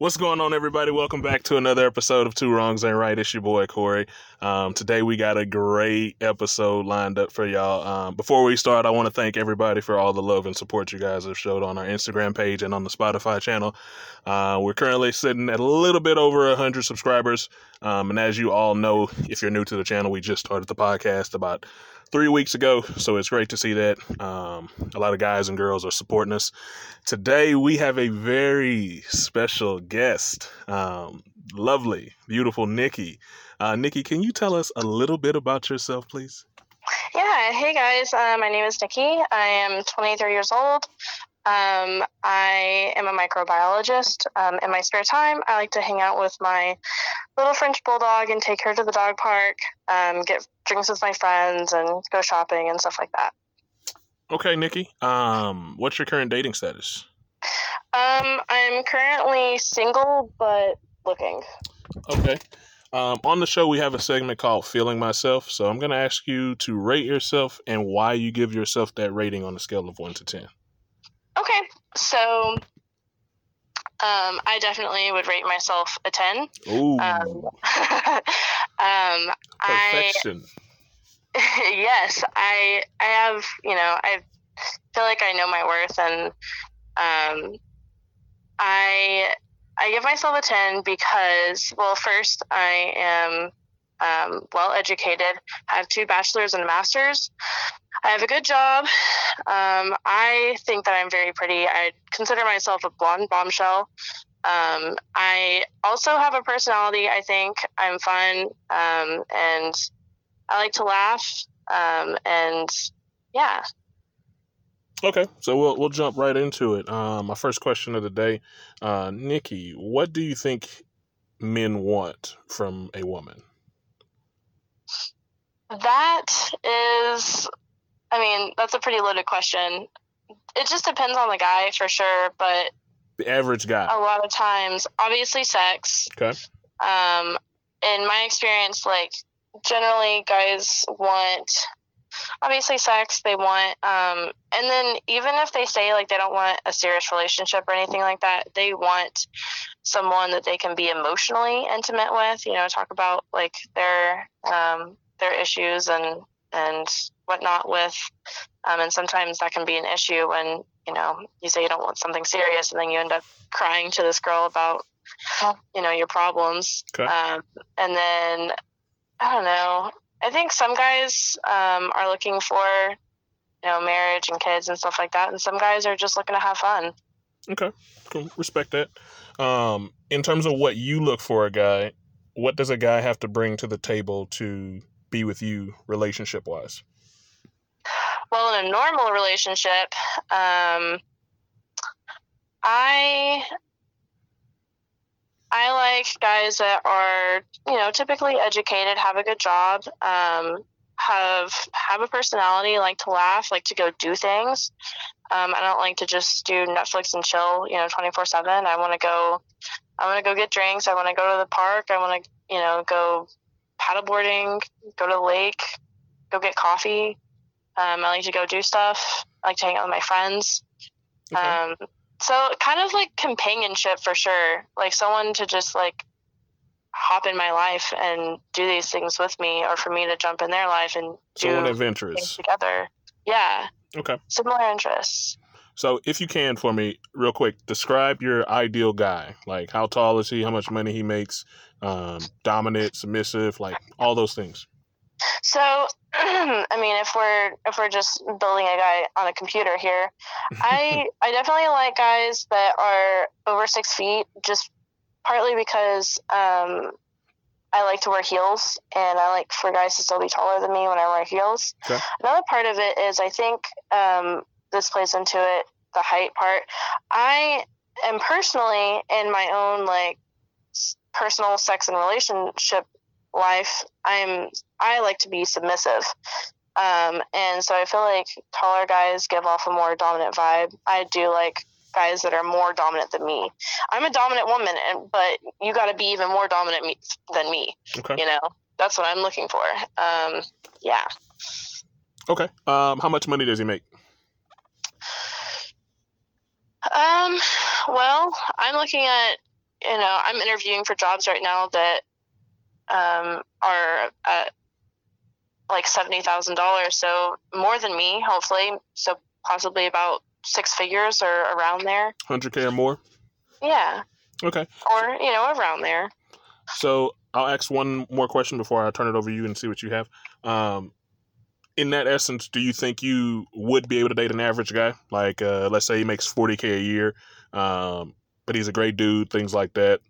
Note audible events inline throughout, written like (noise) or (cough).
What's going on, everybody? Welcome back to another episode of Two Wrongs Ain't Right. It's your boy Corey. Um, today we got a great episode lined up for y'all. Um, before we start, I want to thank everybody for all the love and support you guys have showed on our Instagram page and on the Spotify channel. Uh, we're currently sitting at a little bit over hundred subscribers, um, and as you all know, if you're new to the channel, we just started the podcast about three weeks ago. So it's great to see that. Um, a lot of guys and girls are supporting us. Today, we have a very special guest. Um, lovely, beautiful Nikki. Uh, Nikki, can you tell us a little bit about yourself, please? Yeah, hey guys, uh, my name is Nikki. I am 23 years old. Um, I am a microbiologist. Um, in my spare time, I like to hang out with my little French bulldog and take her to the dog park, um, get drinks with my friends, and go shopping and stuff like that. Okay, Nikki. Um, what's your current dating status? Um, I'm currently single, but looking. Okay. Um, on the show, we have a segment called Feeling Myself. So I'm going to ask you to rate yourself and why you give yourself that rating on a scale of 1 to 10. Okay, so um, I definitely would rate myself a 10. Ooh. Um, (laughs) um, I perfection. (laughs) yes, I I have you know I feel like I know my worth and um, I I give myself a ten because well first I am um, well educated, have two bachelors and a master's. I have a good job. Um, I think that I'm very pretty. I consider myself a blonde bombshell. Um, I also have a personality. I think I'm fun um, and I like to laugh. Um, and yeah. Okay, so we'll we'll jump right into it. Um, my first question of the day, uh, Nikki, what do you think men want from a woman? That is, I mean, that's a pretty loaded question. It just depends on the guy for sure, but The average guy. a lot of times, obviously, sex. Okay. Um, in my experience, like generally, guys want obviously sex. They want, um, and then even if they say like they don't want a serious relationship or anything like that, they want someone that they can be emotionally intimate with. You know, talk about like their um, their issues and and whatnot with. Um, and sometimes that can be an issue when you know you say you don't want something serious, and then you end up crying to this girl about you know your problems. Okay. Um, and then I don't know. I think some guys um, are looking for you know marriage and kids and stuff like that, and some guys are just looking to have fun. Okay. Cool. Respect that. Um, in terms of what you look for a guy, what does a guy have to bring to the table to be with you relationship wise? Well, in a normal relationship, um, I I like guys that are you know typically educated, have a good job, um, have have a personality, like to laugh, like to go do things. Um, I don't like to just do Netflix and chill, you know, twenty four seven. I want to go. I want to go get drinks. I want to go to the park. I want to, you know, go paddleboarding, go to the lake, go get coffee. Um, I like to go do stuff. I like to hang out with my friends. Okay. Um, so kind of like companionship for sure. Like someone to just like hop in my life and do these things with me, or for me to jump in their life and Someone do adventurous. things together. Yeah, Okay. similar interests. So, if you can for me, real quick, describe your ideal guy. Like, how tall is he? How much money he makes? Um, dominant, submissive, like all those things. So, (clears throat) I mean, if we're if we're just building a guy on a computer here, I (laughs) I definitely like guys that are over six feet, just partly because um, I like to wear heels, and I like for guys to still be taller than me when I wear heels. Okay. Another part of it is I think um, this plays into it, the height part. I am personally in my own like personal sex and relationship life. I'm I like to be submissive. Um, and so I feel like taller guys give off a more dominant vibe. I do like guys that are more dominant than me. I'm a dominant woman, and but you got to be even more dominant me, than me. Okay. You know, that's what I'm looking for. Um, yeah. Okay. Um, how much money does he make? Um, well, I'm looking at you know, I'm interviewing for jobs right now that um, are at like seventy thousand dollars, so more than me, hopefully. So possibly about six figures or around there. Hundred k or more. Yeah. Okay. Or you know, around there. So I'll ask one more question before I turn it over to you and see what you have. Um, in that essence, do you think you would be able to date an average guy? Like, uh, let's say he makes forty k a year, um, but he's a great dude, things like that.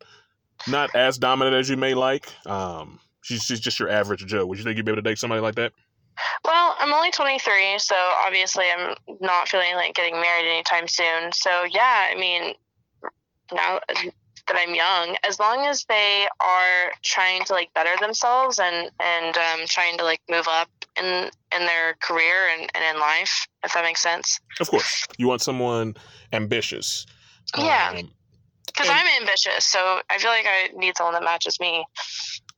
Not as dominant as you may like. Um, she's, she's just your average Joe. Would you think you'd be able to date somebody like that? Well, I'm only 23, so obviously I'm not feeling like getting married anytime soon. So yeah, I mean, now that I'm young, as long as they are trying to like better themselves and and um, trying to like move up in in their career and, and in life, if that makes sense. Of course, you want someone ambitious. Yeah. Um, Because I'm ambitious, so I feel like I need someone that matches me.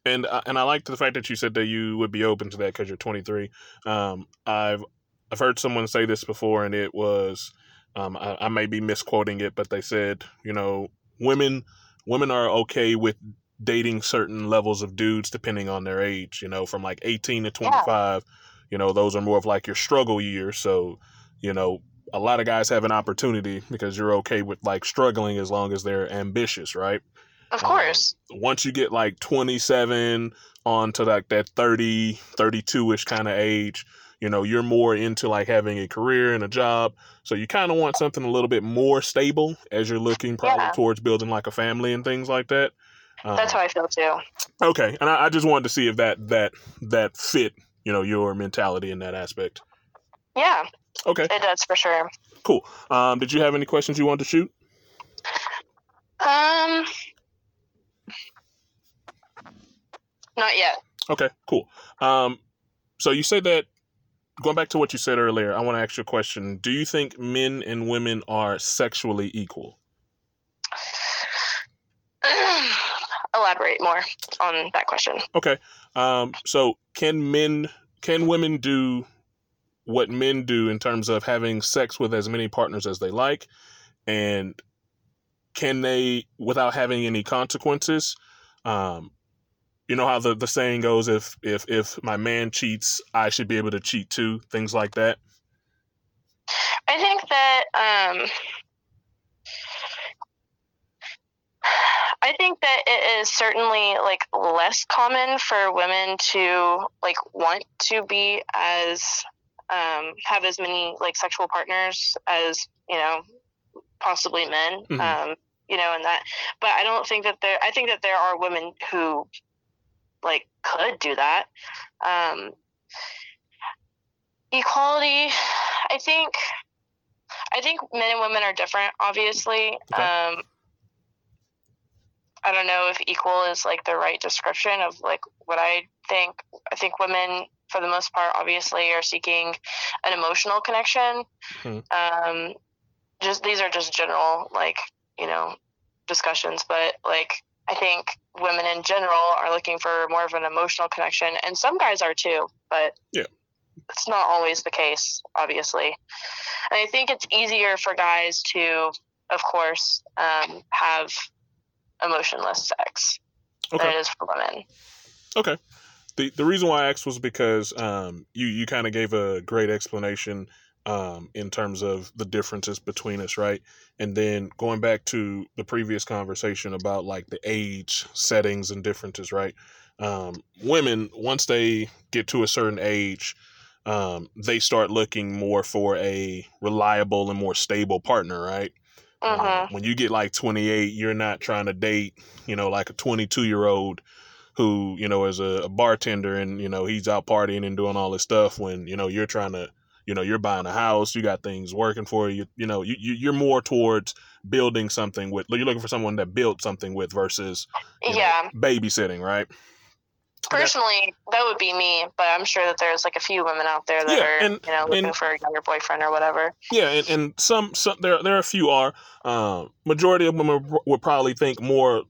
and uh, and I like the fact that you said that you would be open to that because you're 23. Um, I've I've heard someone say this before, and it was um, I, I may be misquoting it, but they said you know women women are okay with dating certain levels of dudes depending on their age. You know, from like 18 to 25. You know, those are more of like your struggle years. So you know. A lot of guys have an opportunity because you're okay with like struggling as long as they're ambitious, right? Of Um, course. once you get like 27 on to like that 30 32ish kind of age you know you're more into like having a career and a job so you kind of want something a little bit more stable as you're looking probably Yeah. towards building like a family and things like that um, That's how I feel too. okay and I, I just wanted to see if that that that fit you know your mentality in that aspect Yeah, okay it does for sure. Cool. Um did you have any questions you wanted to shoot Um, not yet. Okay, cool. Um, so you said that going back to what you said earlier, I want to ask you a question. Do you think men and women are sexually equal? (clears throat) Elaborate more on that question. Okay. Um, so can men can women do what men do in terms of having sex with as many partners as they like and can they without having any consequences um you know how the, the saying goes if if if my man cheats i should be able to cheat too things like that? I think that um, I think that it is certainly like less common for women to like want to be as um, have as many like sexual partners as you know possibly men. Mhm. Um, you know, and that. But I don't think that there. I think that there are women who like could do that. Um, equality, I think. I think men and women are different, obviously. Okay. Um, I don't know if equal is like the right description of like what I think. I think women, for the most part, obviously are seeking an emotional connection. Hmm. Um, just these are just general like you know discussions, but like I think women in general are looking for more of an emotional connection, and some guys are too, but Yeah. it's not always the case, obviously. And I think it's easier for guys to, of course, um, have emotionless sex than it is for women. okay the the reason why i asked was because um you you kind of gave a great explanation um in terms of the differences between us right? And then going back to the previous conversation about like the age settings and differences right? Um women once they get to a certain age um they start looking more for a reliable and more stable partner right? Hmm um, when you get like 28, you're not trying to date, you know, like a 22 year old who, you know, is a, a bartender and, you know, he's out partying and doing all this stuff when, you know, you're trying to, you know, you're buying a house, you got things working for you, you know, you, you, you're more towards building something with, you're looking for someone that built something with versus, you know, yeah. babysitting, right? Personally, that would be me, but I'm sure that there's like a few women out there that Yeah, are, and- you know, looking and- for a younger boyfriend or whatever. Yeah, and, and some some there there are a few are. Um, majority of them are, would probably think more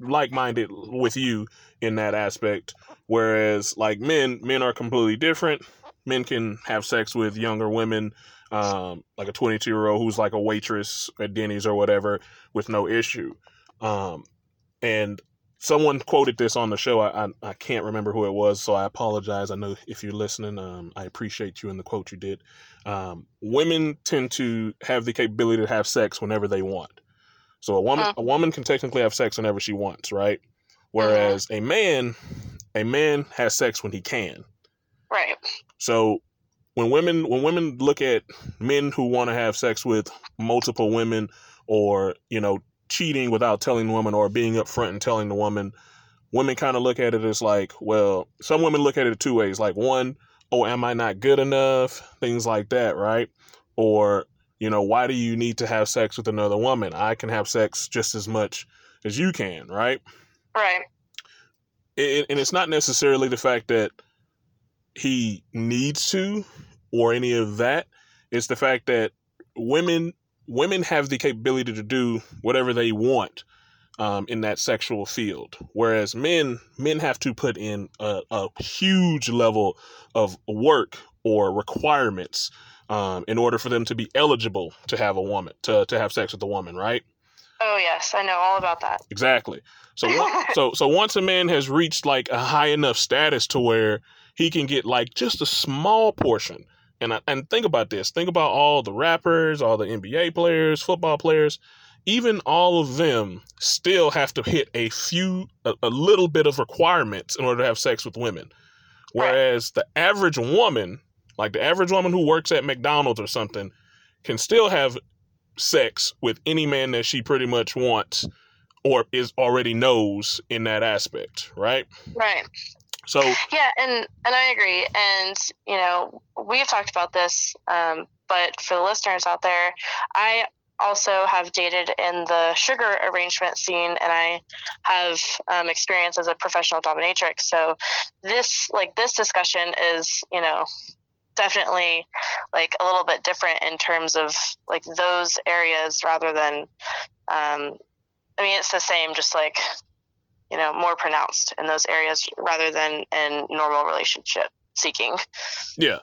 like minded with you in that aspect. Whereas like men, men are completely different. Men can have sex with younger women, um, like a twenty two year old who's like a waitress at Denny's or whatever, with no issue. Um, and someone quoted this on the show. I, I, I can't remember who it was, so I apologize. I know if you're listening, um, I appreciate you in the quote you did. Um, women tend to have the capability to have sex whenever they want. So a woman Mhm. a woman can technically have sex whenever she wants, right? Mm-hmm. Whereas a man a man has sex when he can. Right. So when women when women look at men who want to have sex with multiple women or, you know, cheating without telling the woman or being upfront and telling the woman, women kind of look at it as like, well, some women look at it two ways. Like one, oh, am I not good enough? Things like that, right? Or, you know, why do you need to have sex with another woman? I can have sex just as much as you can, right? Right. it, and it's not necessarily the fact that he needs to or any of that. It's the fact that women women have the capability to do whatever they want um, in that sexual field. Whereas men men have to put in a, a huge level of work or requirements um, in order for them to be eligible to have a woman to, to have sex with a woman right Oh yes, I know all about that. Exactly. So one, (laughs) so so once a man has reached like a high enough status to where he can get like just a small portion. And I, and think about this. Think about all the rappers, all the NBA players, football players, even all of them still have to hit a few a, a little bit of requirements in order to have sex with women. Whereas the average woman, like the average woman who works at McDonald's or something, can still have sex with any man that she pretty much wants or is already knows in that aspect, right? Right. So Yeah, and and I agree. And you know, we've talked about this, um, but for the listeners out there, I also have dated in the sugar arrangement scene, and I have um, experience as a professional dominatrix. So this, like this discussion, is you know definitely like a little bit different in terms of like those areas rather than um, I mean it's the same just like you know more pronounced in those areas rather than in normal relationship seeking yeah,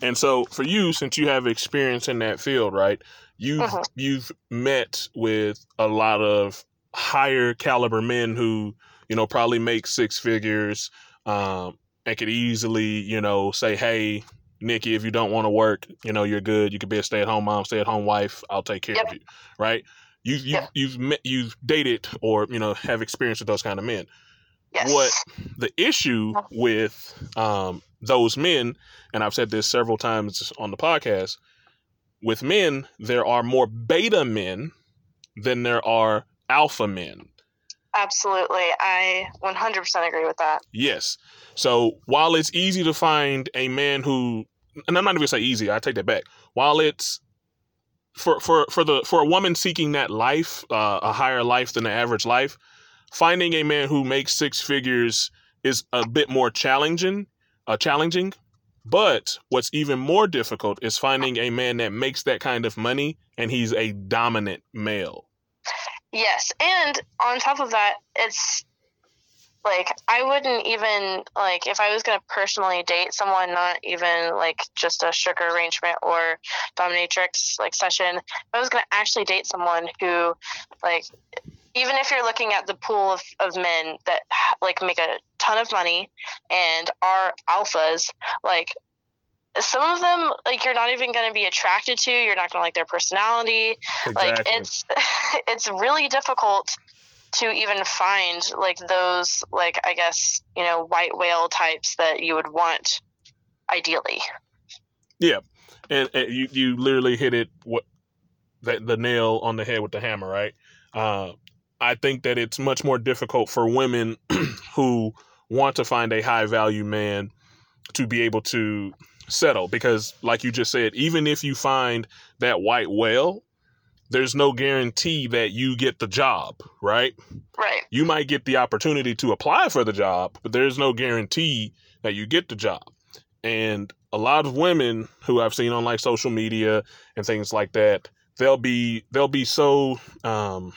and so for you, since you have experience in that field, right? You've Mhm. you've met with a lot of higher caliber men who you know probably make six figures, um, and could easily you know say, hey. Nikki, if you don't want to work, you know you're good. You could be a stay-at-home mom, stay-at-home wife. I'll take care Yep. of you, right? You you Yep. you've met, you've dated or you know have experience with those kind of men. yes What the issue with um, those men, and I've said this several times on the podcast, with men, there are more beta men than there are alpha men. Absolutely i 100% agree with that Yes. So while it's easy to find a man who, and I'm not even gonna say easy, I take that back. While it's for for for the for a woman seeking that life, uh, a higher life than the average life, finding a man who makes six figures is a bit more challenging. Uh, challenging. But what's even more difficult is finding a man that makes that kind of money and he's a dominant male. Yes, and on top of that, it's like I wouldn't even like if I was gonna personally date someone, not even like just a sugar arrangement or dominatrix like session. If I was gonna actually date someone who, like, even if you're looking at the pool of, of men that like make a ton of money and are alphas, like some of them like you're not even going to be attracted to you're not going to like their personality. Like it's (laughs) it's really difficult to even find like those like i guess you know white whale types that you would want ideally. And, and you you literally hit it what the, the nail on the head with the hammer right? Uh, i think that it's much more difficult for women (clears throat) who want to find a high value man to be able to settle because like you just said even if you find that white whale there's no guarantee that you get the job right right you might get the opportunity to apply for the job, but there's no guarantee that you get the job. And a lot of women who I've seen on like social media and things like that, they'll be they'll be so um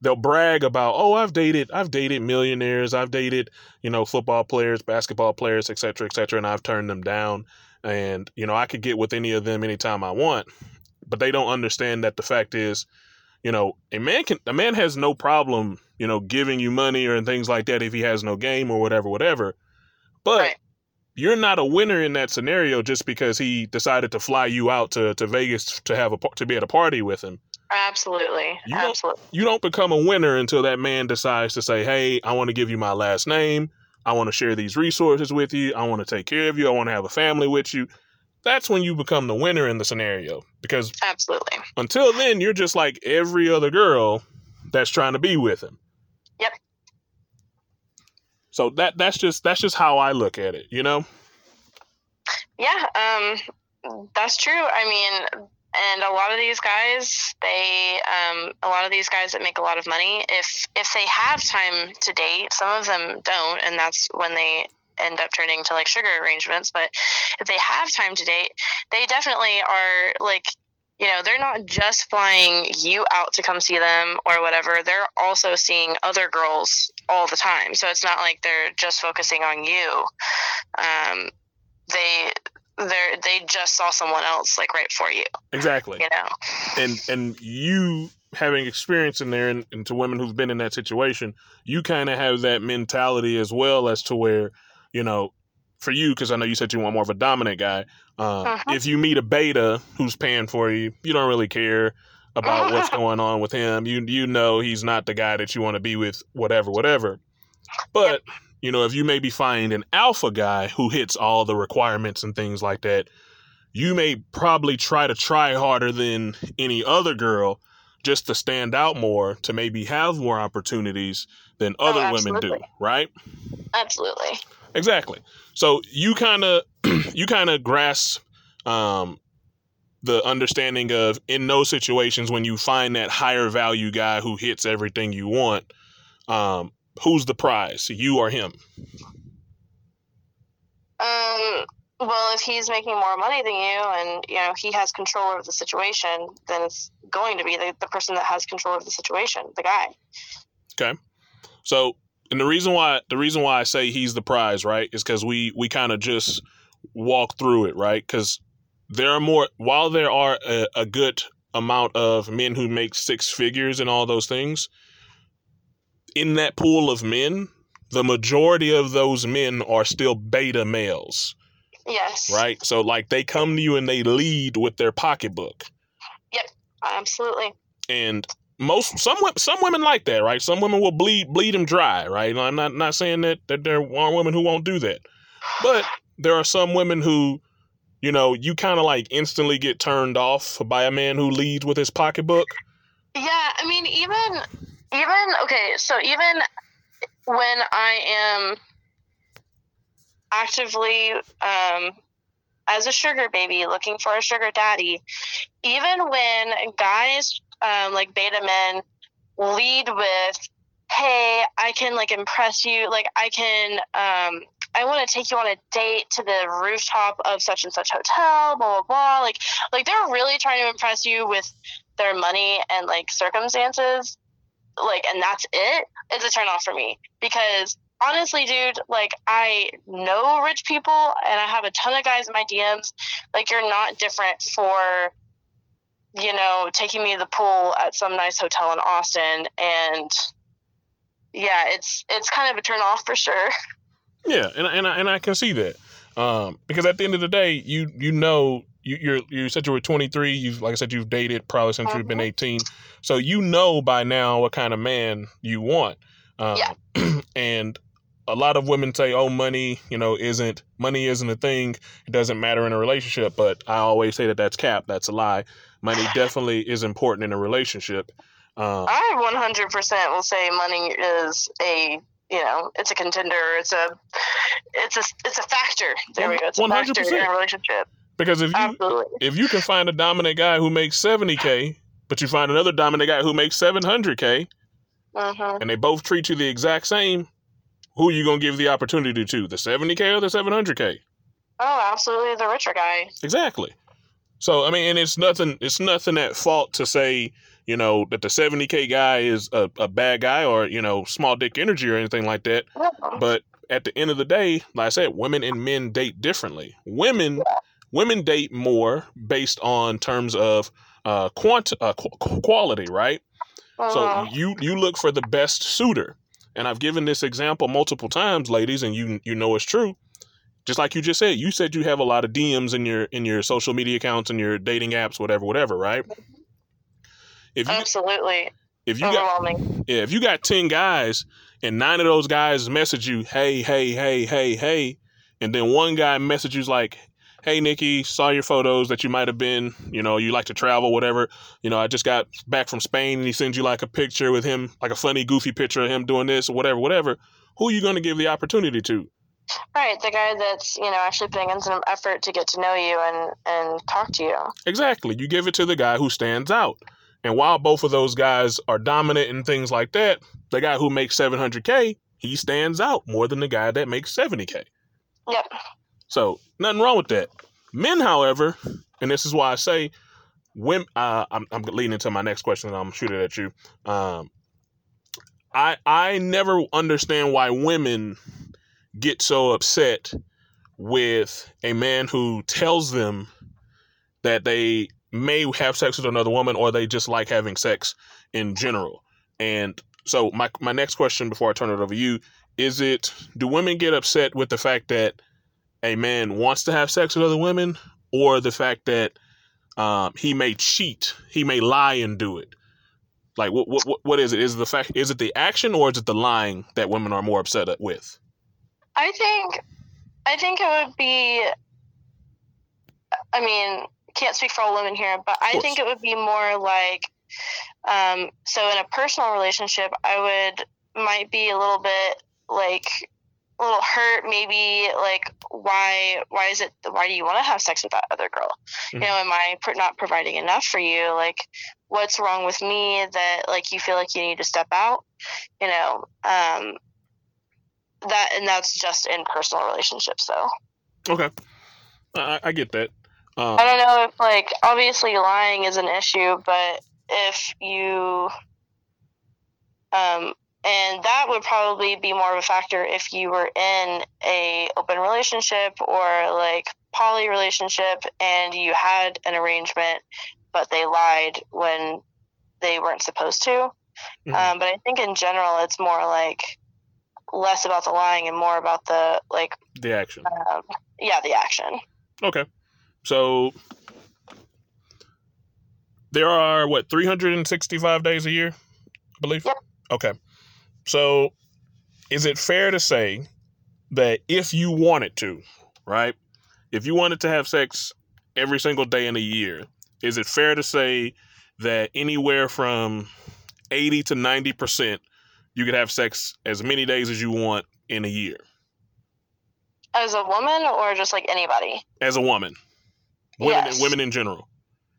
they'll brag about, "Oh, I've dated I've dated millionaires, I've dated, you know, football players, basketball players, et cetera, et cetera, and I've turned them down and, you know, I could get with any of them anytime I want." But they don't understand that the fact is you know, a man can a man has no problem, you know, giving you money or and things like that if he has no game or whatever, whatever. But Right. you're not a winner in that scenario just because he decided to fly you out to, to Vegas to have a to be at a party with him. Absolutely. You don't- Absolutely. You don't become a winner until that man decides to say, "Hey, I want to give you my last name. I want to share these resources with you. I want to take care of you. I want to have a family with you." That's when you become the winner in the scenario because Absolutely. until then you're just like every other girl that's trying to be with him. Yep. So that that's just that's just how I look at it, you know? Yeah, um, that's true. I mean, and a lot of these guys, they, um, a lot of these guys that make a lot of money, if if they have time to date, some of them don't, and that's when they end up turning to like sugar arrangements. But if they have time to date, they definitely are like. You know, they're not just flying you out to come see them or whatever. They're also seeing other girls all the time. So it's not like they're just focusing on you. Um, they they they just saw someone else like right for you Exactly. you know And and you having experience in there and, and to women who've been in that situation, you kind of have that mentality as well as to where, you know, for you, because I know you said you want more of a dominant guy. Uh, Uh-huh. If you meet a beta who's paying for you, you don't really care about what's going on with him. You you know he's not the guy that you want to be with, whatever, whatever. But you know, if you maybe find an alpha guy who hits all the requirements and things like that, you may probably try to try harder than any other girl just to stand out more to maybe have more opportunities than Oh, other women do, right? absolutely Exactly. So you kind of (clears throat) you kind of grasp um, the understanding of in those situations when you find that higher value guy who hits everything you want, um, who's the prize, you or him? um well if he's making more money than you and you know he has control over the situation then it's going to be the, the person that has control of the situation the guy Okay. So, and the reason why the reason why I say he's the prize, right, is because we we kind of just walk through it, right? Because there are more. While there are a, a good amount of men who make six figures and all those things, in that pool of men, the majority of those men are still beta males, yes right? So, like they come to you and they lead with their pocketbook, Yep, absolutely and most some some women like that, right? Some women will bleed bleed them dry, right? I'm not not saying that that there are women who won't do that, but there are some women who, you know, you kind of like instantly get turned off by a man who leads with his pocketbook. Yeah, I mean, even even okay, so even when I am actively um, as a sugar baby looking for a sugar daddy, even when guys um, like beta men lead with, "Hey, I can like impress you. Like I can." Um, I want to take you on a date to the rooftop of such and such hotel, blah blah blah. Like, like they're really trying to impress you with their money and like circumstances, like, and that's it, it's a turn off for me. Because honestly, dude, like, I know rich people and I have a ton of guys in my DMs. Like, you're not different for, you know, taking me to the pool at some nice hotel in Austin. And yeah, it's, it's kind of a turn off for sure. (laughs) Yeah, and and I, and I can see that um, because at the end of the day, you you know you you're, you said you were 23. You've like I said, you've dated probably since you've been Mhm. 18, so you know by now what kind of man you want. Um, Yeah. (clears throat) and a lot of women say, "Oh, money, you know, isn't money isn't a thing. It doesn't matter in a relationship." But I always say that that's cap. That's a lie. Money (laughs) definitely is important in a relationship. Um, I 100% will say money is a you know it's a contender it's a it's a it's a factor there we go it's a factor in 100%. a relationship because if you absolutely if you can find a dominant guy who makes 70k but you find another dominant guy who makes 700k hmm and they both treat you the exact same who are you going to give the opportunity to the 70k or the 700k oh absolutely the richer guy. Exactly. So i mean and it's nothing it's nothing at fault to say you know that the 70k guy is a, a bad guy or you know small dick energy or anything like that. But at the end of the day, like I said, women and men date differently. Women women date more based on terms of uh, quant uh, qu- quality, right? So Mhm. you you look for the best suitor. And I've given this example multiple times, ladies, and you you know it's true. Just like you just said, you said you have a lot of DMs in your in your social media accounts and your dating apps, whatever, whatever, right? If you Absolutely if you got yeah, if you got ten guys and nine of those guys message you, hey, hey, hey, hey, hey, and then one guy messages like, hey, Nikki, saw your photos that you might have been, you know, you like to travel, whatever. You know, I just got back from Spain, and he sends you like a picture with him, like a funny, goofy picture of him doing this or whatever, whatever. Who are you going to give the opportunity to? Right, the guy that's you know actually putting in some effort to get to know you and and talk to you. Exactly. You give it to the guy who stands out. And while both of those guys are dominant and things like that, the guy who makes 700K, he stands out more than the guy that makes 70K. Yep. So nothing wrong with that. Men, however, and this is why I say, women. Uh, I'm, I'm leading into my next question, and I'm shooting at you. Um, I I never understand why women get so upset with a man who tells them that they may have sex with another woman or they just like having sex in general. And so my my next question before I turn it over to you is it do women get upset with the fact that a man wants to have sex with other women or the fact that um, he may cheat, he may lie and do it? Like what what what- is it? Is it the fact is it the action or is it the lying that women are more upset with? I think, I think it would be. I mean, can't speak for all women here, but I think it would be more like, um, so in a personal relationship, I would might be a little bit like a little hurt, maybe like why why is it why do you want to have sex with that other girl? Mhm. You know, am I pr- not providing enough for you? Like, what's wrong with me that like you feel like you need to step out? You know, um, that and that's just in personal relationships though Okay, I, I- I get that. Um, i don't know if like obviously lying is an issue but if you um and that would probably be more of a factor if you were in a open relationship or like poly relationship and you had an arrangement but they lied when they weren't supposed to Mhm. um, but i think in general it's more like less about the lying and more about the like the action. um, yeah the action Okay. So there are what 365 days a year, I believe. Yep. Okay. So is it fair to say that if you wanted to, right? If you wanted to have sex every single day in a year, is it fair to say that anywhere from 80 to 90% you could have sex as many days as you want in a year as a woman or just like anybody as a woman? Women Yes. women in general.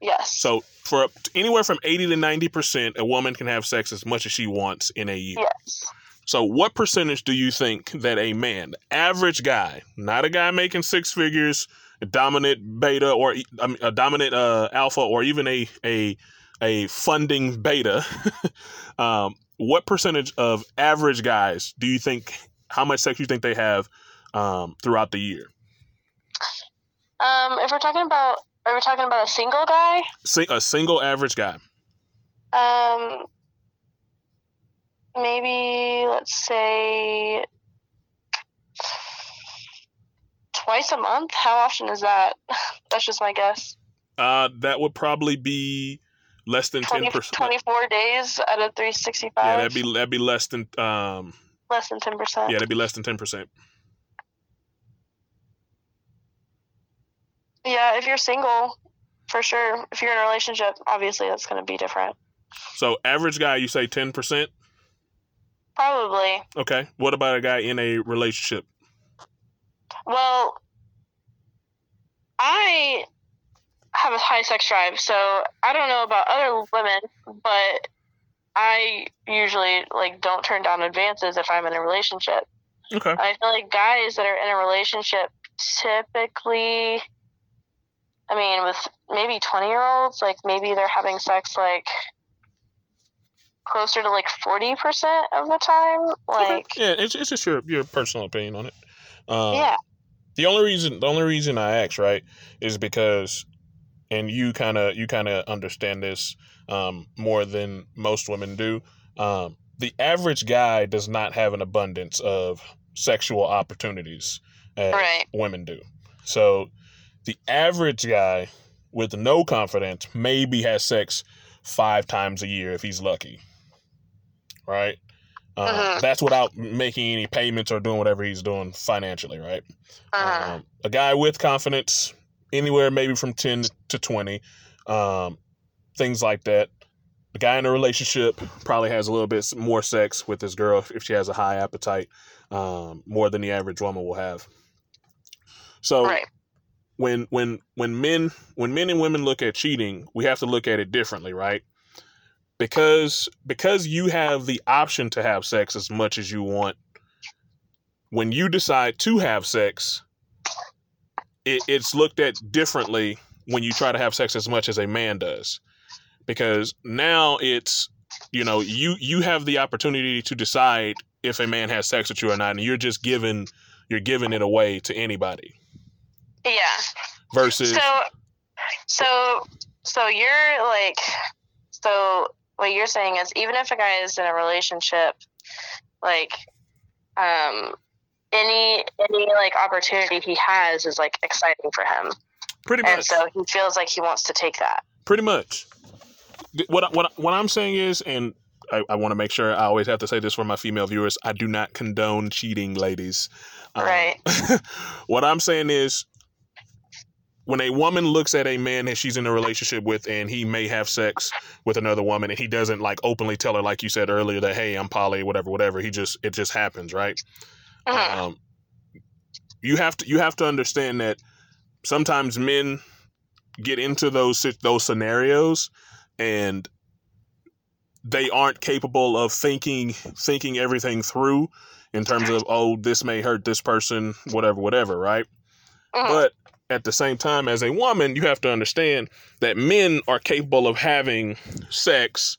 Yes So for anywhere from 80 to 90%, a woman can have sex as much as she wants in a year. yes So what percentage do you think that a man, average guy, not a guy making six figures, a dominant beta or a dominant uh, alpha or even a a a funding beta, (laughs) um, what percentage of average guys do you think how much sex you think they have um, throughout the year? um if we're talking about are we talking about a single guy Sing, a single average guy. um maybe let's say twice a month how often is that (laughs) that's just my guess Uh, that would probably be less than 10 percent. 24 days out of 365 Yeah, that'd be that'd be less than um less than 10% yeah, that'd be less than ten percent. Yeah if you're single for sure if you're in a relationship obviously that's going to be different So average guy, you say ten percent. probably Okay. What about a guy in a relationship? Well, I have a high sex drive, so I don't know about other women, but I usually like don't turn down advances if I'm in a relationship. Okay. I feel like guys that are in a relationship typically I mean, with maybe 20 year olds, like maybe they're having sex like closer to like 40% of the time. Like, Yeah, it's it's just your your personal opinion on it. Um, yeah, The only reason the only reason I ask right is because and you kind of you kind of understand this um, more than most women do. Um, the average guy does not have an abundance of sexual opportunities as Right. women do. So the average guy with no confidence maybe has sex five times a year if he's lucky. Right? Uh, Mhm. That's without making any payments or doing whatever he's doing financially, right? Uh-huh. Um, a guy with confidence, anywhere maybe from 10 to 20, um, things like that. The guy in a relationship probably has a little bit more sex with his girl if she has a high appetite, um, more than the average woman will have. So right. When when when men when men and women look at cheating, we have to look at it differently, right? Because because you have the option to have sex as much as you want. When you decide to have sex, it, it's looked at differently when you try to have sex as much as a man does. Because now it's you know, you you have the opportunity to decide if a man has sex with you or not, and you're just giving you're giving it away to anybody Yeah. versus So, so, so you're like, so what you're saying is, even if a guy is in a relationship, like, um, any any like opportunity he has is like exciting for him, pretty much. and so he feels like he wants to take that. pretty much what what what I'm saying is and I, I want to make sure I always have to say this for my female viewers. I do not condone cheating, ladies. Um, Right. (laughs) what I'm saying is, when a woman looks at a man that she's in a relationship with, and he may have sex with another woman, and he doesn't like openly tell her, like you said earlier, that hey, I'm poly, whatever, whatever. He just it just happens, right? Mhm. um, you have to you have to understand that sometimes men get into those those scenarios and they aren't capable of thinking thinking everything through in terms of oh this may hurt this person whatever whatever right Mhm. but at the same time as a woman you have to understand that men are capable of having sex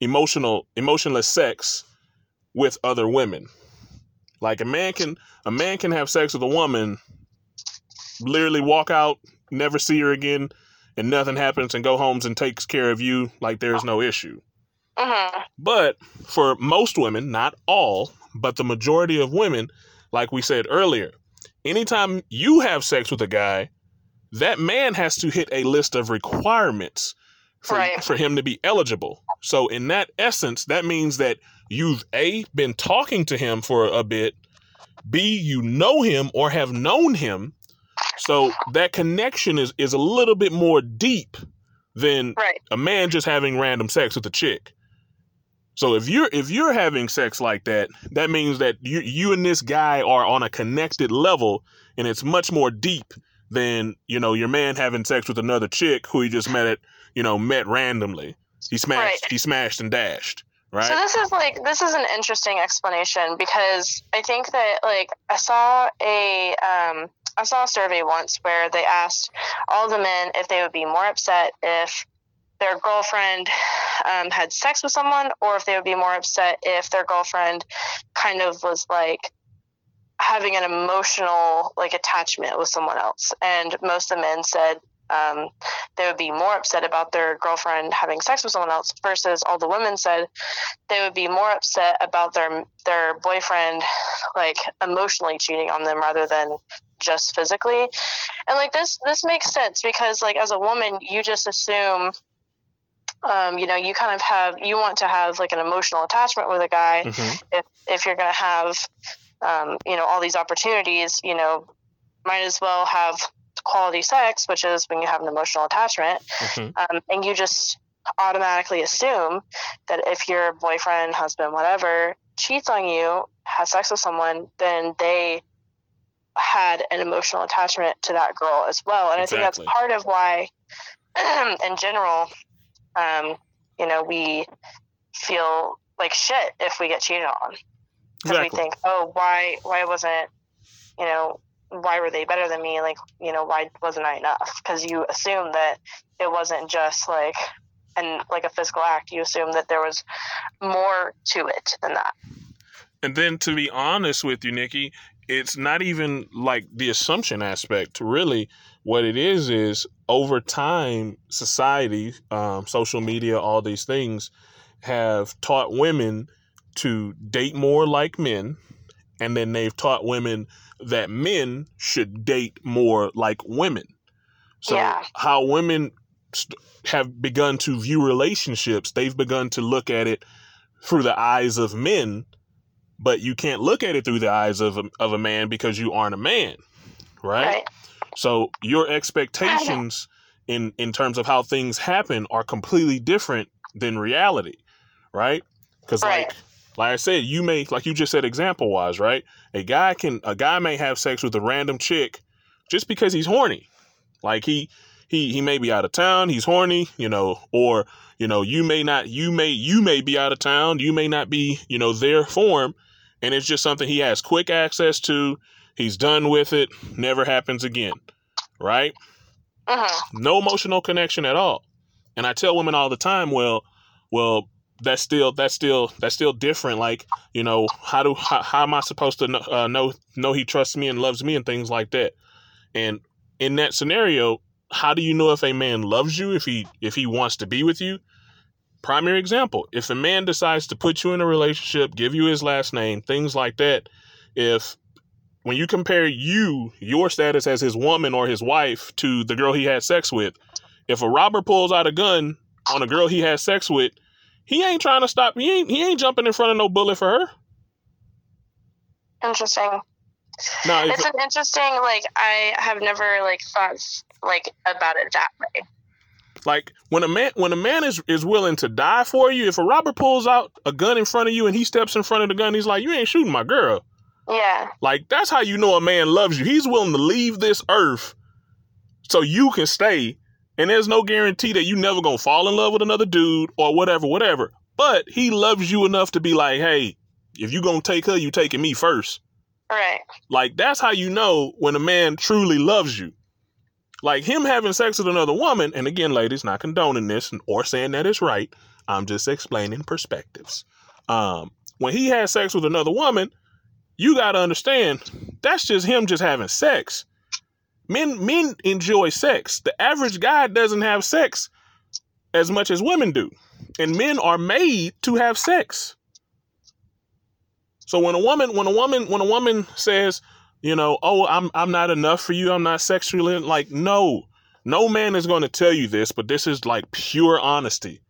emotional emotionless sex with other women like a man can a man can have sex with a woman literally walk out never see her again and nothing happens and go home and takes care of you like there's no issue Mhm. but for most women, not all, but the majority of women, like we said earlier, anytime you have sex with a guy, that man has to hit a list of requirements for, Right. for him to be eligible. So, in that essence, that means that you've A, been talking to him for a bit, B, you know him or have known him. So, that connection is, is a little bit more deep than Right. a man just having random sex with a chick. So if you're if you're having sex like that, that means that you you and this guy are on a connected level, and it's much more deep than you know your man having sex with another chick who he just met at you know met randomly. He smashed Right. he smashed and dashed, right? So this is like this is an interesting explanation because I think that like I saw a um, I saw a survey once where they asked all the men if they would be more upset if their girlfriend um, had sex with someone or if they would be more upset if their girlfriend kind of was like having an emotional like attachment with someone else. And most of the men said um, they would be more upset about their girlfriend having sex with someone else versus all the women said they would be more upset about their their boyfriend like emotionally cheating on them rather than just physically. And like this this makes sense because like as a woman you just assume um, you know you kind of have you want to have like an emotional attachment with a guy Mhm. if if you're going to have um, you know all these opportunities you know might as well have quality sex which is when you have an emotional attachment Mhm. um, and you just automatically assume that if your boyfriend husband whatever cheats on you has sex with someone then they had an emotional attachment to that girl as well and i think that's part of why (clears throat) in general um, you know we feel like shit if we get cheated on because we think, oh, why why wasn't you know why were they better than me? Like you know why wasn't I enough? Because you assume that it wasn't just like and like a physical act. You assume that there was more to it than that. And then to be honest with you, Nikki, it's not even like the assumption aspect. Really, what it is is over time, society, um, social media, all these things have taught women to date more like men, and then they've taught women that men should date more like women. So Yeah. how women st- have begun to view relationships, they've begun to look at it through the eyes of men, but you can't look at it through the eyes of a, of a man because you aren't a man, right? Right. So your (laughs) expectations in in terms of how things happen are completely different than reality, right? Because Right. like like I said, you may like you just said example wise, right? A guy can a guy may have sex with a random chick just because he's horny. Like he he he may be out of town, he's horny, you know, or you know, you may not you may you may be out of town, you may not be, you know, there for him, and it's just something he has quick access to. He's done with it, never happens again. Right? hmm no emotional connection at all. And I tell women all the time, well, well, that's still that's still that's still different. Like, you know, how do how, how am I supposed to know, uh, know know he trusts me and loves me and things like that? And in that scenario, how do you know if a man loves you if he if he wants to be with you? Primary example: if a man decides to put you in a relationship, give you his last name, things like that, if when you compare you, your status as his woman or his wife to the girl he had sex with, if a robber pulls out a gun on a girl he had sex with, he ain't trying to stop. He ain't he ain't jumping in front of no bullet for her. Interesting. If, It's an interesting. Like I have never like thought like about it that way. like when a man when a man is is willing to die for you, if a robber pulls out a gun in front of you and he steps in front of the gun, he's like, "You ain't shooting my girl." Yeah. Like that's how you know a man loves you. He's willing to leave this earth so you can stay. And there's no guarantee that you never gonna fall in love with another dude or whatever, whatever. But he loves you enough to be like, hey, if you gonna take her, you taking me first. Right. Like that's how you know when a man truly loves you. Like him having sex with another woman, and again, ladies, not condoning this or saying that it's right. I'm just explaining perspectives. Um, when he has sex with another woman, you gotta understand that's just him just having sex. Men men enjoy sex. The average guy doesn't have sex as much as women do. And men are made to have sex. So when a woman when a woman when a woman says, you know, oh, I'm I'm not enough for you, I'm not sexually like no. No man is going to tell you this, but this is like pure honesty.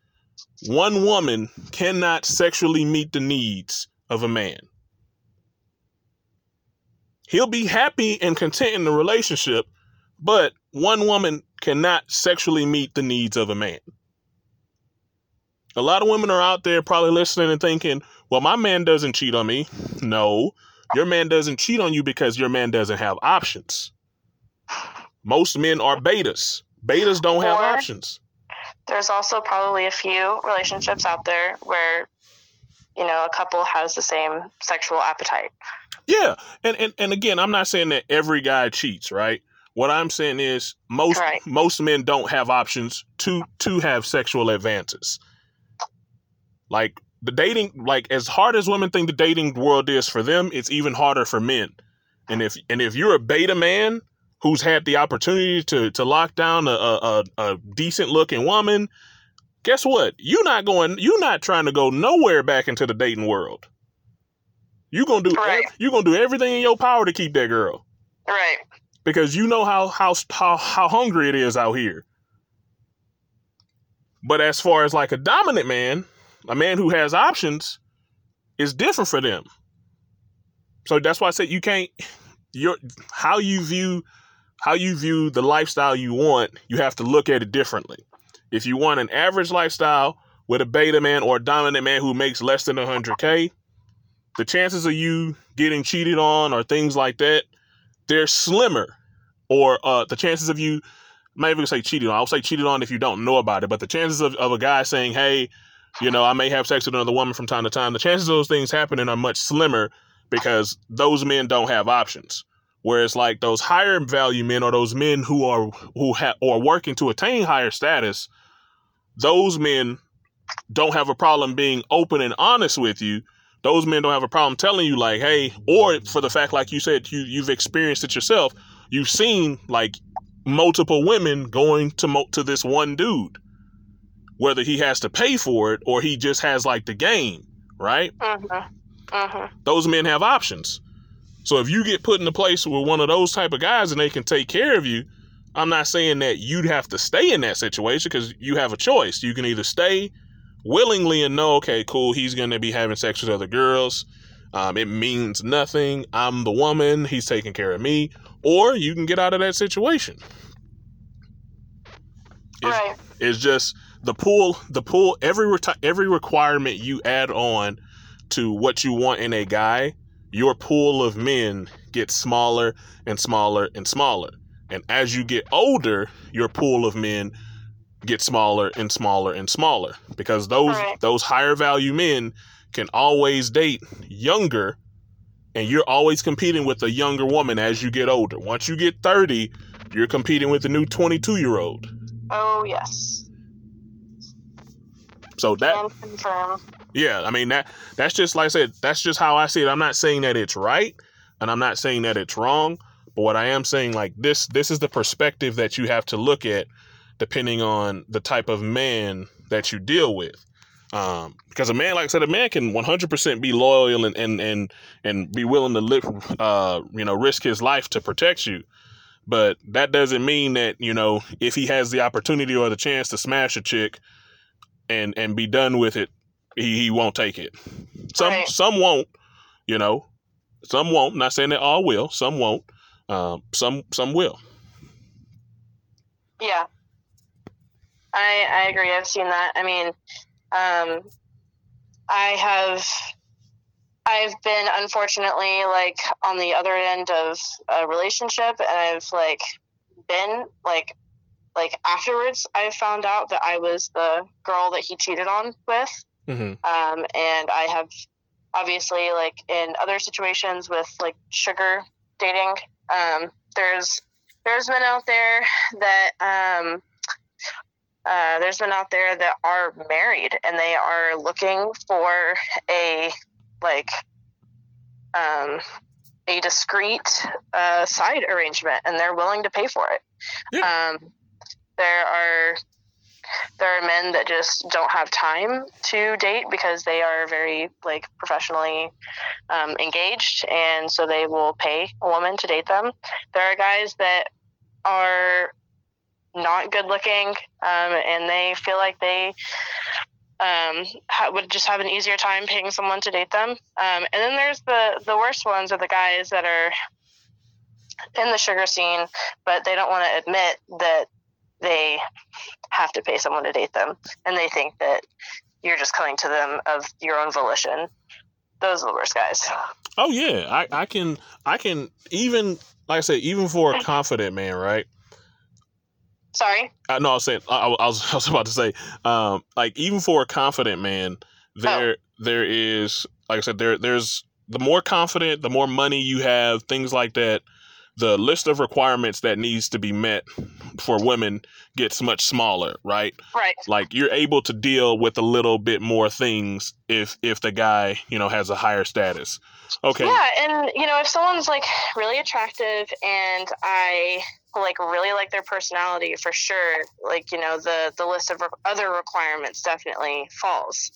One woman cannot sexually meet the needs of a man. He'll be happy and content in the relationship, but one woman cannot sexually meet the needs of a man. A lot of women are out there probably listening and thinking, well, my man doesn't cheat on me. No, your man doesn't cheat on you because your man doesn't have options. Most men are betas. Betas don't have Or- options. There's also probably a few relationships out there where, you know, a couple has the same sexual appetite. Yeah, and, and and again, I'm not saying that every guy cheats, right? What I'm saying is most Right. most men don't have options to to have sexual advances. Like the dating, like as hard as women think the dating world is for them, it's even harder for men. And if and if you're a beta man who's had the opportunity to to lock down a a, a, a decent looking woman, guess what? You're not going. You're not trying to go nowhere back into the dating world. You gonna do Right. you gonna do everything in your power to keep that girl Right. because you know how how how how hungry it is out here. But as far as like a dominant man, a man who has options, is different for them. So that's why I said you can't your how you view how you view the lifestyle you want, you have to look at it differently. If you want an average lifestyle with a beta man or a dominant man who makes less than 100k, the chances of you getting cheated on or things like that, they're slimmer. Or uh, the chances of you, I'm not even say cheated on. I'll say cheated on if you don't know about it. But the chances of, of a guy saying, "Hey, you know, I may have sex with another woman from time to time," the chances of those things happening are much slimmer because those men don't have options. Whereas like those higher value men or those men who are who have or working to attain higher status, those men don't have a problem being open and honest with you those men don't have a problem telling you like, hey, or for the fact like you said you you've experienced it yourself. You've seen like multiple women going to mo- to this one dude, whether he has to pay for it or he just has like the game, right? Mhm. Mhm. Those men have options. So if you get put in a place with one of those type of guys and they can take care of you, I'm not saying that you'd have to stay in that situation because you have a choice. You can either stay willingly and know, okay, cool, he's going to be having sex with other girls. Um, it means nothing. I'm the woman. He's taking care of me. Or you can get out of that situation. It's, Right. it's just the pool. The pool. Every reti- every requirement you add on to what you want in a guy, your pool of men gets smaller and smaller and smaller. And as you get older, your pool of men gets smaller and smaller and smaller because those Right. those higher value men can always date younger and you're always competing with a younger woman as you get older. Once you get 30, you're competing with a new 22 year old. Oh yes. So that Yeah, I mean that that's just like I said, that's just how I see it. I'm not saying that it's right and I'm not saying that it's wrong, but what I am saying like this this is the perspective that you have to look at depending on the type of man that you deal with. Um, because a man, like I said, a man can 100% be loyal and, and, and, and be willing to live, uh, you know, risk his life to protect you. But that doesn't mean that, you know, if he has the opportunity or the chance to smash a chick and, and be done with it, he, he won't take it. Some Right. some won't, you know. Some won't. Not saying that all will. Some won't. Um, some some will. Yeah. I I agree. I've seen that. I mean, um, I have I've been unfortunately like on the other end of a relationship, and I've like been like like afterwards. I found out that I was the girl that he cheated on with, Mm-hmm. um, and I have obviously like in other situations with like sugar dating. Um, there's there's men out there that um, uh, there's men out there that are married and they are looking for a like um, a discreet uh, side arrangement and they're willing to pay for it. Um, there are there are men that just don't have time to date because they are very like professionally um, engaged and so they will pay a woman to date them there are guys that are not good looking um, and they feel like they um, ha- would just have an easier time paying someone to date them. Um, and then there's the the worst ones are the guys that are in the sugar scene but they don't want to admit that they have to pay someone to date them and they think that you're just coming to them of your own volition. Those are the worst guys. Oh yeah, I, I can I can even like I said even for a confident man, right? Sorry I no, I was saying I, I was (laughs) I was about to say um like even for a confident man, there there is like I said there there's the more confident, the more money you have, things like that. The list of requirements that needs to be met for women gets much smaller, right? right Like you're able to deal with a little bit more things if if the guy you know has a higher status. Okay. yeah and you know if someone's like really attractive and i like really like their personality for sure like you know the the list of re- other requirements definitely falls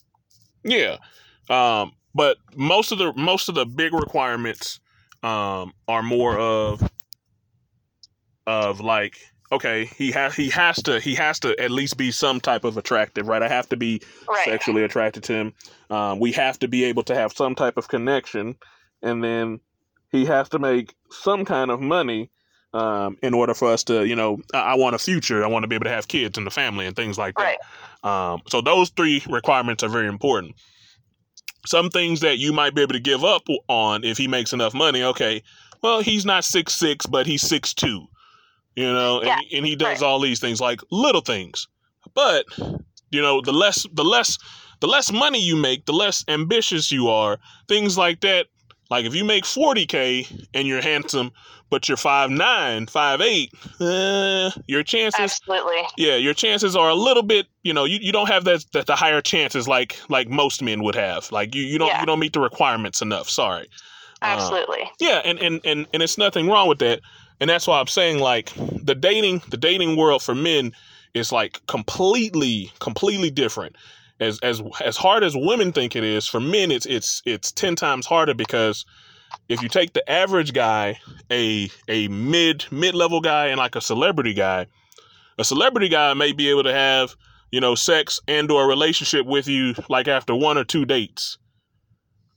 Yeah. Um, but most of the most of the big requirements um are more of of like okay, he has he has to he has to at least be some type of attractive, right? I have to be right sexually attracted to him. Um, we have to be able to have some type of connection, and then he has to make some kind of money um, in order for us to, you know, I, I want a future. I want to be able to have kids and the family and things like that. Um, so those three requirements are very important. Some things that you might be able to give up on if he makes enough money. Okay, well he's not six six, but he's six two. You know, and, and he does right. all these things like little things. But you know, the less the less the less money you make, the less ambitious you are. Things like that. Like if you make forty k and you're handsome, but you're five nine, five eight, uh, your chances, Absolutely. yeah, your chances are a little bit, you know, you, you don't have that, that the higher chances like like most men would have. Like you you don't Yeah. you don't meet the requirements enough. Sorry. Uh, Absolutely. yeah, and, and and and it's nothing wrong with that. And that's why I'm saying like the dating the dating world for men is like completely completely different. As as as hard as women think it is, for men it's it's it's 10 times harder because if you take the average guy, a a mid mid-level guy and like a celebrity guy, a celebrity guy may be able to have, you know, sex and or a relationship with you like after one or two dates.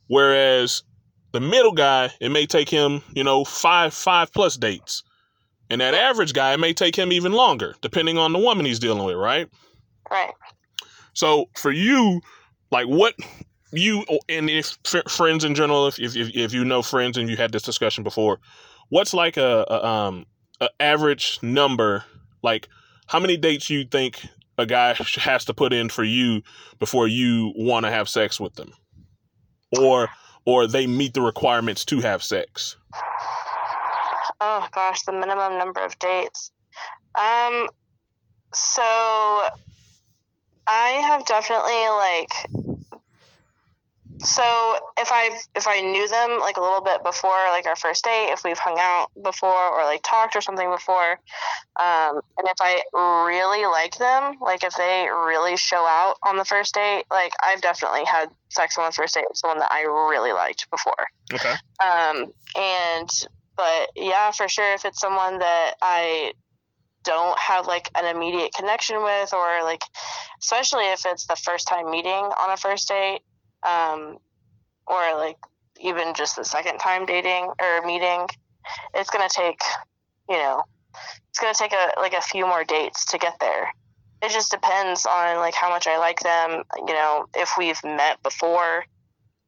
Whereas the middle guy, it may take him, you know, five five plus dates. And that average guy, it may take him even longer, depending on the woman he's dealing with, right? Right. So for you, like what you and if friends in general, if, if if if you know friends and you had this discussion before, what's like a, a um a average number? Like how many dates you think a guy (laughs) has to put in for you before you want to have sex with them, or or they meet the requirements to have sex? Oh gosh, the minimum number of dates. Um, so I have definitely like. So if I if I knew them like a little bit before like our first date, if we've hung out before or like talked or something before, um, and if I really like them, like if they really show out on the first date, like I've definitely had sex on the first date with someone that I really liked before. Okay. Um, and but yeah, for sure, if it's someone that I don't have like an immediate connection with, or like, especially if it's the first time meeting on a first date, um, or like even just the second time dating or meeting, it's gonna take, you know, it's gonna take a like a few more dates to get there. It just depends on like how much I like them, you know, if we've met before,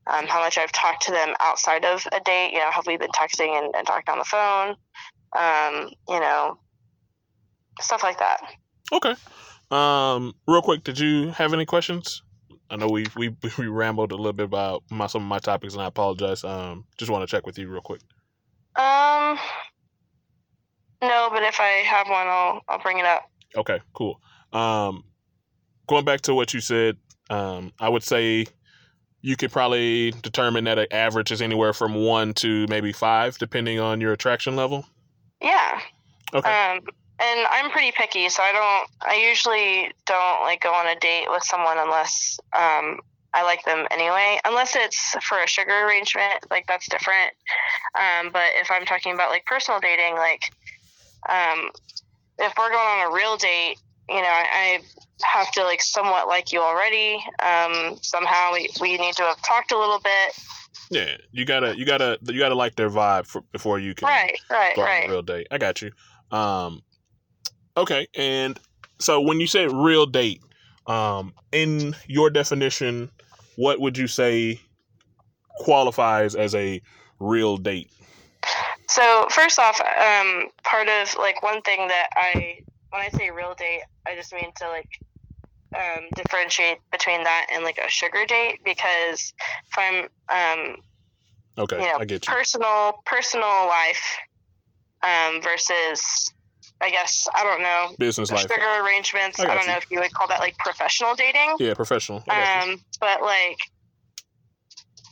um, how much I've talked to them outside of a date. You know, have we been texting and, and talking on the phone? Um, you know, stuff like that. Okay. Um, real quick, did you have any questions? I know we we (laughs) we rambled a little bit about my some of my topics, and I apologize. Um, just want to check with you real quick. Um, no, but if I have one, I'll I'll bring it up. Okay, cool. Um, going back to what you said, um, I would say you could probably determine that an average is anywhere from one to maybe five, depending on your attraction level. Yeah. Okay. Um, and I'm pretty picky, so I don't. I usually don't like go on a date with someone unless um I like them anyway. Unless it's for a sugar arrangement, like that's different. Um, but if I'm talking about like personal dating, like um, if we're going on a real date, you know, I, I have to like somewhat like you already. Um, somehow we, we need to have talked a little bit. yeah, you gotta you gotta you gotta like their vibe for, before you can Right, right, go on right. a real date. I got you. Um, okay, and so when you say real date, um, in your definition, what would you say qualifies as a real date? So first off, um, part of like one thing that I when I say real date, I just mean to like um, differentiate between that and like a sugar date because if I'm um, Okay, you know I get you. personal personal life um, versus I guess I don't know Business life. sugar arrangements. I I, don't you. know if you would call that like professional dating. Yeah, professional. You. Um, but like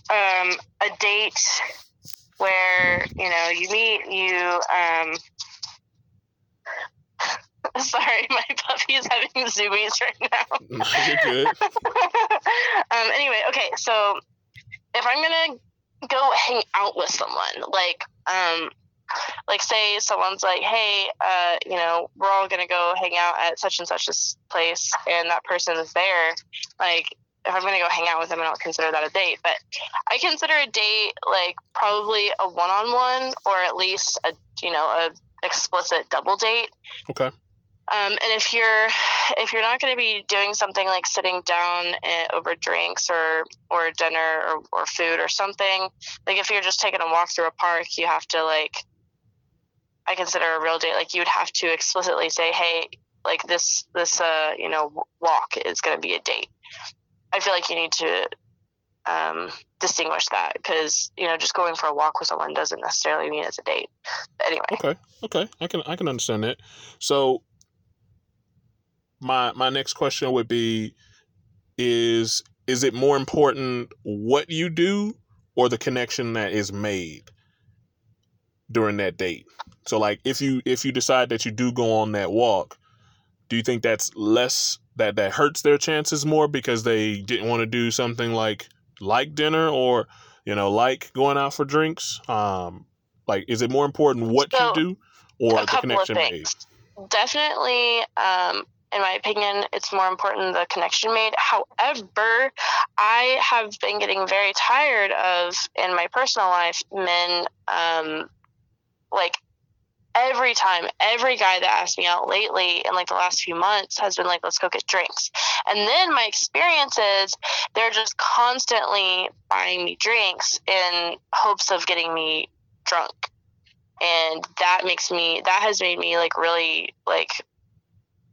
um, a date where you know you meet you. Um, (laughs) sorry, my puppy is having zoomies right now. (laughs) You're good. (laughs) um, anyway, okay, so if I'm gonna go hang out with someone, like, um, like say someone's like, hey, uh, you know, we're all gonna go hang out at such and such this place, and that person is there, like. If I'm gonna go hang out with them, I don't consider that a date. But I consider a date like probably a one-on-one, or at least a you know a explicit double date. Okay. Um, and if you're if you're not going to be doing something like sitting down eh, over drinks or or dinner or, or food or something, like if you're just taking a walk through a park, you have to like. I consider a real date like you would have to explicitly say, "Hey, like this this uh you know walk is going to be a date." I feel like you need to um, distinguish that because you know just going for a walk with someone doesn't necessarily mean it's a date. But anyway. Okay. Okay. I can I can understand that. So my my next question would be is is it more important what you do or the connection that is made during that date? So like if you if you decide that you do go on that walk, do you think that's less that that hurts their chances more because they didn't want to do something like like dinner or you know like going out for drinks? Um like is it more important what So, you do or the connection made? Definitely, um, in my opinion, it's more important the connection made. However, I have been getting very tired of in my personal life men um, like every time every guy that asked me out lately in like the last few months has been like let's go get drinks. And then my experience is they're just constantly buying me drinks in hopes of getting me drunk. And that makes me that has made me like really like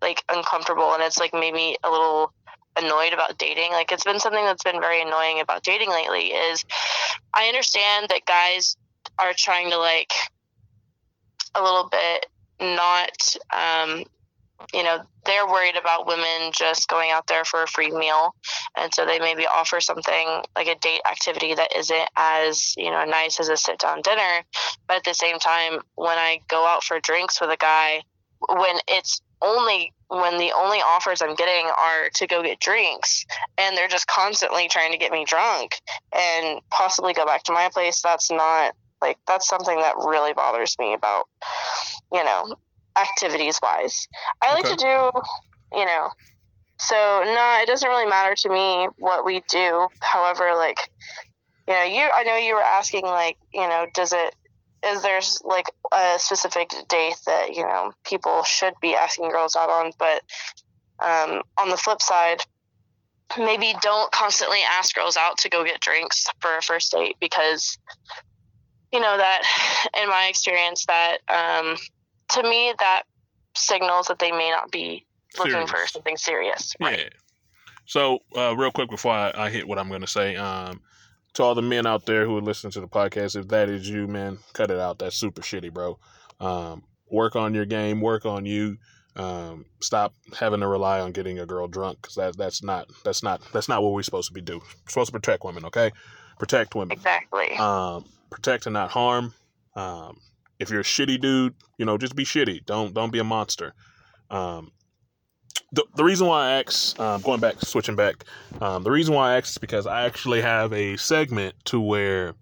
like uncomfortable. And it's like made me a little annoyed about dating. Like it's been something that's been very annoying about dating lately is i understand that guys are trying to like a little bit not um you know they're worried about women just going out there for a free meal. And so they maybe offer something like a date activity that isn't as you know nice as a sit down dinner. But at the same time when i go out for drinks with a guy when it's only when the only offers i'm getting are to go get drinks and they're just constantly trying to get me drunk and possibly go back to my place that's not like that's something that really bothers me about you know activities wise i like Okay. to do you know so no it doesn't really matter to me what we do. However like you know you i know you were asking like you know does it is there like a specific date that you know people should be asking girls out on? But um, on the flip side maybe don't constantly ask girls out to go get drinks for a first date because you know that in my experience that um, to me that signals that they may not be looking for something serious right Yeah. So, uh, real quick before I, I hit what I'm going to say, um, to all the men out there who are listening to the podcast, if that is you, man, cut it out. That's super shitty, bro. Um, work on your game. Work on you. Um, stop having to rely on getting a girl drunk because that that's not that's not that's not what we're supposed to be doing. We're supposed to protect women, okay? Protect women. exactly Um, protect and not harm. Um, if you're a shitty dude, you know, just be shitty. Don't don't be a monster. Um, the, the reason why I ask, um, going back, switching back, um, the reason why I ask is because I actually have a segment to where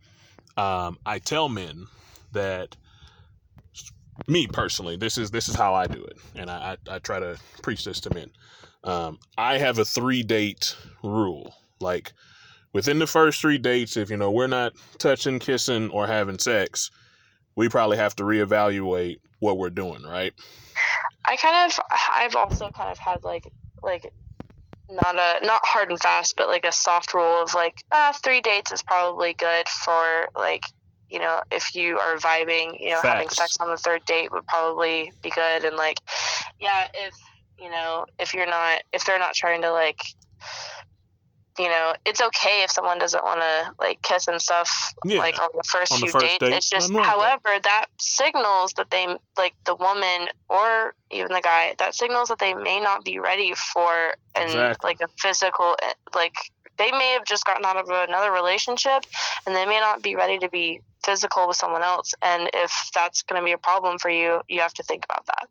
um, I tell men that me personally, this is this is how I do it, and I, I, I try to preach this to men. Um, I have a three date rule. Like within the first three dates, if you know we're not touching, kissing, or having sex, we probably have to reevaluate what we're doing, right? I kind of I've also kind of had like like not a not hard and fast, but like a soft rule of like uh, three dates is probably good for like you know if you are vibing, you know having sex on the third date would probably be good, and like yeah if you know if you're not if they're not trying to like you know it's okay if someone doesn't want to like kiss and stuff Yeah, like on the first on the few first dates date, it's just that. however that signals that they like the woman or even the guy that signals that they may not be ready for and Exactly. like a physical eh, like they may have just gotten out of another relationship and they may not be ready to be physical with someone else and if that's going to be a problem for you you have to think about that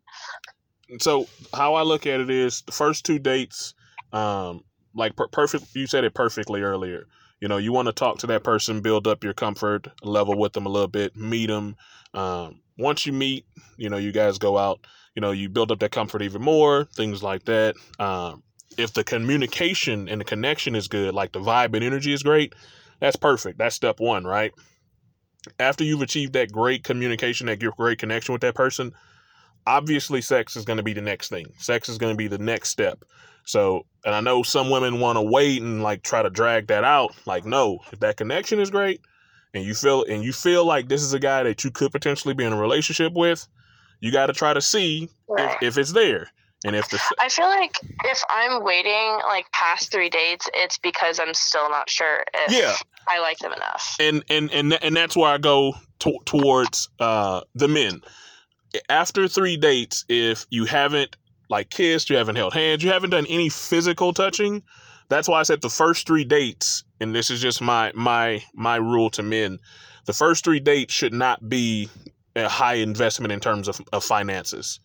so how I look at it is the first two dates, um, like per- perfect. You said it perfectly earlier. You know, you want to talk to that person, build up your comfort level with them a little bit, meet them. Um, once you meet, you know, you guys go out. You know, you build up that comfort even more. Things like that. Um, if the communication and the connection is good, like the vibe and energy is great, that's perfect. That's step one, right? After you've achieved that great communication, that great connection with that person, obviously sex is going to be the next thing. Sex is going to be the next step. So, and I know some women want to wait and like try to drag that out. Like, no, if that connection is great and you feel and you feel like this is a guy that you could potentially be in a relationship with, you got to try to see if, if it's there. And if the I feel like if I'm waiting like past three dates, it's because I'm still not sure if Yeah. I like them enough. and and and and that's where I go to, towards uh, the men. After three dates, if you haven't like kissed, you haven't held hands, you haven't done any physical touching. That's why I said the first three dates, and this is just my my my rule to men. The first three dates should not be a high investment in terms of, of finances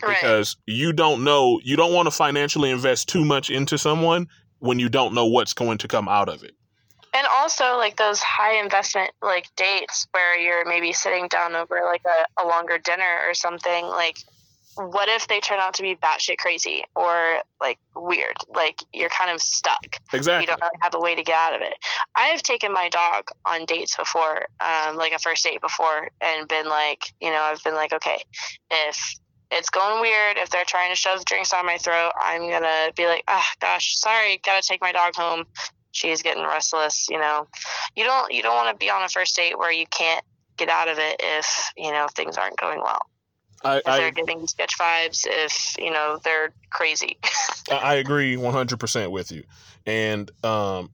because you don't know you don't want to financially invest too much into someone when you don't know what's going to come out of it. And also like those high investment like dates where you're maybe sitting down over like a, a longer dinner or something, like what if they turn out to be batshit crazy or like weird? Like you're kind of stuck. Exactly. You don't really have a way to get out of it. I have taken my dog on dates before, um, like a first date before, and been like, you know, I've been like, okay, if it's going weird, if they're trying to shove drinks down my throat, I'm gonna be like, ah, gosh, sorry, gotta take my dog home. She's getting restless. You know, you don't you don't want to be on a first date where you can't get out of it if you know things aren't going well. I, If they're I, giving sketch vibes, if you know they're crazy. (laughs) I agree 100% with you. And um,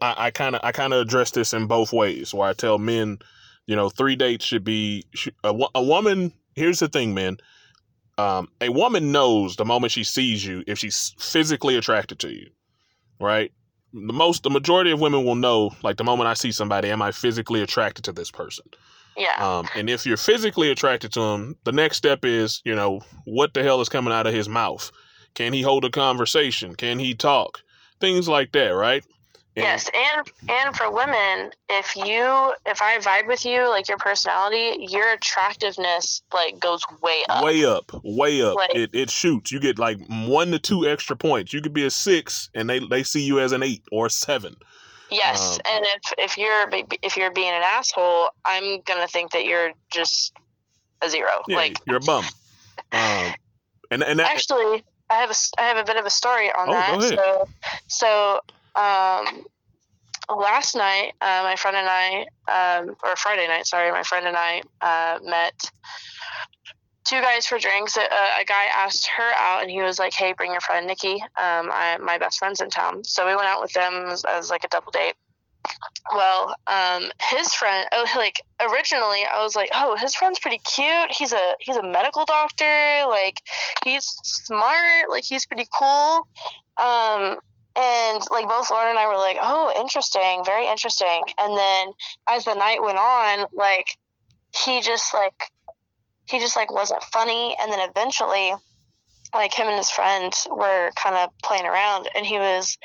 I kind of I kind of address this in both ways where I tell men, you know, three dates should be a, a woman. Here's the thing, man. Um, a woman knows the moment she sees you if she's physically attracted to you, right? The most, the majority of women will know, like the moment I see somebody, am I physically attracted to this person? yeah. Um, and if you're physically attracted to him, the next step is, you know, what the hell is coming out of his mouth? Can he hold a conversation? Can he talk? Things like that, right? Yes, and and for women, if you if I vibe with you, like your personality, your attractiveness like goes way up. Way up, way up. Like- it, it shoots. You get like one to two extra points. You could be a six, and they, they see you as an eight or a seven. yes, um, and if if you're if you're being an asshole, I'm gonna think that you're just a zero. Yeah, like you're a bum. Um, and and that, actually, I have a I have a bit of a story on Oh, that. So so um. Last night, uh, my friend and I, um, or Friday night, sorry, my friend and I uh, met two guys for drinks. A, a guy asked her out, and he was like, "Hey, bring your friend Nikki. Um, I, my best friend's in town." So we went out with them as, as like a double date. Well, um, his friend, oh, like originally, I was like, "Oh, his friend's pretty cute. He's a he's a medical doctor. Like, he's smart. Like, he's pretty cool." Um, and like both Lauren and I were like, "Oh, interesting, very interesting." And then as the night went on, like he just like he just like wasn't funny. And then eventually like him and his friend were kind of playing around and he was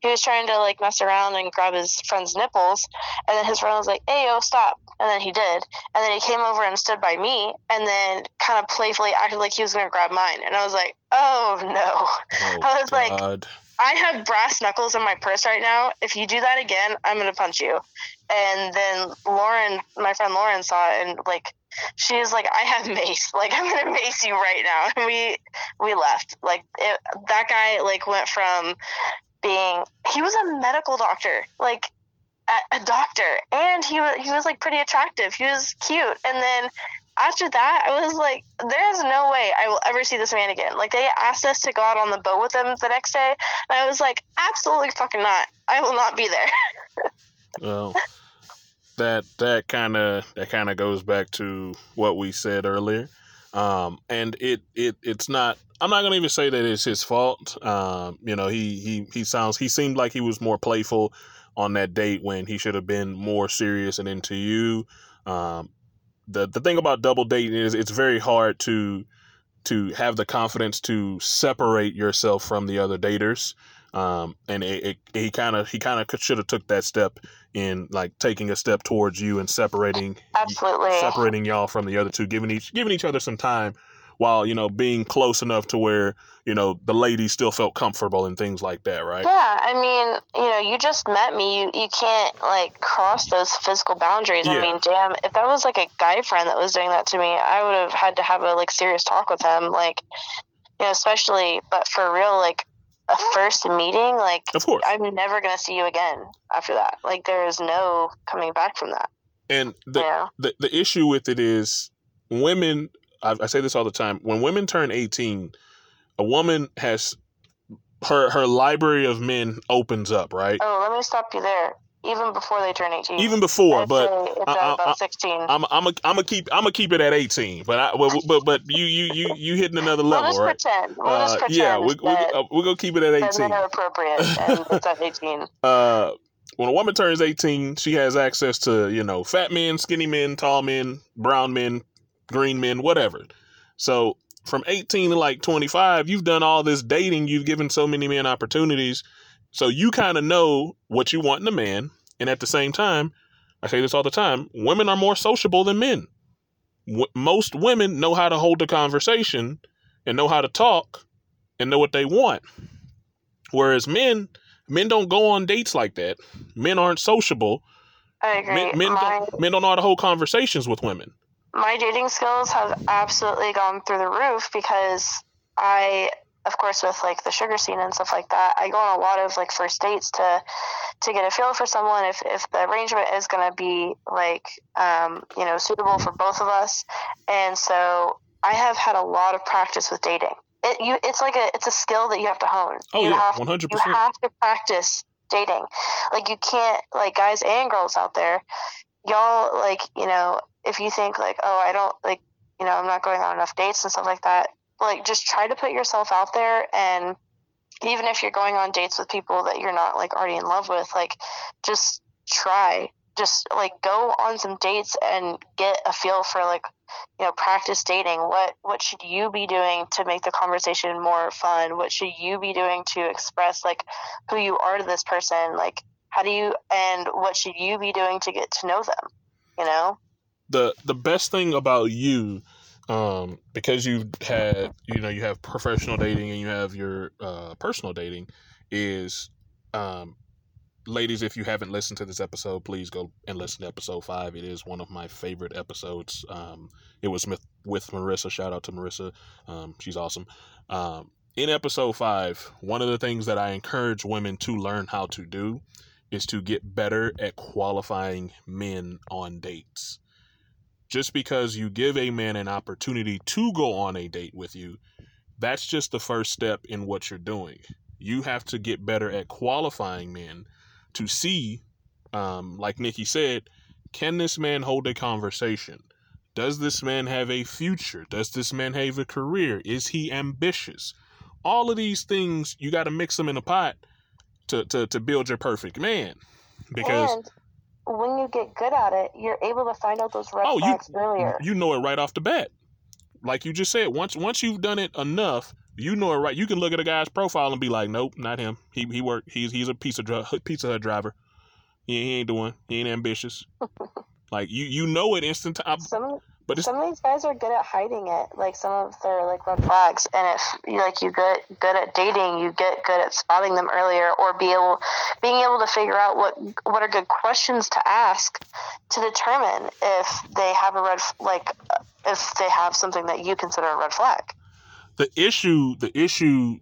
he was trying to like mess around and grab his friend's nipples. And then his friend was like hey yo stop. And then he did. And then he came over and stood by me and then kind of playfully acted like he was going to grab mine. And i was like oh no. Oh, (laughs) I was like, God. I have brass knuckles in my purse right now. If you do that again, I'm gonna punch you. And then Lauren, my friend Lauren, saw it and like she was like, I have (laughs) mace. Like I'm gonna mace you right now. And we we left. Like it, that guy like went from being he was a medical doctor, like a, a doctor, and he was he was like pretty attractive. He was cute, and then after that, I was like, there's no way I will ever see this man again. Like, they asked us to go out on the boat with them the next day, and I was like, absolutely fucking not. I will not be there. (laughs) Well, that that kind of that kind of goes back to what we said earlier, um, and it it it's not. I'm not gonna even say that it's his fault. Um, you know, he he he sounds he seemed like he was more playful on that date when he should have been more serious and into you. Um, the the thing about double dating is it's very hard to to have the confidence to separate yourself from the other daters. Um, and it, it, he kind of he kind of should have took that step in like taking a step towards you and separating Absolutely. separating y'all from the other two, giving each giving each other some time while you know being close enough to where you know the ladies still felt comfortable and things like that, right? Yeah, I mean, you know, you just met me. You you can't like cross those physical boundaries. Yeah. I mean, damn, if that was like a guy friend that was doing that to me, I would have had to have a like serious talk with him. Like, you know, especially, but for real, like a first meeting, like Of course. I'm never gonna see you again after that. Like, there is no coming back from that. And the, know? the the issue with it is women. I, I say this all the time. When women turn eighteen, a woman has her her library of men opens up, right? Oh, let me stop you there. Even before they turn 18. Even before, but I- I- about 16. I'm I'm a, I'm gonna keep I'm gonna keep it at 18. But I but but, but you you you you hitting another we'll level, just right? pretend. We'll Uh, pretend yeah, we, we, uh, we're gonna keep it at 18. men are appropriate and (laughs) it's at 18. uh, when a woman turns 18, she has access to, you know, fat men, skinny men, tall men, brown men, green men, whatever. So from 18 to like 25, you've done all this dating, you've given so many men opportunities. So you kind of know what you want in a man. And at the same time, I say this all the time women are more sociable than men. W- most women know how to hold a conversation and know how to talk and know what they want. Whereas men, men don't go on dates like that. Men aren't sociable. I agree. Men, men, my, don't, men don't know how to hold conversations with women. My dating skills have absolutely gone through the roof because I, of course, with like the sugar scene and stuff like that, I go on a lot of like first dates to to get a feel for someone if if the arrangement is going to be like um, you know suitable for both of us, and so I have had a lot of practice with dating. It you it's like a it's a skill that you have to hone. Oh you yeah, have one hundred you have to practice dating. Like you can't like guys and girls out there, y'all like, you know, if you think like, oh, I don't like, you know, I'm not going on enough dates and stuff like that, like just try to put yourself out there. And even if you're going on dates with people that you're not like already in love with, like just try. Just like go on some dates and get a feel for like you know practice dating. What what should you be doing to make the conversation more fun? What should you be doing to express like who you are to this person? Like how do you and what should you be doing to get to know them you know the the best thing about you um because you've had you know you have professional dating and you have your uh personal dating is um ladies if you haven't listened to this episode please go and listen to episode five. It is one of my favorite episodes. Um it was with, with marissa. Shout out to marissa. Um she's awesome. Um in episode five one of the things that i encourage women to learn how to do is to get better at qualifying men on dates just because you give a man an opportunity to go on a date with you, that's just the first step in what you're doing. You have to get better at qualifying men to see, um, like Nikki said, can this man hold a conversation? Does this man have a future? Does this man have a career? Is he ambitious? All of these things, you got to mix them in a pot to, to, to build your perfect man. Because and when you get good at it you're able to find out those red Oh, you- flags earlier you know it right off the bat. Like you just said, once once you've done it enough, you know it right. You can look at a guy's profile and be like, nope, not him. He he worked. He's he's a pizza dri- (laughs) pizza hut driver. He, he ain't doing. He ain't ambitious. (laughs) like you you know it instant some But some of these guys are good at hiding it like some of their like red flags. And if you like you get good at dating you get good at spotting them earlier or be able being able to figure out what what are good questions to ask to determine if they have a red like if they have something that you consider a red flag. The issue the issue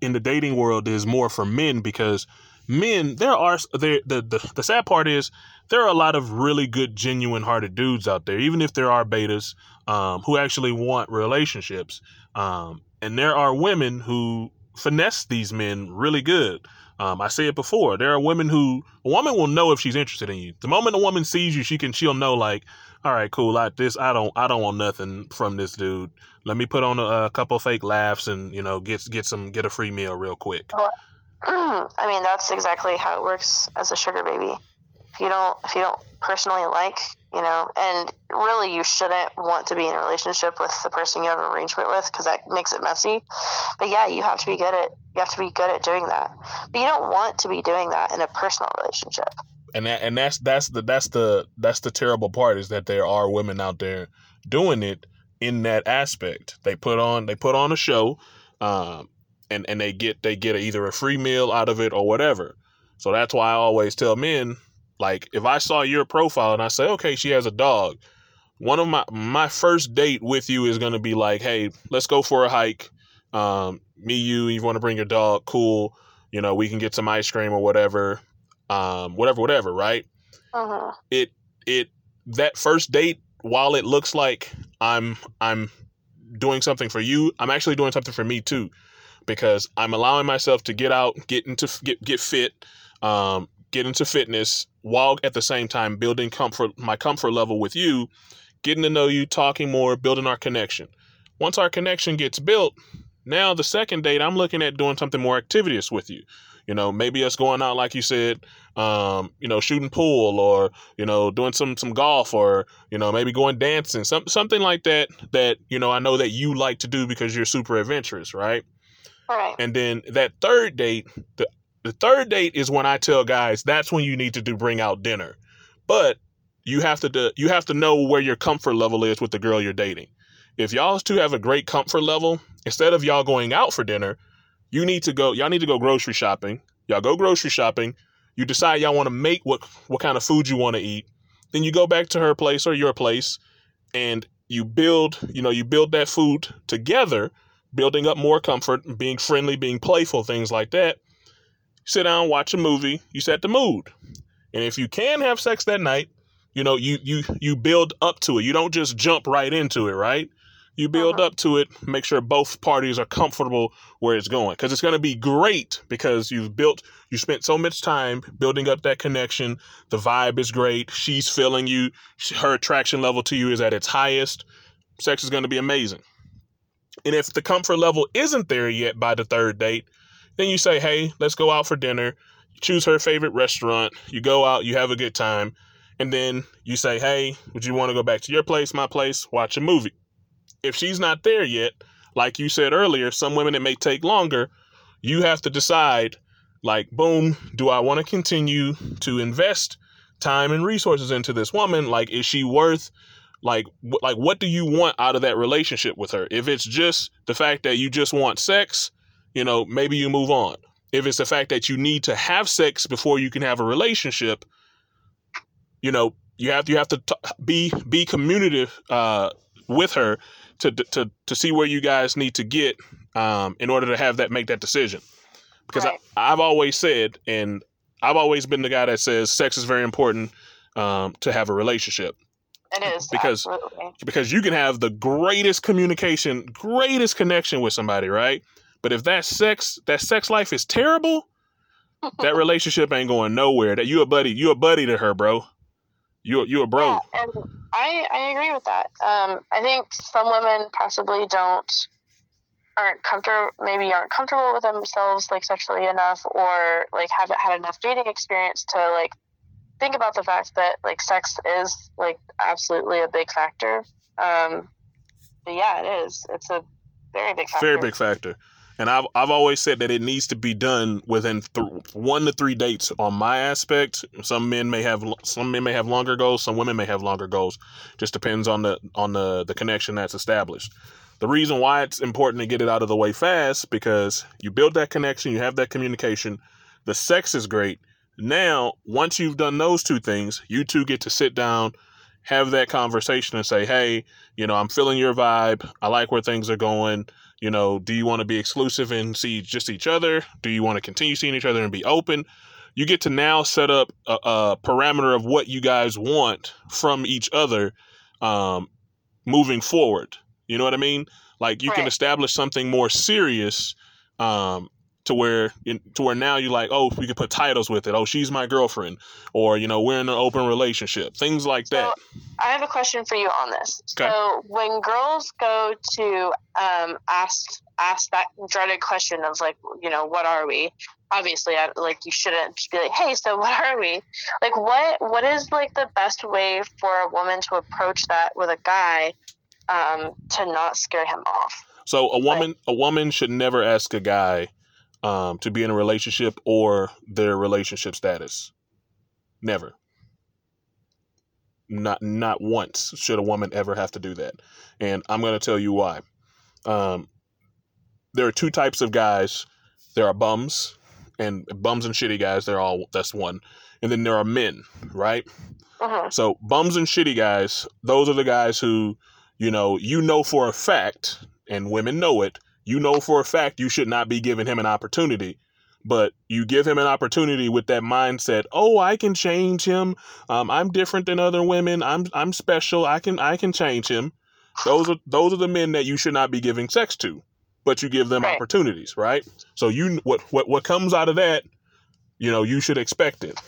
in the dating world is more for men because men there are there the, the the sad part is there are a lot of really good genuine hearted dudes out there even if there are betas um, who actually want relationships um, and there are women who finesse these men really good um, I say it before. There are women who a woman will know if she's interested in you. The moment a woman sees you, she can she'll know like, all right, cool. I this I don't I don't want nothing from this dude. Let me put on a, a couple fake laughs and you know get get some get a free meal real quick. (clears throat) I mean, that's exactly how it works as a sugar baby. You don't, if you don't personally like, you know, and really you shouldn't want to be in a relationship with the person you have an arrangement with because that makes it messy. But yeah, you have to be good at, you have to be good at doing that. But you don't want to be doing that in a personal relationship. And that and that's that's the that's the that's the terrible part is that there are women out there doing it in that aspect. They put on they put on a show, um, and and they get they get either a free meal out of it or whatever. So that's why I always tell men like if I saw your profile and I say okay she has a dog, one of my my first date with you is gonna be like hey let's go for a hike, um, me you you want to bring your dog? Cool, you know we can get some ice cream or whatever, um, whatever whatever right? Hmm it it that first date while it looks like i'm i'm doing something for you, I'm actually doing something for me too, because I'm allowing myself to get out, get into get get fit, um, get into fitness while at the same time building comfort my comfort level with you, getting to know you, talking more, building our connection. Once our connection gets built, now the second date I'm looking at doing something more activities with you. You know, maybe us going out like you said, um, you know, shooting pool or, you know, doing some some golf or, you know, maybe going dancing, some something like that that, you know, I know that you like to do because you're super adventurous, right? Right. And then that third date, the the third date is when I tell guys that's when you need to do bring out dinner. But you have to do, you have to know where your comfort level is with the girl you're dating. If y'all two have a great comfort level, instead of y'all going out for dinner, you need to go y'all need to go grocery shopping. Y'all go grocery shopping. You decide y'all want to make what what kind of food you want to eat. Then you go back to her place or your place and you build, you know, you build that food together, building up more comfort, being friendly, being playful, things like that sit down, watch a movie, you set the mood. And if you can have sex that night, you know, you you you build up to it. You don't just jump right into it, right? You build Uh-huh. up to it, make sure both parties are comfortable where it's going cuz it's going to be great because you've built you spent so much time building up that connection. The vibe is great. She's feeling you. Her attraction level to you is at its highest. Sex is going to be amazing. And if the comfort level isn't there yet by the third date, then you say, hey, let's go out for dinner. Choose her favorite restaurant. You go out, you have a good time. And then you say, hey, would you want to go back to your place, my place, watch a movie? If she's not there yet, like you said earlier, some women it may take longer. You have to decide, like, boom, do I want to continue to invest time and resources into this woman? Like, is she worth like like what do you want out of that relationship with her if it's just the fact that you just want sex you know maybe you move on if it's the fact that you need to have sex before you can have a relationship you know you have you have to t- be be communicative uh with her to to to see where you guys need to get um in order to have that make that decision because Right. I, I've always said and I've always been the guy that says sex is very important um to have a relationship It is because- absolutely. because you can have the greatest communication, greatest connection with somebody, right? But if that sex that sex life is terrible, that (laughs) relationship ain't going nowhere. That you a buddy, you a buddy to her, bro. You you a bro. Yeah, and I I agree with that. Um, I think some women possibly don't aren't comfortable, maybe aren't comfortable with themselves like sexually enough, or like haven't had enough dating experience to like think about the fact that like sex is like absolutely a big factor. Um, but yeah, it is. It's a very big factor. Very big factor. And I've I've always said that it needs to be done within th- one to three dates. On my aspect, some men may have some men may have longer goals, some women may have longer goals. Just depends on the on the the connection that's established. The reason why it's important to get it out of the way fast because you build that connection, you have that communication. The sex is great. Now, once you've done those two things, you two get to sit down, have that conversation, and say, "Hey, you know, I'm feeling your vibe. I like where things are going." You know do you want to be exclusive and see just each other? Do you want to continue seeing each other and be open? You get to now set up a, a parameter of what you guys want from each other um, moving forward. You know what i mean? Like you can establish something more serious um, to where to where now you're like oh we can put titles with it oh she's my girlfriend or you know we're in an open relationship things like that I have a question for you on this. Okay. So when girls go to um, ask ask that dreaded question of like, you know, what are we? Obviously, I, like you shouldn't just be like, hey, so what are we? Like, what what is like the best way for a woman to approach that with a guy um, to not scare him off? So a woman a woman should never ask a guy um, to be in a relationship or their relationship status. Never. Not not once should a woman ever have to do that. And I'm going to tell you why. Um, there are two types of guys. There are bums and bums and shitty guys. They're all that's one. And then there are men, right? hmm So bums and shitty guys, those are the guys who, you know, you know for a fact, and women know it, you know for a fact you should not be giving him an opportunity. But you give him an opportunity with that mindset, oh, I can change him. Um, I'm different than other women. I'm I'm special. I can I can change him. those are those are the men that you should not be giving sex to, but you give them Right. opportunities, right? So you what what what comes out of that, you know, you should expect it.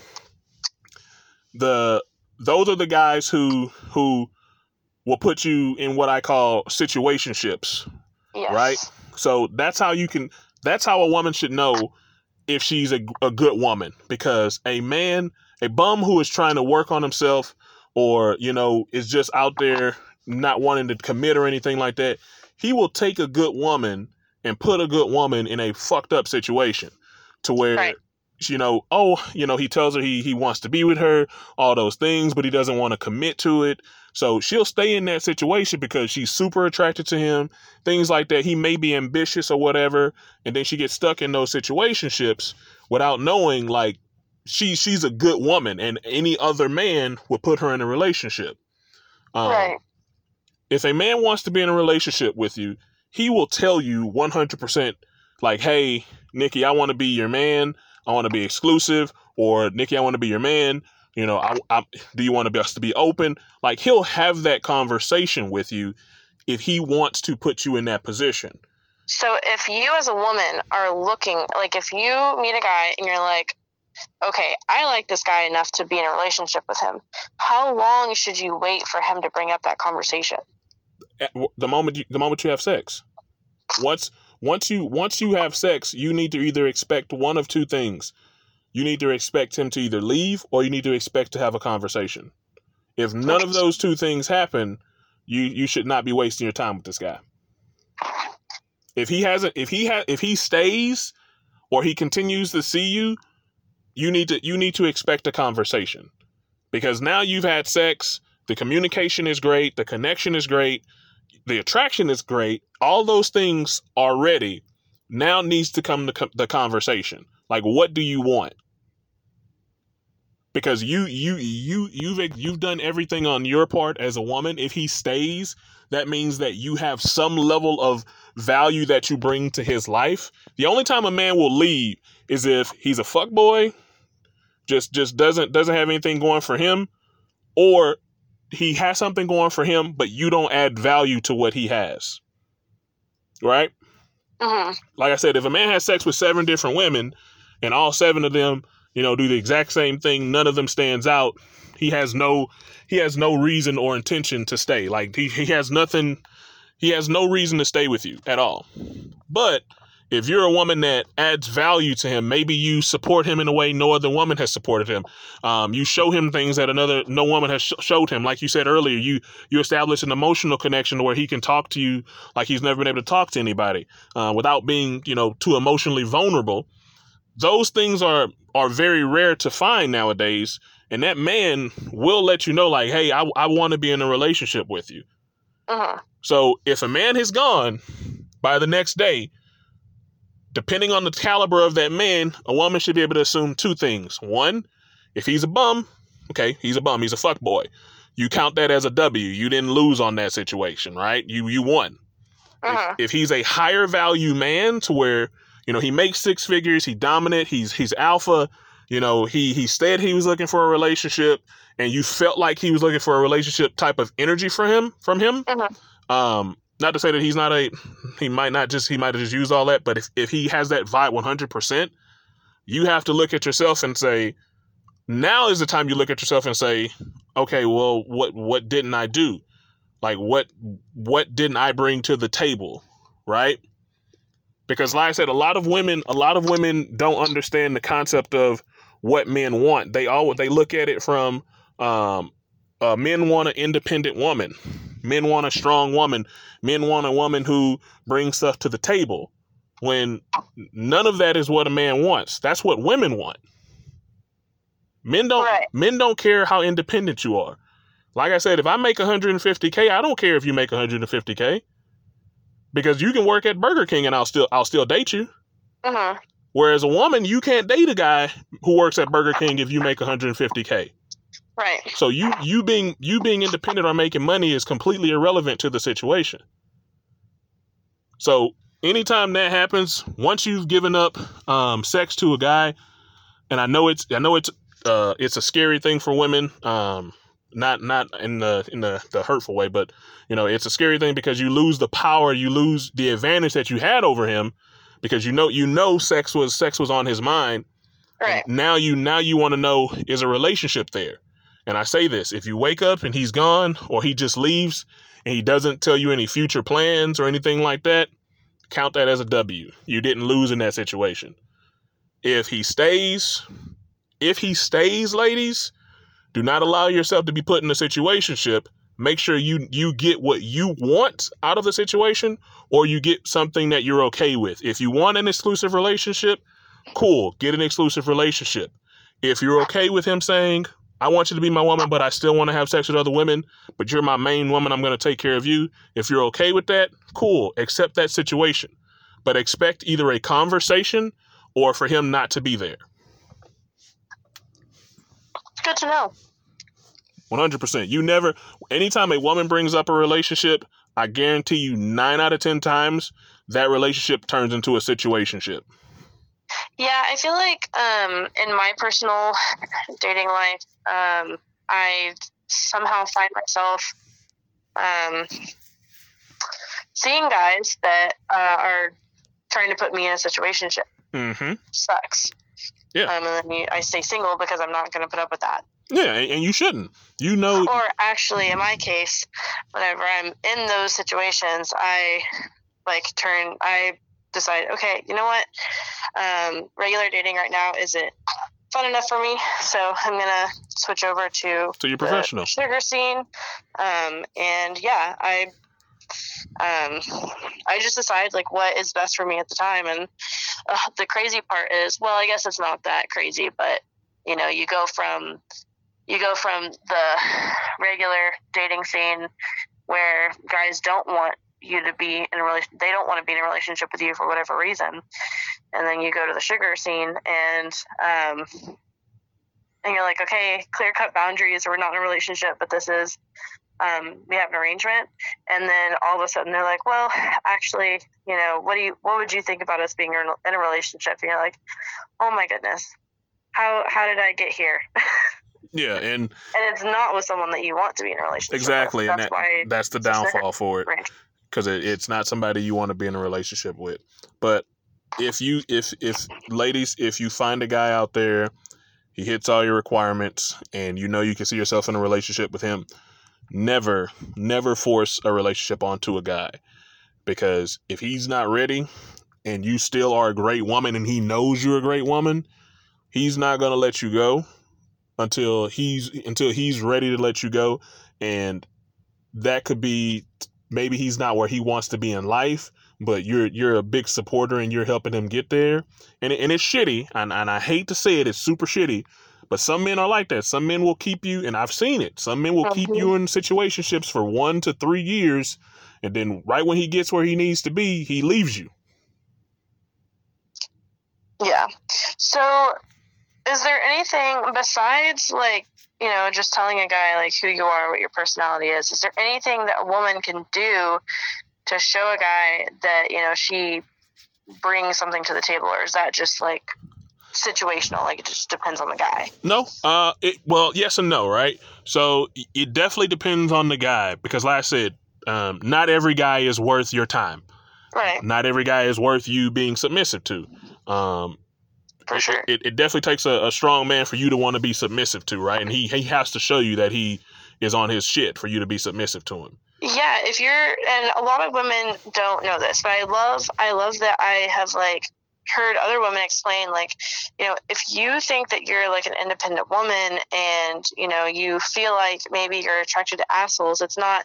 The those are the guys who who will put you in what I call situationships. Yes. Right. So that's how you can that's how a woman should know if she's a, a good woman because a man a bum who is trying to work on himself or you know is just out there not wanting to commit or anything like that he will take a good woman and put a good woman in a fucked up situation to where Right. You know oh you know he tells her he he wants to be with her all those things but he doesn't want to commit to it so she'll stay in that situation because she's super attracted to him things like that he may be ambitious or whatever and then she gets stuck in those situationships without knowing like she she's a good woman and any other man would put her in a relationship um, right. if a man wants to be in a relationship with you, he will tell you 100% like, hey, Nikki, I want to be your man. I want to be exclusive. Or, Nikki, I want to be your man. You know, I, I, do you want to be us to be open? Like, he'll have that conversation with you if he wants to put you in that position. So if you as a woman are looking like if you meet a guy and you're like, okay, I like this guy enough to be in a relationship with him, how long should you wait for him to bring up that conversation? At the moment you, the moment you have sex. Once once you once you have sex, you need to either expect one of two things. You need to expect him to either leave or you need to expect to have a conversation. If none of those two things happen, you you should not be wasting your time with this guy. If he hasn't if he ha- if he stays or he continues to see you, you need to you need to expect a conversation. Because now you've had sex, the communication is great, the connection is great, the attraction is great. All those things are ready. Now needs to come to co- the conversation. Like, what do you want? Because you you you you've you've done everything on your part as a woman. If he stays, that means that you have some level of value that you bring to his life. The only time a man will leave is if he's a fuck boy, just just doesn't doesn't have anything going for him, or he has something going for him, but you don't add value to what he has. Right? hmm Like I said, if a man has sex with seven different women and all seven of them, you know, do the exact same thing, none of them stands out, he has no he has no reason or intention to stay. Like he, he has nothing he has no reason to stay with you at all. But if you're a woman that adds value to him, maybe you support him in a way no other woman has supported him. Um, you show him things that another no woman has sh- showed him. Like you said earlier, you you establish an emotional connection where he can talk to you like he's never been able to talk to anybody uh, without being you know too emotionally vulnerable. Those things are are very rare to find nowadays, and that man will let you know like, hey, I I want to be in a relationship with you. hmm So if a man has gone by the next day, depending on the caliber of that man, a woman should be able to assume two things. One, if he's a bum, okay, he's a bum, he's a fuck boy. You count that as a W. You didn't lose on that situation, right? You you won. hmm If, if he's a higher value man to where, you know, he makes six figures, he dominant, he's he's alpha, you know, he he said he was looking for a relationship and you felt like he was looking for a relationship type of energy for him from him. Mhm. Um not to say that he's not a he might not just he might have just used all that, but if, if he has that vibe 100%, you have to look at yourself and say now is the time you look at yourself and say, okay, well what what didn't I do? Like what what didn't I bring to the table, right? Because like I said, a lot of women, a lot of women don't understand the concept of what men want. They all they look at it from um, uh, men want an independent woman, men want a strong woman, men want a woman who brings stuff to the table. When none of that is what a man wants. That's what women want. Men don't Right. men don't care how independent you are. Like I said, if I make 150k, I don't care if you make 150k because you can work at Burger King and I'll still I'll still date you. hmm Whereas a woman, you can't date a guy who works at Burger King if you make 150k. Right. So you you being you being independent or making money is completely irrelevant to the situation. So anytime that happens, once you've given up um, sex to a guy, and I know it's I know it's uh, it's a scary thing for women. Um, not not in the in the, the hurtful way, but you know, it's a scary thing because you lose the power, you lose the advantage that you had over him because you know you know sex was sex was on his mind. Right. Now you now you want to know is a relationship there. And I say this, if you wake up and he's gone or he just leaves and he doesn't tell you any future plans or anything like that, count that as a W. You didn't lose in that situation. If he stays, if he stays, ladies, do not allow yourself to be put in a situationship. Make sure you you get what you want out of the situation or you get something that you're okay with. If you want an exclusive relationship, cool, get an exclusive relationship. If you're okay with him saying, I want you to be my woman, but I still want to have sex with other women, but you're my main woman, I'm going to take care of you. If you're okay with that, cool, accept that situation. But expect either a conversation or for him not to be there. Good to know. 100%. You never, anytime a woman brings up a relationship, I guarantee you nine out of 10 times that relationship turns into a situationship. Yeah, I feel like um, in my personal dating life, um, I somehow find myself um, seeing guys that uh, are trying to put me in a situation. Mm-hmm. Sucks. Yeah. Um, and then you, I stay single because I'm not going to put up with that. Yeah, and you shouldn't. You know. Or actually, in my case, whenever I'm in those situations, I like turn. I decide, okay, you know what? Um, regular dating right now isn't fun enough for me, so I'm gonna switch over to to your the professional. sugar scene. Um, and yeah, I um, I just decide like what is best for me at the time. And uh, the crazy part is, well, I guess it's not that crazy, but you know, you go from you go from the regular dating scene where guys don't want you to be in a relation they don't want to be in a relationship with you for whatever reason and then you go to the sugar scene and um and you're like okay clear cut boundaries we're not in a relationship but this is um, we have an arrangement and then all of a sudden they're like well actually you know what do you what would you think about us being in a, relationship and you're like oh my goodness how how did i get here (laughs) Yeah, and and it's not with someone that you want to be in a relationship exactly, with. and that's that, why that's the it's a sugar downfall for it. range. Because it, it's not somebody you want to be in a relationship with. But if you if if ladies, if you find a guy out there, he hits all your requirements, and you know you can see yourself in a relationship with him, never never force a relationship onto a guy because if he's not ready and you still are a great woman and he knows you're a great woman, he's not going to let you go until he's until he's ready to let you go and that could be maybe he's not where he wants to be in life, but you're you're a big supporter and you're helping him get there. And and it's shitty, and, and I hate to say it, it's super shitty. But some men are like that. Some men will keep you, and I've seen it. Some men will keep Mhm. you in situationships for one to three years, and then right when he gets where he needs to be, he leaves you. Yeah. So, is there anything besides like you know just telling a guy like who you are, what your personality is? Is there anything that a woman can do to show a guy that you know she brings something to the table, or is that just like situational? Like it just depends on the guy. No, uh, it well, yes and no, right? So it- it definitely depends on the guy because, like I said, um, not every guy is worth your time. Right. Not every guy is worth you being submissive to. Um, For sure. it, it definitely takes a, a strong man for you to want to be submissive to, right? And he he has to show you that he is on his shit for you to be submissive to him. Yeah, if you're and a lot of women don't know this, but I love I love that I have like heard other women explain like, you know, if you think that you're like an independent woman and, you know, you feel like maybe you're attracted to assholes, it's not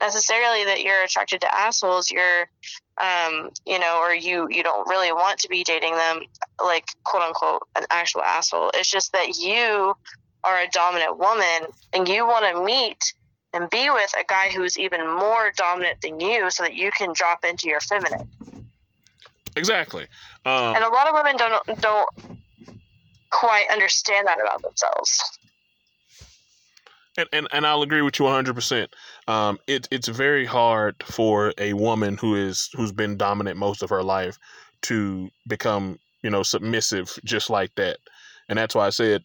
necessarily that you're attracted to assholes, you're um, you know, or you you don't really want to be dating them like quote unquote an actual asshole. It's just that you are a dominant woman and you want to meet and be with a guy who's even more dominant than you so that you can drop into your feminine. Exactly. Um, And a lot of women don't don't quite understand that about themselves. and, and, and I'll agree with you 100%. Um, it, it's very hard for a woman who is who's been dominant most of her life to become, you know, submissive just like that. And that's why I said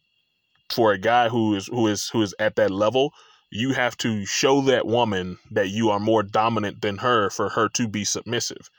for a guy who is who is who is at that level, you have to show that woman that you are more dominant than her for her to be submissive.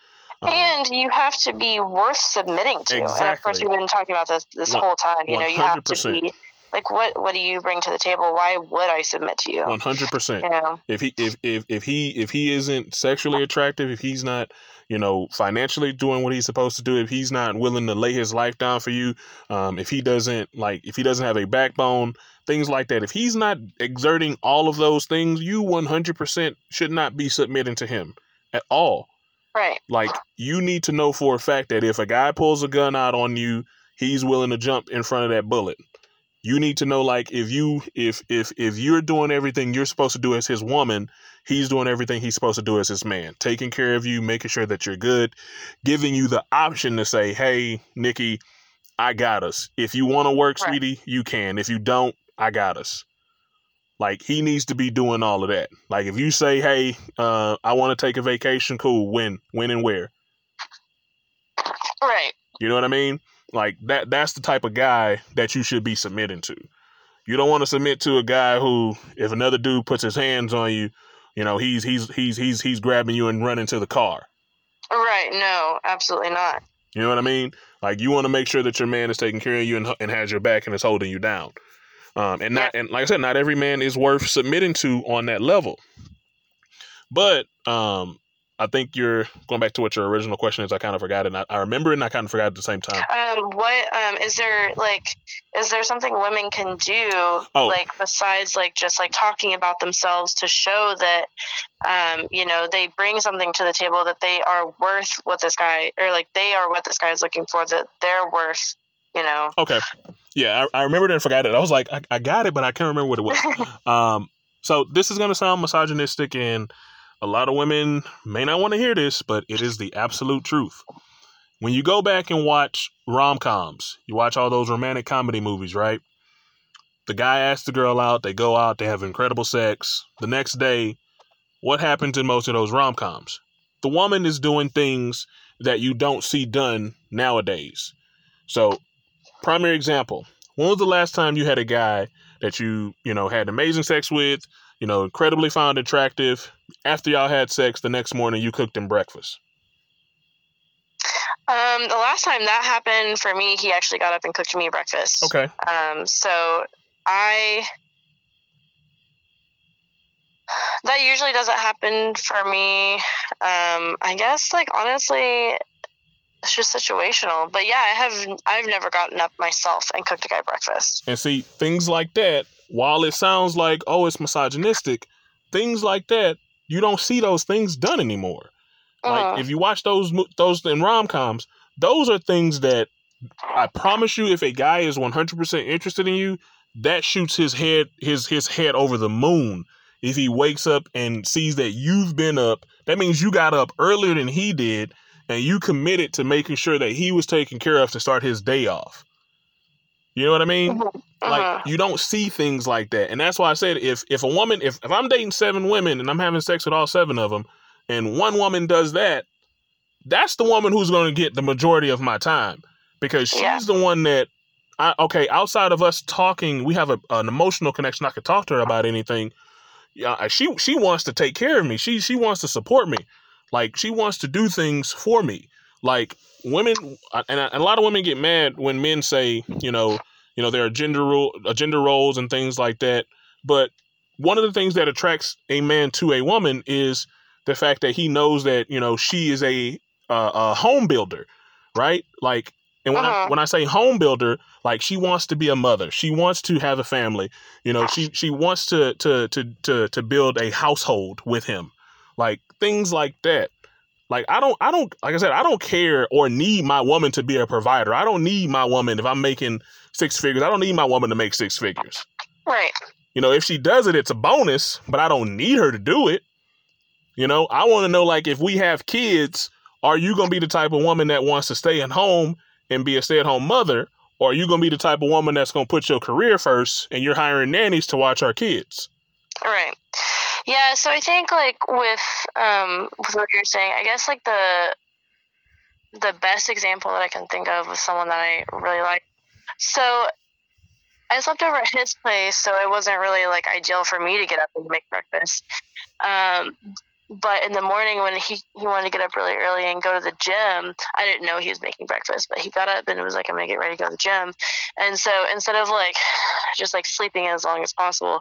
Um, and you have to be worth submitting to. Exactly. And of course, we've been talking about this this whole time. You know, you have to be like what what do you bring to the table why would i submit to you 100% you if he if, if if he if he isn't sexually attractive if he's not you know financially doing what he's supposed to do if he's not willing to lay his life down for you um, if he doesn't like if he doesn't have a backbone things like that if he's not exerting all of those things you 100% should not be submitting to him at all right. Like you need to know for a fact that if a guy pulls a gun out on you he's willing to jump in front of that bullet. You need to know like if you if if if you're doing everything you're supposed to do as his woman he's doing everything he's supposed to do as his man. Taking care of you making sure that you're good giving you the option to say hey nikki i got us. If you want to work right. sweetie you can. If you don't i got us like he needs to be doing all of that like if you say hey uh, i want to take a vacation cool when when and where right you know what i mean like that that's the type of guy that you should be submitting to. You don't want to submit to a guy who if another dude puts his hands on you, you know, he's he's he's he's he's grabbing you and running to the car. Right, no, absolutely not. You know what I mean? Like you want to make sure that your man is taking care of you and, and has your back and is holding you down. Um, and not and like I said, not every man is worth submitting to on that level. But um, I think you're going back to what your original question is. I kind of forgot it. I, I remember it, and I kind of forgot at the same time. Um, what um, is there like? Is there something women can do, oh. like besides like just like talking about themselves to show that, um, you know, they bring something to the table that they are worth what this guy or like they are what this guy is looking for. That they're worth, you know. Okay. Yeah, I, I remembered and forgot it. I was like, I, I got it, but I can't remember what it was. (laughs) um, so this is going to sound misogynistic and a lot of women may not want to hear this, but it is the absolute truth. When you go back and watch rom coms, you watch all those romantic comedy movies, right? The guy asks the girl out, they go out, they have incredible sex. The next day, what happens in most of those rom coms? The woman is doing things that you don't see done nowadays. So, primary example when was the last time you had a guy that you, you know, had amazing sex with, you know, incredibly found attractive. After y'all had sex, the next morning you cooked him breakfast. Um, the last time that happened for me, he actually got up and cooked me breakfast. Okay. Um, so I that usually doesn't happen for me. Um, I guess like honestly, it's just situational. But yeah, I have I've never gotten up myself and cooked a guy breakfast. And see things like that while it sounds like oh it's misogynistic, things like that you don't see those things done anymore. Uh-huh. Like if you watch those those in rom coms, those are things that I promise you, if a guy is one hundred percent interested in you, that shoots his head his his head over the moon. If he wakes up and sees that you've been up, that means you got up earlier than he did, and you committed to making sure that he was taken care of to start his day off. You know what I mean? Uh-huh. Like uh-huh. you don't see things like that, and that's why I said if if a woman if if I'm dating seven women and I'm having sex with all seven of them, and one woman does that, that's the woman who's going to get the majority of my time because she's yeah. the one that I okay outside of us talking, we have a, an emotional connection. I could talk to her about anything. Yeah, she she wants to take care of me. She she wants to support me. Like she wants to do things for me. Like women, and a lot of women get mad when men say, you know, you know, there are gender rule, uh, gender roles and things like that. But one of the things that attracts a man to a woman is the fact that he knows that you know she is a uh, a home builder, right? Like, and when uh-huh. I when I say home builder, like she wants to be a mother, she wants to have a family. You know, she she wants to to to to to build a household with him, like things like that. Like I don't I don't like I said I don't care or need my woman to be a provider. I don't need my woman if I'm making six figures. I don't need my woman to make six figures. Right. You know, if she does it, it's a bonus, but I don't need her to do it. You know, I want to know like if we have kids, are you going to be the type of woman that wants to stay at home and be a stay at home mother? Or are you going to be the type of woman that's going to put your career first and you're hiring nannies to watch our kids? Right. Yeah, so I think like with um with what you're saying, I guess like the the best example that I can think of with someone that I really like so I slept over at his place, so it wasn't really like ideal for me to get up and make breakfast. Um, but in the morning when he, he wanted to get up really early and go to the gym i didn't know he was making breakfast but he got up and was like i'm gonna get ready to go to the gym. And so instead of like just like sleeping as long as possible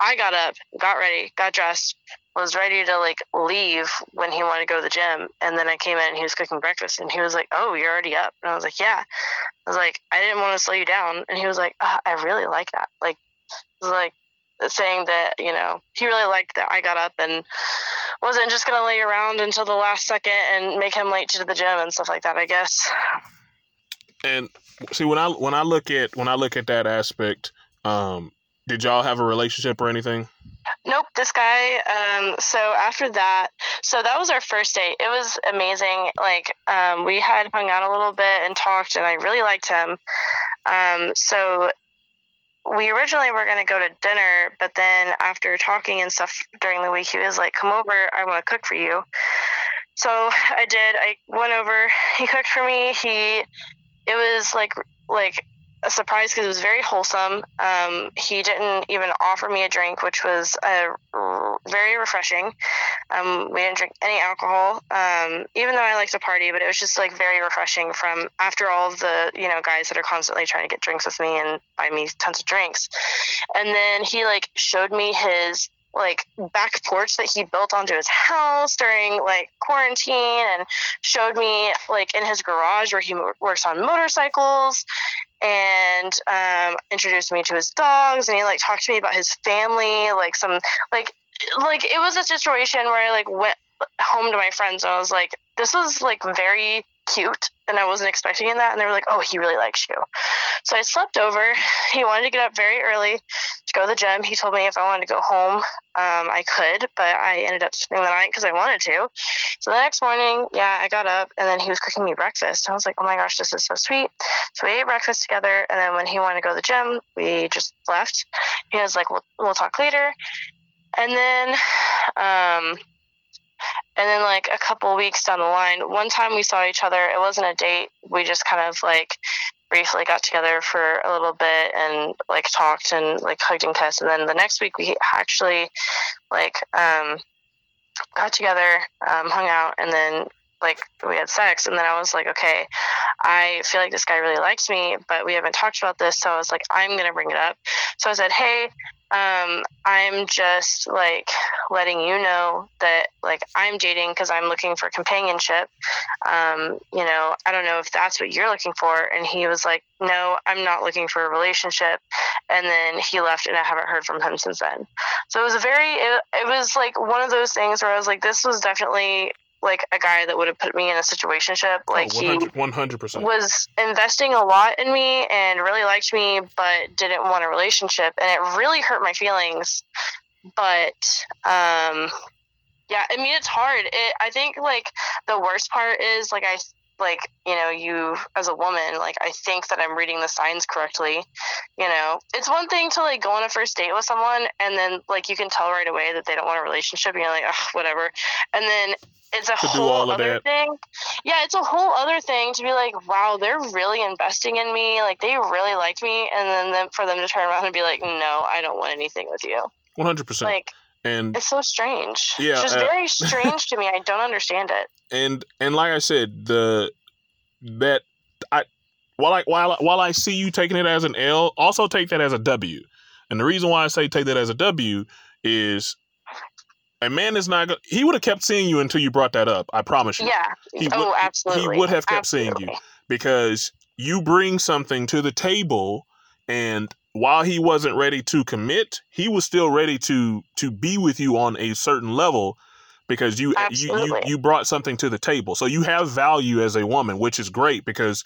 i got up got ready got dressed was ready to like leave when he wanted to go to the gym. And then i came in and he was cooking breakfast and he was like oh you're already up. And i was like yeah. I was like i didn't want to slow you down. And he was like oh, i really like that. Like was like saying that you know he really liked that I got up and wasn't just gonna lay around until the last second and make him late to the gym and stuff like that. I guess. And see when I when I look at when I look at that aspect, um, did y'all have a relationship or anything? Nope, this guy. Um, so after that, so that was our first date. It was amazing. Like um, we had hung out a little bit and talked, and I really liked him. Um, so we originally were going to go to dinner, but then after talking and stuff during the week, he was like, "Come over, I want to cook for you." So I did. I went over. He cooked for me. He, it was like like a surprise because it was very wholesome. Um, he didn't even offer me a drink, which was uh, very refreshing. Um, we didn't drink any alcohol, um, even though I like to party, but it was just like very refreshing from after all the you know guys that are constantly trying to get drinks with me and buy me tons of drinks. And then he like showed me his like back porch that he built onto his house during like quarantine and showed me like in his garage where he works on motorcycles and um, introduced me to his dogs and he like talked to me about his family like some like like it was a situation where i like went home to my friends and i was like this is like very cute and I wasn't expecting that. And they were like, oh, he really likes you. So I slept over. He wanted to get up very early to go to the gym. He told me if I wanted to go home, um, I could, but I ended up spending the night because I wanted to. So the next morning, yeah, I got up and then he was cooking me breakfast. I was like, oh my gosh, this is so sweet. So we ate breakfast together. And then when he wanted to go to the gym, we just left. He was like, we'll, we'll talk later. And then, um, and then like a couple weeks down the line, one time we saw each other. It wasn't a date. We just kind of like briefly got together for a little bit and like talked and like hugged and kissed. And then the next week we actually like um got together, um, hung out, and then like we had sex and then i was like okay i feel like this guy really likes me but we haven't talked about this so i was like i'm gonna bring it up so i said hey um, I'm just like letting you know that like I'm dating because I'm looking for companionship. Um, you know, I don't know if that's what you're looking for. And he was like, no, I'm not looking for a relationship. And then he left, and I haven't heard from him since then. So it was a very, it, it was like one of those things where I was like, this was definitely like a guy that would have put me in a situationship. Oh, like oh, he 100%. was investing a lot in me and really liked me, but didn't want a relationship, and it really hurt my feelings. But um, yeah, I mean it's hard. It, I think like the worst part is like I like you know you as a woman like i think that i'm reading the signs correctly you know? It's one thing to like go on a first date with someone and then like you can tell right away that they don't want a relationship and you're like whatever. And then it's a whole other thing yeah it's a whole other thing to be like wow they're really investing in me like they really like me. And then them, for them to turn around and be like no i don't want anything with you. 100% like and it's so strange. Yeah it's just uh, very (laughs) strange to me. I don't understand it. And and like i said the that i while i while, while i see you taking it as an l also take that as a w. And the reason why i say take that as a w is a man is not he would have kept seeing you until you brought that up i promise you. Yeah. He oh would, absolutely he would have kept absolutely. seeing you because you bring something to the table and while he wasn't ready to commit, he was still ready to to be with you on a certain level because you you, you you brought something to the table. So you have value as a woman, which is great because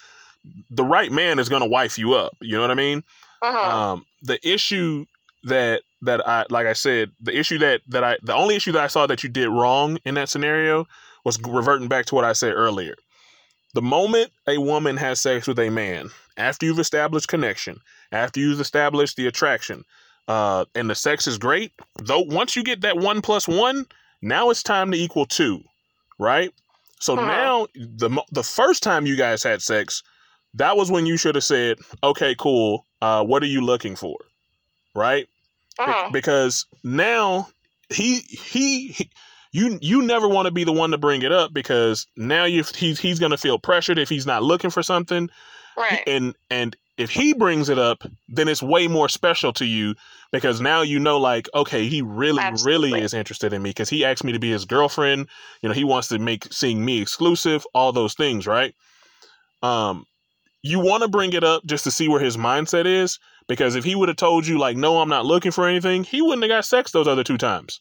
the right man is going to wife you up. You know what I mean? Uh-huh. Um, the issue that that I like I said, the issue that that I the only issue that I saw that you did wrong in that scenario was reverting back to what I said earlier. The moment a woman has sex with a man, after you've established connection, after you've established the attraction, uh, and the sex is great, though once you get that one plus one, now it's time to equal two, right? So uh-huh. now the the first time you guys had sex, that was when you should have said, "Okay, cool. uh, what are you looking for, right? Be- Mhm. because now he, he he you you never want to be the one to bring it up because now you he's he's gonna feel pressured if he's not looking for something Right. and and if he brings it up then it's way more special to you because now you know like okay he really Absolutely. really is interested in me because he asked me to be his girlfriend. You know he wants to make seeing me exclusive all those things right? Um you want to bring it up just to see where his mindset is because if he would have told you like no i'm not looking for anything he wouldn't have got sex those other two times.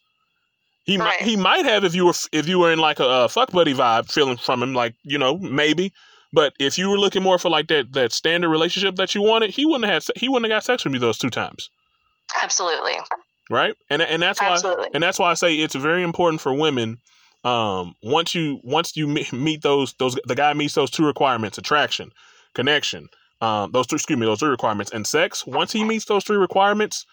He might he might have if you were if you were in like a, uh fuck buddy vibe feeling from him like you know maybe but if you were looking more for like that that standard relationship that you wanted he wouldn't have had he wouldn't have got sex with you those two times Absolutely. right and and that's why Absolutely. and that's why I say it's very important for women. Um, once you once you meet those those the guy meets those two requirements: attraction, connection. Um, those three, excuse me, those three requirements, and sex. Once he meets those three requirements,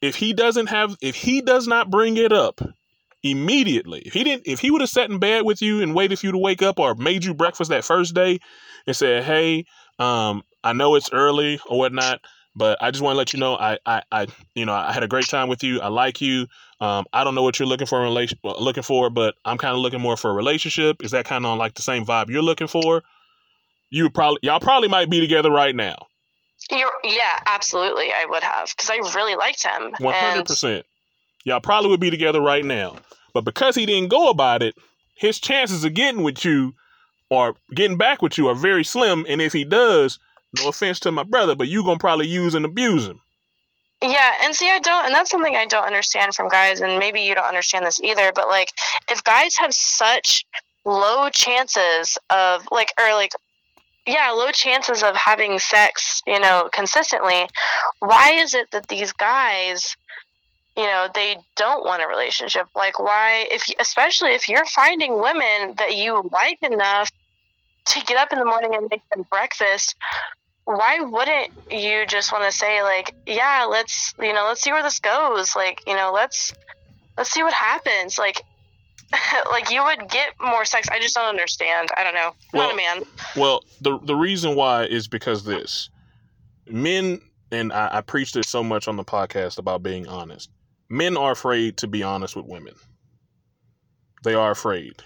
if he doesn't have, if he does not bring it up immediately, if he didn't, if he would have sat in bed with you and waited for you to wake up, or made you breakfast that first day, and said, "Hey, um, I know it's early or whatnot, but I just want to let you know I, I, I, you know, I had a great time with you. I like you. Um, I don't know what you're looking for in relation, looking for, but I'm kind of looking more for a relationship. Is that kind of like the same vibe you're looking for? You probably, y'all probably might be together right now, You're, yeah, absolutely. I would have because I really liked him. one hundred percent. Y'all probably would be together right now, but because he didn't go about it, his chances of getting with you or getting back with you are very slim. And if he does, no offense to my brother, but you gonna probably use and abuse him. Yeah, and see, I don't, and that's something I don't understand from guys, and maybe you don't understand this either. But like, if guys have such low chances of like, or like, yeah, low chances of having sex, you know, consistently, why is it that these guys, you know, they don't want a relationship? Like, why, if especially if you're finding women that you like enough to get up in the morning and make them breakfast, why wouldn't you just want to say like yeah let's you know let's see where this goes. Like you know let's let's see what happens. Like (laughs) like you would get more sex. I just don't understand. I don't know. I'm not Well- a man. Well, the the reason why is because this. Men and I, I preach this so much on the podcast about being honest. Men are afraid to be honest with women. They are afraid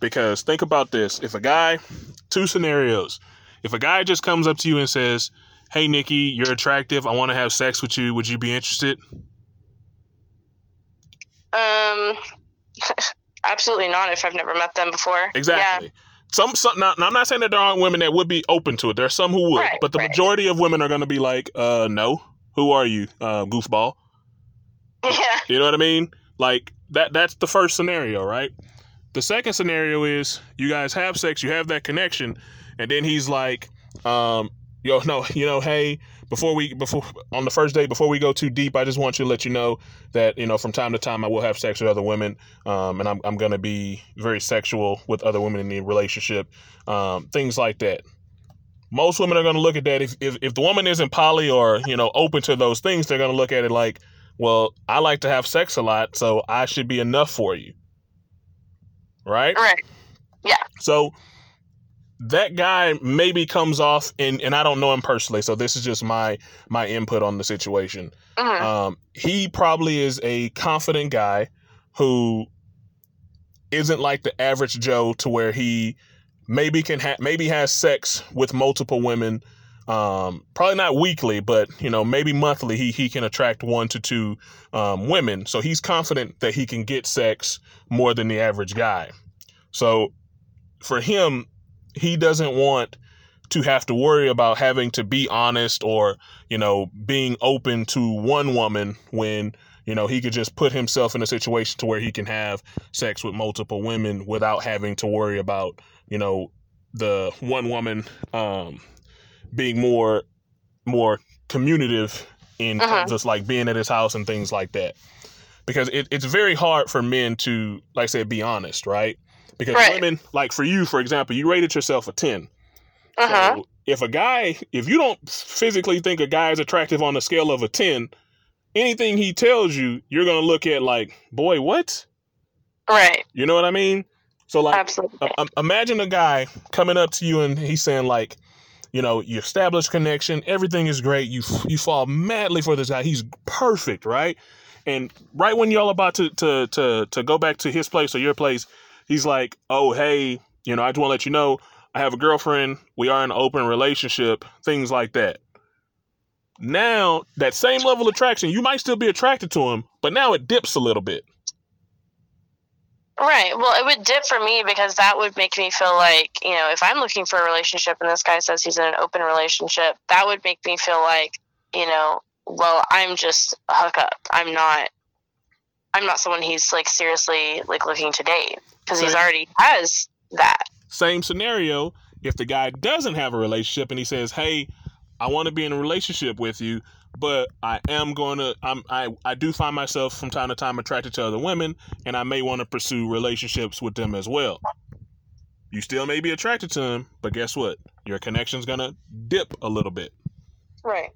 because think about this: if a guy, two scenarios, if a guy just comes up to you and says, "Hey, Nikki, you're attractive. I want to have sex with you. Would you be interested?" um (laughs) absolutely not if i've never met them before Exactly. Some, some now, now I'm not saying that there aren't women that would be open to it. There are some who would, Right, but the right. majority of women are going to be like, "Uh, no. Who are you, uh, goofball?" Yeah You know what I mean? Like that. That's the first scenario, right? The second scenario is you guys have sex, you have that connection, and then he's like, um, "Yo, (laughs) no, you know, hey, before we before on the first day before we go too deep, I just want you to let you know that you know from time to time I will have sex with other women, um, and I'm I'm gonna be very sexual with other women in the relationship, um, things like that." Most women are going to look at that if, if if the woman isn't poly or you know open to those things, they're going to look at it like, well, I like to have sex a lot, so I should be enough for you. Right? right Yeah. So that guy maybe comes off and and I don't know him personally, so this is just my my input on the situation. Mhm. Um he probably is a confident guy who isn't like the average Joe to where he maybe can ha- maybe has sex with multiple women um probably not weekly but you know maybe monthly he he can attract one to two um women. So he's confident that he can get sex more than the average guy. So for him he doesn't want to have to worry about having to be honest or you know being open to one woman when you know he could just put himself in a situation to where he can have sex with multiple women without having to worry about you know the one woman um being more more communicative in Uh-huh. terms of like being at his house and things like that because it, it's very hard for men to like I said be honest right because Right. women like for you for example you rated yourself a 10 uh-huh so if a guy, if you don't physically think a guy is attractive on a scale of a 10, anything he tells you, you're going to look at like, boy, what? right You know what I mean? So, like, absolutely um, imagine a guy coming up to you and he's saying, like, you know, you establish connection, everything is great. You you fall madly for this guy. He's perfect, right? And right when y'all about to to to to go back to his place or your place, he's like, "Oh, hey, you know, I just want to let you know I have a girlfriend. We are in an open relationship. Things like that." Now, that same level of attraction, you might still be attracted to him, but now it dips a little bit. Right. Well, it would dip for me because that would make me feel like, you know, if I'm looking for a relationship and this guy says he's in an open relationship, that would make me feel like, you know, well, I'm just a hookup. I'm not I'm not someone he's like seriously like looking to date because he's already has that. Same scenario if the guy doesn't have a relationship and he says, "Hey, I want to be in a relationship with you, but I am going to I'm I I do find myself from time to time attracted to other women and I may want to pursue relationships with them as well. You still may be attracted to them, but guess what? Your connection's going to dip a little bit. Right.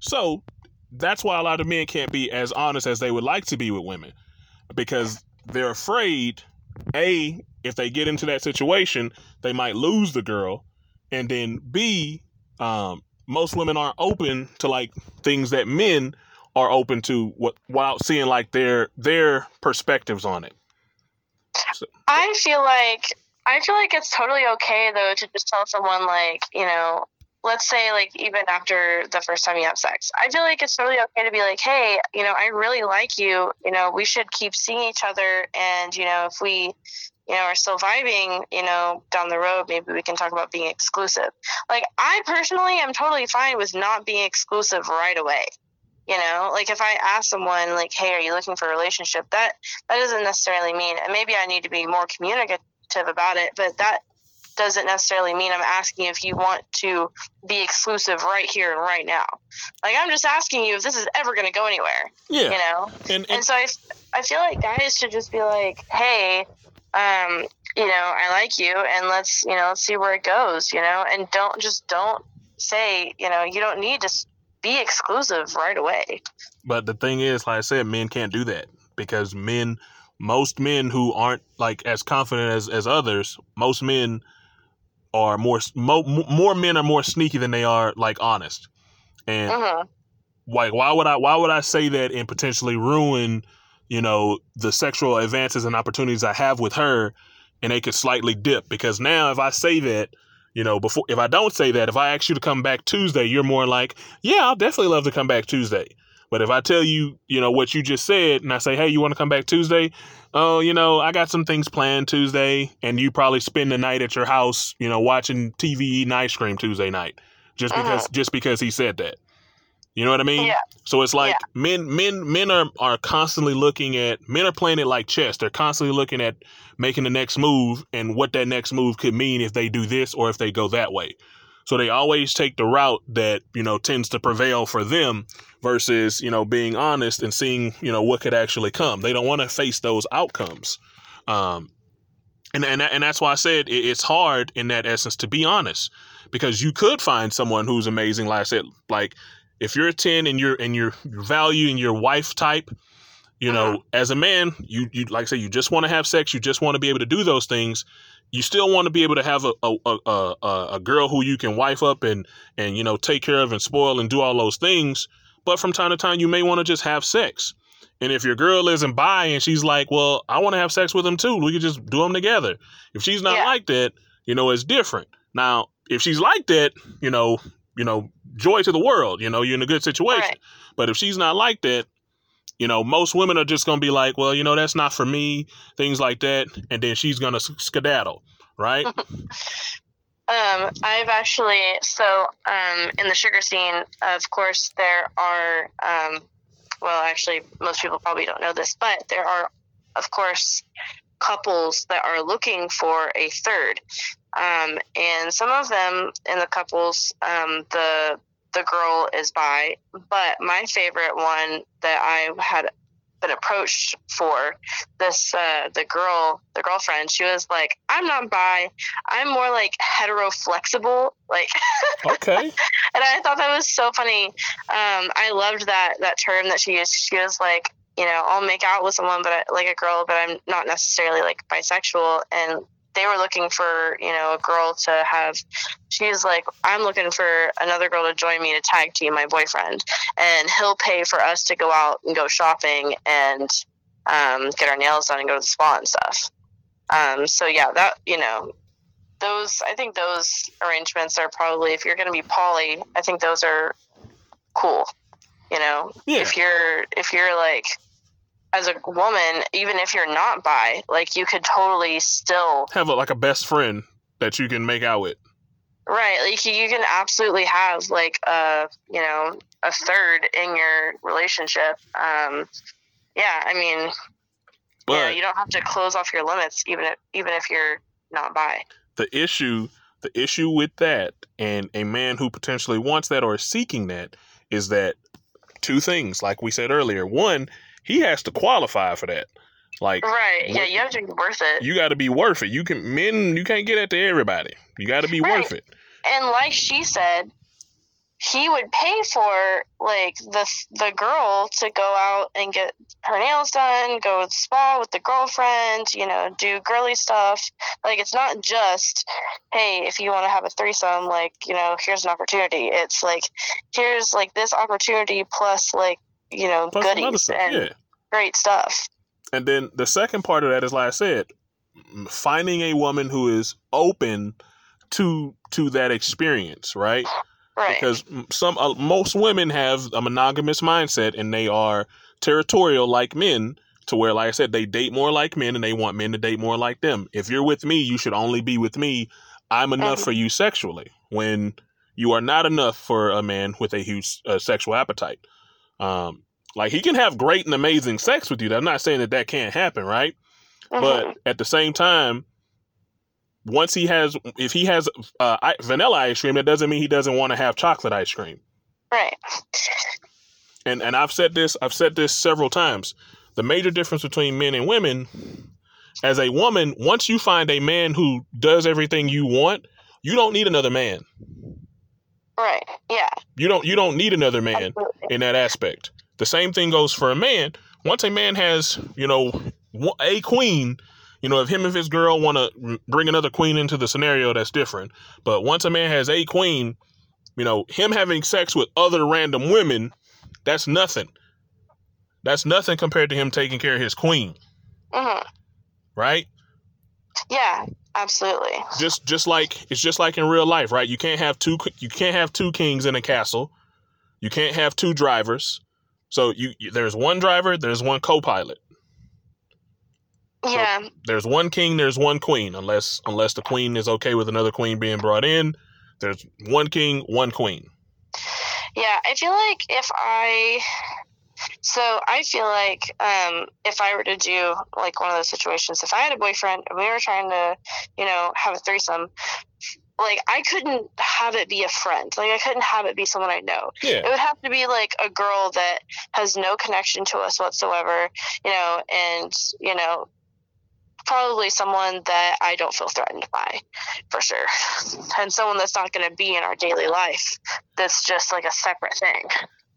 So, that's why a lot of men can't be as honest as they would like to be with women because they're afraid a if they get into that situation, they might lose the girl and then b um most women aren't open to like things that men are open to what without seeing like their their perspectives on it. So. I feel like I feel like it's totally okay though to just tell someone like, you know, let's say like even after the first time you have sex. I feel like it's totally okay to be like, "Hey, you know, I really like you. You know, we should keep seeing each other and, you know, if we you know, are still vibing, you know, down the road, maybe we can talk about being exclusive. Like, I personally am totally fine with not being exclusive right away. You know, like if I ask someone, like, hey, are you looking for a relationship? That that doesn't necessarily mean, and maybe I need to be more communicative about it, but that doesn't necessarily mean I'm asking if you want to be exclusive right here and right now. Like I'm just asking you if this is ever going to go anywhere. Yeah. You know. And, and, and so I, I feel like guys should just be like, hey, um, you know, I like you and let's, you know, let's see where it goes, you know, and don't just don't say, you know, you don't need to be exclusive right away. But the thing is, like I said, men can't do that because men, most men who aren't like as confident as, as others, most men are more, mo, more men are more sneaky than they are like honest. And mm-hmm. like, why would I, why would I say that and potentially ruin, you know, the sexual advances and opportunities I have with her and they could slightly dip because now if I say that, you know, before if I don't say that, if I ask you to come back Tuesday, you're more like, yeah, I'll definitely love to come back Tuesday. But if I tell you, you know, what you just said and I say, hey, you want to come back Tuesday? Oh, you know, I got some things planned Tuesday and you probably spend the night at your house, you know, watching TV eating ice cream Tuesday night. Just uh-huh. because just because he said that. You know what I mean? Yeah. So it's like yeah. men men men are are constantly looking at men are playing it like chess. They're constantly looking at making the next move and what that next move could mean if they do this or if they go that way. So they always take the route that, you know, tends to prevail for them versus, you know, being honest and seeing, you know, what could actually come. They don't want to face those outcomes. Um and and and that's why I said it's hard in that essence to be honest because you could find someone who's amazing like I said like if you're a 10 and you're and you're valuing your wife type you know uh-huh. as a man you you like I say you just want to have sex you just want to be able to do those things you still want to be able to have a a, a, a, a girl who you can wife up and and you know take care of and spoil and do all those things but from time to time you may want to just have sex and if your girl isn't by and she's like well i want to have sex with him too we could just do them together if she's not yeah. like that you know it's different now if she's like that you know you know joy to the world. You know, you're in a good situation. Right. But if she's not like that, you know, most women are just gonna be like, well, you know, that's not for me, things like that, and then she's gonna skedaddle, right? (laughs) Um, I've actually so um, in the sugar scene, of course, there are um, well, actually, most people probably don't know this, but there are, of course, couples that are looking for a third. Um, and some of them in the couples, um, the the girl is bi, but my favorite one that I had been approached for this uh, the girl the girlfriend she was like i'm not bi i'm more like hetero flexible like (laughs) okay. and i thought that was so funny. Um, i loved that that term that she used. She was like you know i'll make out with someone but I, like a girl but i'm not necessarily like bisexual and they were looking for you know a girl to have she's like i'm looking for another girl to join me to tag team my boyfriend and he'll pay for us to go out and go shopping and um, get our nails done and go to the spa and stuff um, so yeah that you know those i think those arrangements are probably if you're going to be poly i think those are cool you know Yeah. if you're if you're like as a woman even if you're not bi like you could totally still Have a, like a best friend that you can make out with. right like you can absolutely have like a you know a third in your relationship um yeah i mean But yeah you don't have to close off your limits even if even if you're not bi the issue the issue with that and a man who potentially wants that or is seeking that is that two things like we said earlier one he has to qualify for that. Like right. Yeah you have to be worth it. You got to be worth it. You can men you can't get that to everybody. You got to be Right. worth it. And like she said he would pay for like the the girl to go out and get her nails done go to the spa with the girlfriend you know do girly stuff. Like it's not just hey if you want to have a threesome like you know here's an opportunity. It's like here's like this opportunity plus like you know Plus goodies stuff, and yeah. great stuff. And then the second part of that is like i said finding a woman who is open to to that experience right? Right. Because some uh, most women have a monogamous mindset and they are territorial like men to where like i said they date more like men and they want men to date more like them. If you're with me you should only be with me. I'm enough Mhm. for you sexually when you are not enough for a man with a huge uh, sexual appetite um like he can have great and amazing sex with you. I'm not saying that that can't happen right? Mhm. but at the same time once he has if he has uh, I- vanilla ice cream that doesn't mean he doesn't want to have chocolate ice cream. Right. And and i've said this i've said this several times. The major difference between men and women as a woman once you find a man who does everything you want you don't need another man right yeah you don't you don't need another man absolutely. in that aspect. The same thing goes for a man. Once a man has, you know, a queen, you know, if him and his girl want to bring another queen into the scenario, that's different. But once a man has a queen, you know, him having sex with other random women, that's nothing. That's nothing compared to him taking care of his queen, Mhm. right? yeah absolutely Just just like it's just like in real life, right? You can't have two you can't have two kings in a castle. You can't have two drivers. So you, you there's one driver, there's one co-pilot. So- yeah There's one king, there's one queen, unless unless the queen is okay with another queen being brought in. There's one king, one queen. Yeah, I feel like if I so I feel like um if I were to do like one of those situations, if I had a boyfriend and we were trying to, you know, have a threesome, like I couldn't have it be a friend. Like I couldn't have it be someone I know. Yeah. It would have to be like a girl that has no connection to us whatsoever, you know, and you know, probably someone that I don't feel threatened by, for sure, (laughs) and someone that's not going to be in our daily life. That's just like a separate thing.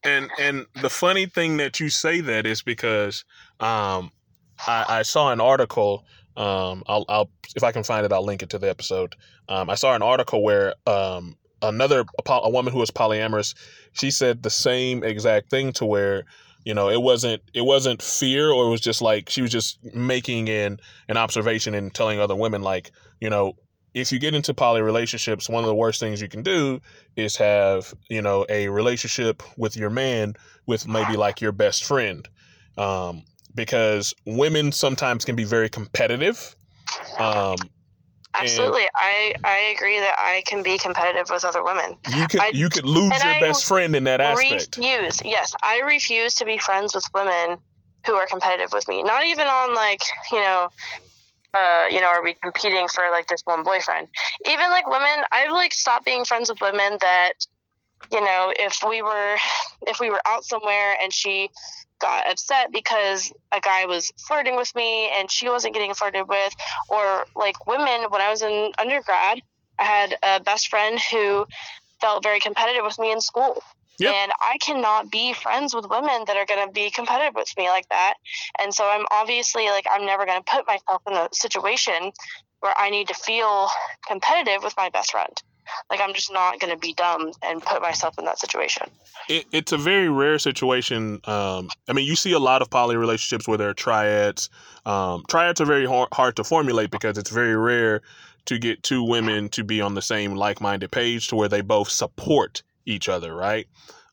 And and the funny thing that you say that is because um, I, I saw an article. Um, I'll, I'll if I can find it, I'll link it to the episode. Um, I saw an article where um, another a, woman who was polyamorous, she said the same exact thing to where you know it wasn't it wasn't fear or it was just like she was just making an an observation and telling other women like you know if you get into poly relationships one of the worst things you can do is have you know a relationship with your man with maybe like your best friend um, because women sometimes can be very competitive um, Absolutely, I I agree that I can be competitive with other women. you could I- you could lose your I best friend in that aspect Refuse, yes, I refuse to be friends with women who are competitive with me. Not even on like you know. Uh, you know, are we competing for like this one boyfriend? Even like women, I've like stopped being friends with women that, you know, if we were, if we were out somewhere and she got upset because a guy was flirting with me and she wasn't getting flirted with, or like women when I was in undergrad, I had a best friend who felt very competitive with me in school. Yep. And I cannot be friends with women that are going to be competitive with me like that. And so I'm obviously like, I'm never going to put myself in a situation where I need to feel competitive with my best friend. Like I'm just not going to be dumb and put myself in that situation. It, it's a very rare situation. Um, I mean, you see a lot of poly relationships where there are triads. Um, triads are very hard, hard to formulate because it's very rare to get two women to be on the same like-minded page to where they both support each other, right?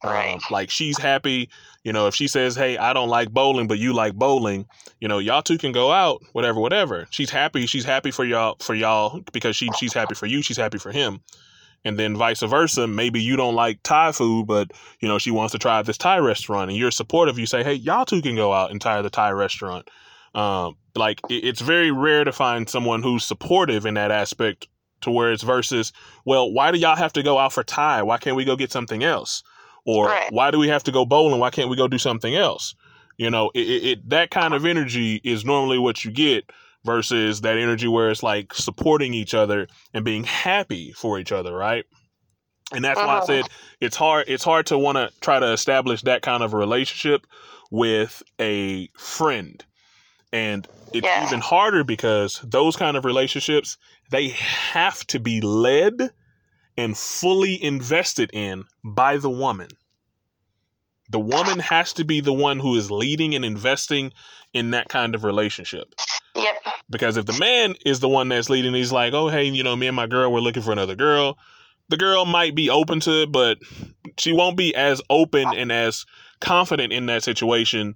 Right. Um, like she's happy, you know, if she says, "Hey, I don't like bowling, but you like bowling," you know, y'all two can go out, whatever, whatever. She's happy. She's happy for y'all, for y'all, because she she's happy for you. She's happy for him, and then vice versa. Maybe you don't like Thai food, but you know she wants to try this Thai restaurant, and you're supportive. You say, "Hey, y'all two can go out and try the Thai restaurant." Um, like it, it's very rare to find someone who's supportive in that aspect to where it's versus, well, why do y'all have to go out for Thai? Why can't we go get something else? Or Right. why do we have to go bowling? Why can't we go do something else? You know, it, it, it that kind of energy is normally what you get versus that energy where it's like supporting each other and being happy for each other, right? And that's why I Uh-huh. said it's hard. It's hard to want to try to establish that kind of a relationship with a friend, and it's Yeah. even harder because those kind of relationships they have to be led and fully invested in by the woman. The woman has to be the one who is leading and investing in that kind of relationship. Yep. Because if the man is the one that's leading, he's like, oh, hey, you know, me and my girl, we're looking for another girl. The girl might be open to it, but she won't be as open and as confident in that situation,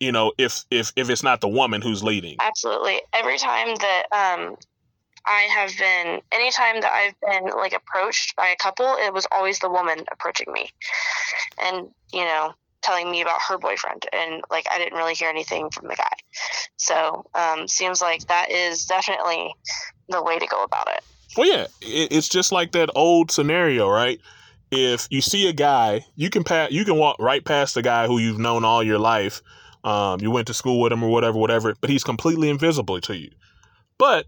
you know, if if if it's not the woman who's leading. Absolutely. Every time that um, I have been, anytime that I've been like approached by a couple, it was always the woman approaching me, and you know, telling me about her boyfriend, and like I didn't really hear anything from the guy. So um, seems like that is definitely the way to go about it. Well, yeah, it, it's just like that old scenario, right? If you see a guy, you can pass, you can walk right past the guy who you've known all your life. Um, you went to school with him or whatever, whatever, but he's completely invisible to you. But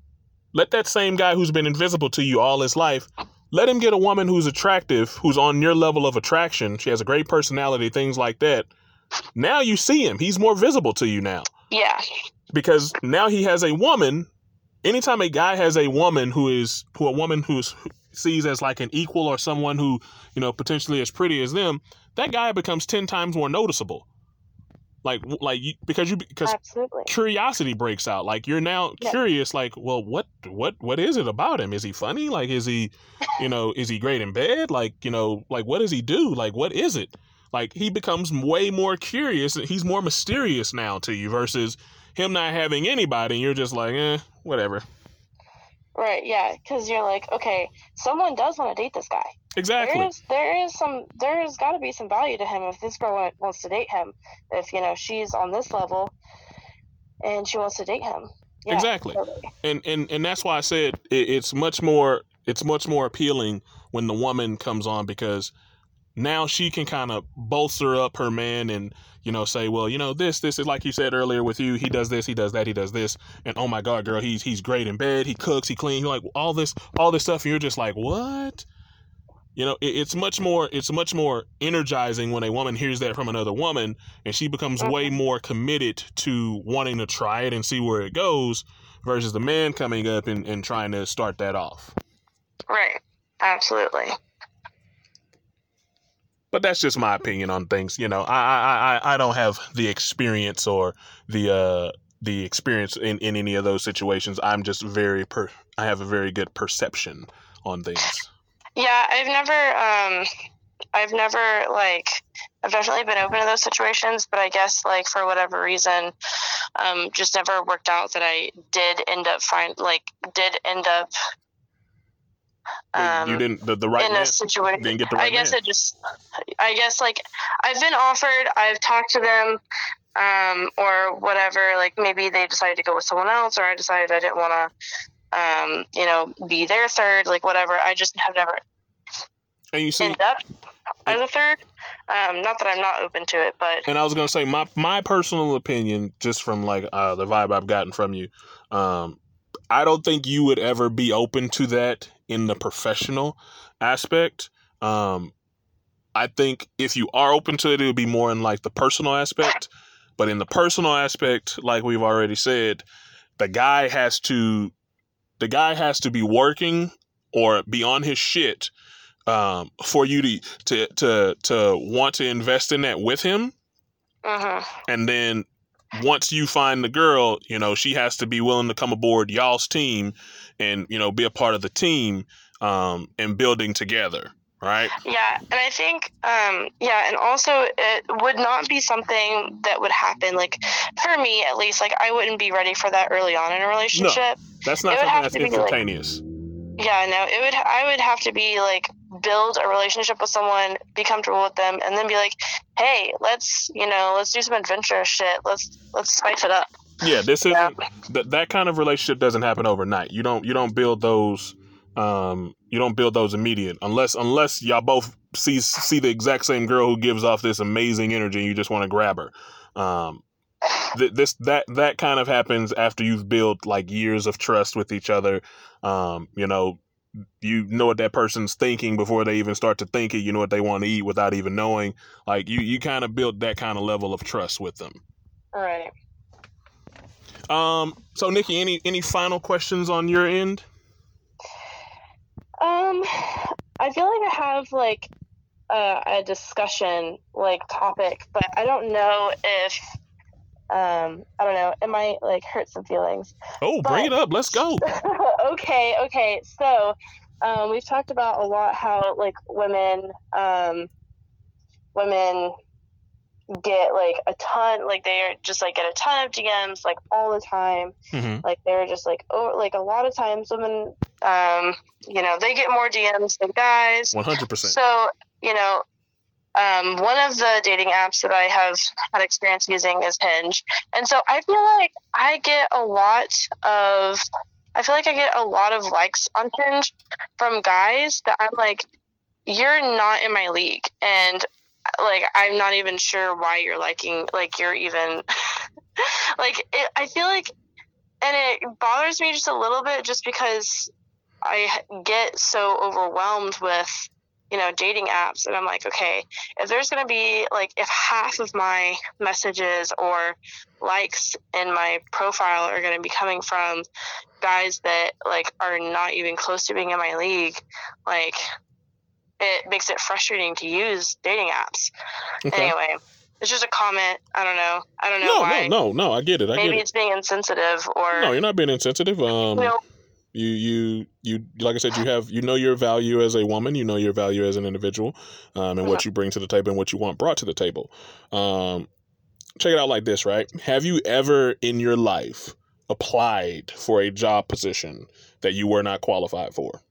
let that same guy who's been invisible to you all his life, let him get a woman who's attractive, who's on your level of attraction. She has a great personality, things like that. Now you see him. He's more visible to you now Yeah. because now he has a woman. Anytime a guy has a woman who is who a woman who's who sees as like an equal or someone who you know potentially as pretty as them, that guy becomes ten times more noticeable. Like like you, because you because Absolutely. curiosity breaks out. Like you're now curious. Like well, what what what is it about him? Is he funny? Like is he you (laughs) know is he great in bed? Like you know like what does he do? Like what is it? Like he becomes way more curious. He's more mysterious now to you versus him not having anybody. And you're just like eh whatever. Right. Yeah. Because you're like, okay, someone does want to date this guy. Exactly. There is there is some there's got to be some value to him if this girl wants to date him. If you know she's on this level, and she wants to date him. Yeah, Exactly. totally. and and and that's why I said it, it's much more it's much more appealing when the woman comes on because now she can kind of bolster up her man and you know say well you know this this is like you said earlier with you he does this he does that he does this and oh my god girl he's he's great in bed he cooks he cleans he like all this all this stuff and you're just like what you know it, it's much more it's much more energizing when a woman hears that from another woman and she becomes way more committed to wanting to try it and see where it goes versus the man coming up and, and trying to start that off Right. Absolutely. but that's just my opinion on things. You know, I I I, I don't have the experience or the uh the experience in, in any of those situations. I'm just very per I have a very good perception on things. Yeah, I've never um I've never like I've definitely been open to those situations, but I guess like for whatever reason, um, just never worked out that I did end up find like did end up um you didn't the, the right in man a situation. didn't get the right I guess man. it just I guess like I've been offered, I've talked to them, um, or whatever, like maybe they decided to go with someone else or I decided I didn't wanna um, you know, be their third, like whatever. I just have never and you see, end up as a third. Um, not that I'm not open to it, but and I was gonna say my my personal opinion, just from like uh, the vibe I've gotten from you, um, I don't think you would ever be open to that in the professional aspect. Um, I think if you are open to it, it would be more in like the personal aspect. But in the personal aspect, like we've already said, the guy has to the guy has to be working or be on his shit um, for you to to to to want to invest in that with him. Mhm. And then once you find the girl, you know, she has to be willing to come aboard y'all's team and, you know, be a part of the team um, and building together, right? Yeah, and I think, um, yeah, and also it would not be something that would happen. Like for me, at least, like I wouldn't be ready for that early on in a relationship. No, That's not It something that's to be, like- Yeah, no, it would. I would have to be like build a relationship with someone, be comfortable with them, and then be like, hey, let's you know, let's do some adventurous shit. Let's let's spice it up. Yeah, this isn't that that kind of relationship doesn't happen overnight. You don't you don't build those um you don't build those immediate unless unless y'all both see see the exact same girl who gives off this amazing energy and you just want to grab her. Um th- this that that kind of happens after you've built like years of trust with each other. Um, you know, you know what that person's thinking before they even start to think it. You know what they want to eat without even knowing. Like you you kind of build that kind of level of trust with them. All right. Um. So, Nikki, any any final questions on your end? Um, (sighs) I feel like I have like uh, a discussion like topic, but I don't know if um I don't know. It might like hurt some feelings. Oh, bring it up. Let's go. (laughs) okay, okay. So, um, we've talked about a lot how like women, um, women get like a ton, like they're just like get a ton of DMs like all the time. hmm Like they're just like oh, like a lot of times women, um, you know, they get more DMs than guys. One hundred percent. So, you know, um, one of the dating apps that I have had experience using is Hinge. And so I feel like I get a lot of, I feel like I get a lot of likes on Hinge from guys that I'm like, you're not in my league. And like, I'm not even sure why you're liking, like, you're even, (laughs) like, it, I feel like, and it bothers me just a little bit just because I get so overwhelmed with you know dating apps and i'm like okay if there's going to be like if half of my messages or likes in my profile are going to be coming from guys that like are not even close to being in my league like it makes it frustrating to use dating apps Okay. anyway it's just a comment i don't know i don't know No, why no, no, no. I get it. I maybe get it. it's being insensitive or No, you're not being insensitive. Um, you know you, you, you. Like I said, you have you know your value as a woman. You know your value as an individual, um, and what you bring to the table and what you want brought to the table. Um, check it out like this, right? Have you ever in your life applied for a job position that you were not qualified for?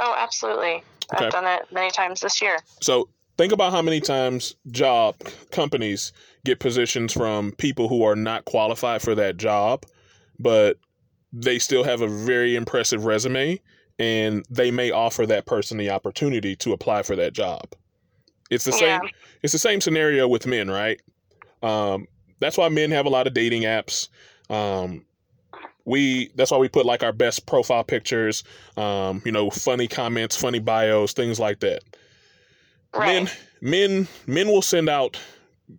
oh absolutely Okay. i've done it many times this year So think about how many times job companies get positions from people who are not qualified for that job, but they still have a very impressive resume and they may offer that person the opportunity to apply for that job. It's the Yeah. same it's the same scenario with men, right? Um, that's why men have a lot of dating apps. Um, we that's why we put like our best profile pictures, um, you know, funny comments, funny bios, things like that. Right. men men men will send out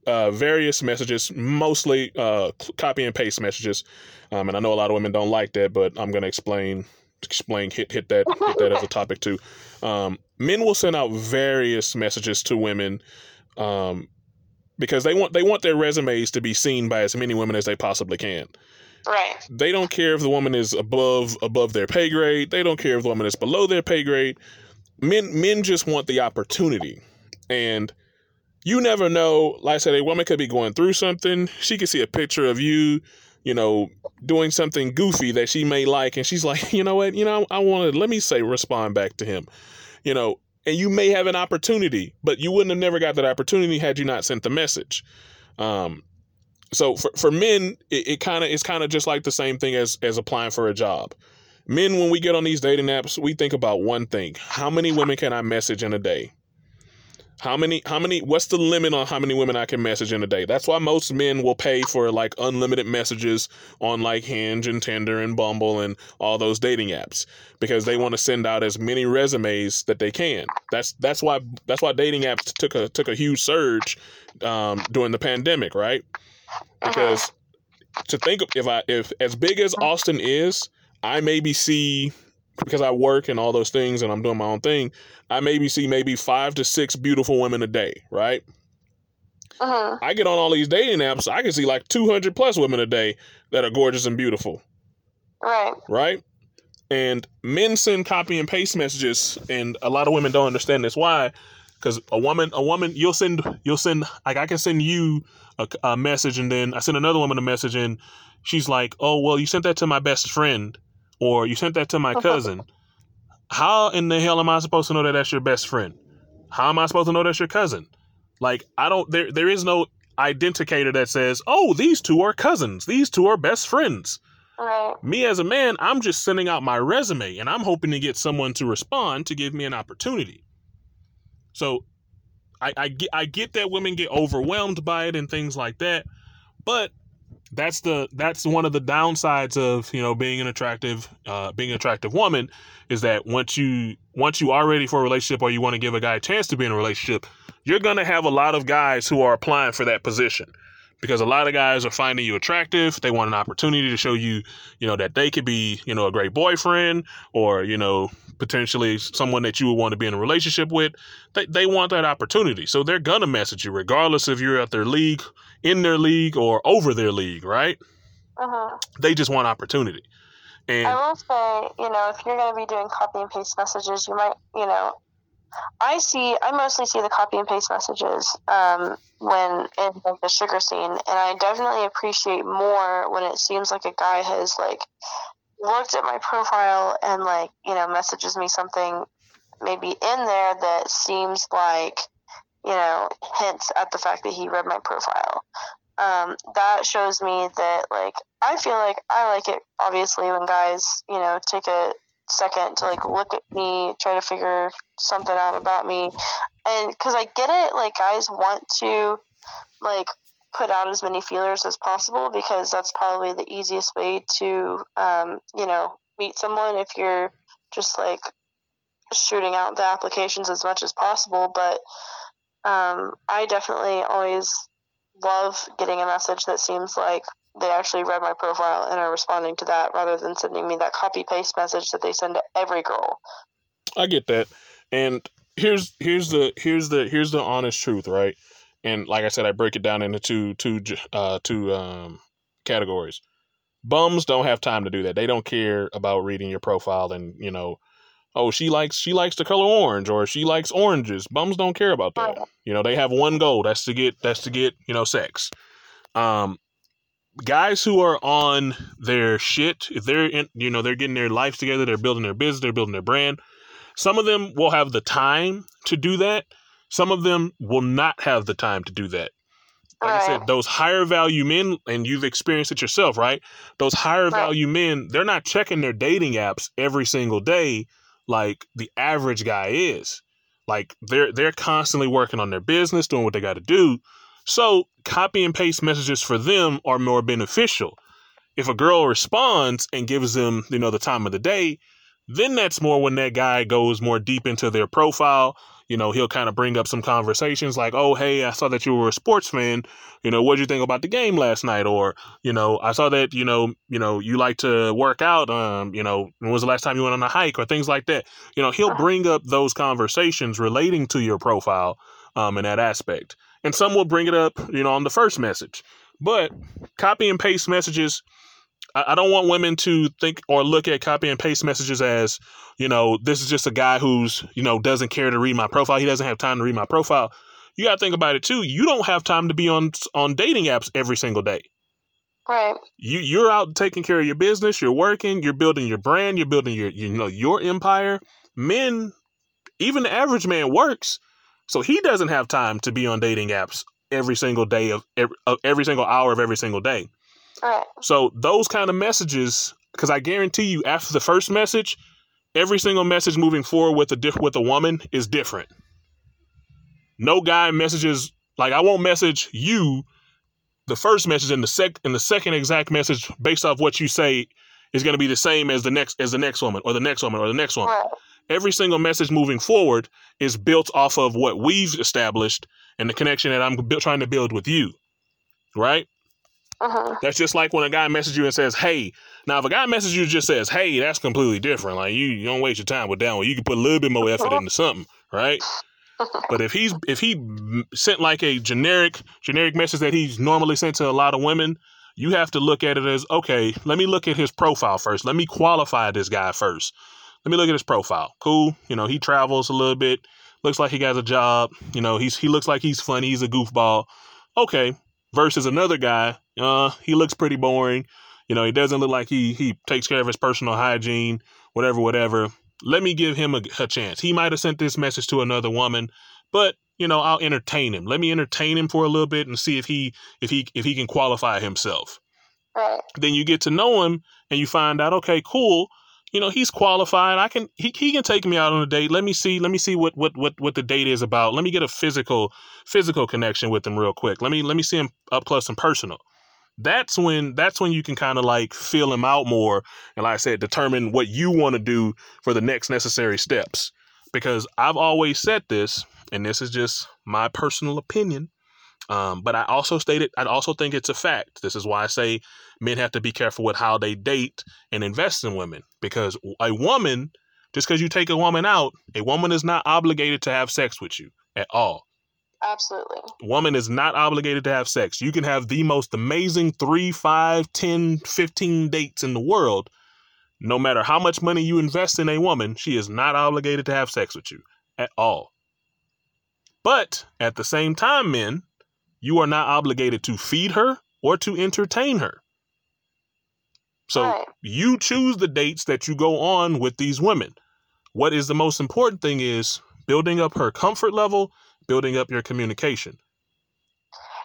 uh, various messages mostly uh, copy and paste messages. Um, and i know a lot of women don't like that but i'm going to explain explain hit hit that hit that as a (laughs) topic too. Um, men will send out various messages to women um, because they want they want their resumes to be seen by as many women as they possibly can right they don't care if the woman is above above their pay grade. They don't care if the woman is below their pay grade. Men men just want the opportunity. And you never know, like I said, a woman could be going through something. She could see a picture of you, you know, doing something goofy that she may like, and she's like, (laughs) you know what, you know, I want to let me say respond back to him. You know, and you may have an opportunity, but you wouldn't have never got that opportunity had you not sent the message. Um, so for, for men it, it kind of it's kind of just like the same thing as as applying for a job. Men when we get on these dating apps we think about one thing how many women can i message in a day? How many how many what's the limit on how many women i can message in a day? That's why most men will pay for like unlimited messages on like hinge and tinder and bumble and all those dating apps because they want to send out as many resumes that they can. That's that's why that's why dating apps took a took a huge surge um, during the pandemic right Uh-huh. because to think of if I if as big as Austin is, I maybe see because I work and all those things and I'm doing my own thing, I maybe see maybe five to six beautiful women a day, right? Uh-huh. I get on all these dating apps, I can see like 200 plus women a day that are gorgeous and beautiful, Right. right? And men send copy and paste messages, and a lot of women don't understand this. Why? Because a woman, a woman, you'll send, you'll send, like I can send you a, a message, and then I send another woman a message, and she's like, "Oh, well, you sent that to my best friend, or you sent that to my cousin. (laughs) How in the hell am I supposed to know that that's your best friend? How am I supposed to know that's your cousin? Like, I don't. There, there is no identifier that says, "Oh, these two are cousins. These two are best friends." Right. Me as a man, I'm just sending out my resume and I'm hoping to get someone to respond to give me an opportunity. So I, I get I get that women get overwhelmed by it and things like that, but that's the that's one of the downsides of you know being an attractive uh, being an attractive woman is that once you once you are ready for a relationship or you want to give a guy a chance to be in a relationship, you're gonna have a lot of guys who are applying for that position because a lot of guys are finding you attractive. They want an opportunity to show you, you know, that they could be, you know, a great boyfriend or, you know, potentially someone that you would want to be in a relationship with. They, they want that opportunity. So they're going to message you regardless if you're at their league, in their league, or over their league, right? hmm They just want opportunity. And I will say, you know, if you're going to be doing copy and paste messages, you might, you know, I see, I mostly see the copy and paste messages um, when in like the sugar scene, and I definitely appreciate more when it seems like a guy has like looked at my profile and like you know messages me something maybe in there that seems like you know hints at the fact that he read my profile. Um, that shows me that like I feel like I like it obviously when guys you know take a second to like look at me, try to figure something out about me, and because I get it, like guys want to like put out as many feelers as possible because that's probably the easiest way to um, you know meet someone if you're just like shooting out the applications as much as possible. But um, I definitely always love getting a message that seems like they actually read my profile and are responding to that rather than sending me that copy paste message that they send to every girl. I get that. And here's here's the here's the here's the honest truth, right? And like I said, I break it down into two two uh two um categories. Bums don't have time to do that. They don't care about reading your profile and, you know, oh, she likes she likes the color orange or she likes oranges. Bums don't care about that. You know, they have one goal, that's to get that's to get, you know, sex. Um guys who are on their shit, if they're in, you know, they're getting their life together, they're building their business, they're building their brand, some of them will have the time to do that. Some of them will not have the time to do that. Like I said, those higher value men, and you've experienced it yourself, right? Those higher Right. value men, they're not checking their dating apps every single day like the average guy is. Like they're they're constantly working on their business, doing what they got to do. So copy and paste messages for them are more beneficial. If a girl responds and gives them, you know, the time of the day, then that's more when that guy goes more deep into their profile. You know, he'll kind of bring up some conversations like, "Oh, hey, I saw that you were a sports fan. You know, what would you think about the game last night?" Or, you know, I saw that you know, you know, you like to work out. Um, you know, when was the last time you went on a hike or things like that? You know, he'll bring up those conversations relating to your profile, um, in that aspect. And some will bring it up, you know, on the first message. But copy and paste messages I I don't want women to think or look at copy and paste messages as, you know, this is just a guy who's, you know, doesn't care to read my profile. He doesn't have time to read my profile. You got to think about it too. You don't have time to be on on dating apps every single day. Right. You you're out taking care of your business. You're working. You're building your brand. You're building your you know your empire. Men, even the average man works, so he doesn't have time to be on dating apps every single day of every, of every single hour of every single day. Right. So those kind of messages, because I guarantee you, after the first message, every single message moving forward with a diff- with a woman is different. No guy messages like I won't message you. The first message and the sec and the second exact message based off what you say is going to be the same as the next as the next woman or the next woman or the next woman. Right. Every single message moving forward is built off of what we've established and the connection that I'm bu- trying to build with you, right? hmm That's just like when a guy messages you and says, "Hey." Now, if a guy messages you and just says, "Hey," that's completely different. Like you, you don't waste your time with that one. You can put a little bit more effort into something, right? But if he's if he sent like a generic generic message that he's normally sent to a lot of women, you have to look at it as okay. Let me look at his profile first. Let me qualify this guy first. Let me look at his profile. Cool. You know, he travels a little bit. Looks like he has a job. You know, he's he looks like he's funny. He's a goofball. Okay. Versus another guy, uh, he looks pretty boring. You know, he doesn't look like he he takes care of his personal hygiene, whatever, whatever. Let me give him a, a chance. He might have sent this message to another woman, but you know, I'll entertain him. Let me entertain him for a little bit and see if he if he if he can qualify himself. Then you get to know him and you find out, okay, cool. You know, he's qualified. I can he, he can take me out on a date. Let me see let me see what what what what the date is about. Let me get a physical physical connection with him real quick. Let me let me see him up close and personal. That's when that's when you can kind of like feel him out more and like I said determine what you want to do for the next necessary steps. Because I've always said this and this is just my personal opinion. Um, but I also stated, I also think it's a fact. This is why I say men have to be careful with how they date and invest in women because a woman, just because you take a woman out, a woman is not obligated to have sex with you at all. Absolutely. Woman is not obligated to have sex. You can have the most amazing three, five, ten, fifteen dates in the world. No matter how much money you invest in a woman, she is not obligated to have sex with you at all. But at the same time, men, you are not obligated to feed her or to entertain her. So Right. you choose the dates that you go on with these women. What is the most important thing is building up her comfort level, building up your communication.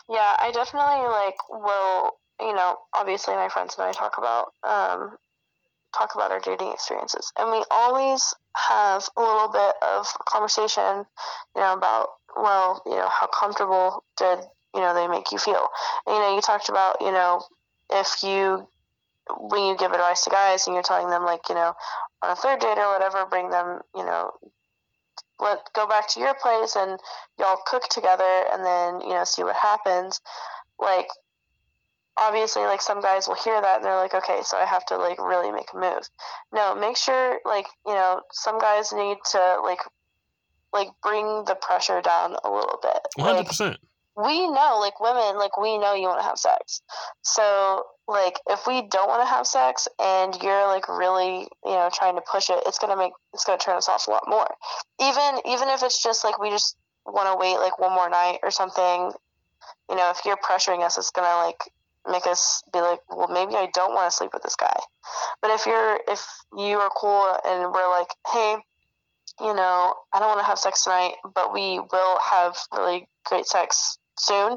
Yeah, I definitely like will, you know, obviously my friends and I talk about um talk about our dating experiences. And we always have a little bit of conversation, you know, about well, you know, how comfortable did, you know, they make you feel. And, you know, you talked about, you know, if you when you give advice to guys and you're telling them like, you know, on a third date or whatever, bring them, you know, let go back to your place and y'all cook together and then you know see what happens. Like obviously like some guys will hear that and they're like okay so i have to like really make a move. No make sure like you know some guys need to like like bring the pressure down a little bit. 100%. We know like women like we know you want to have sex. So like if we don't want to have sex and you're like really you know trying to push it it's gonna make it's gonna turn us off a lot more. Even even if it's just like we just want to wait like one more night or something you know if you're pressuring us it's gonna like make us be like well maybe i don't want to sleep with this guy. But if you're if you are cool and we're like hey you know i don't want to have sex tonight but we will have really great sex soon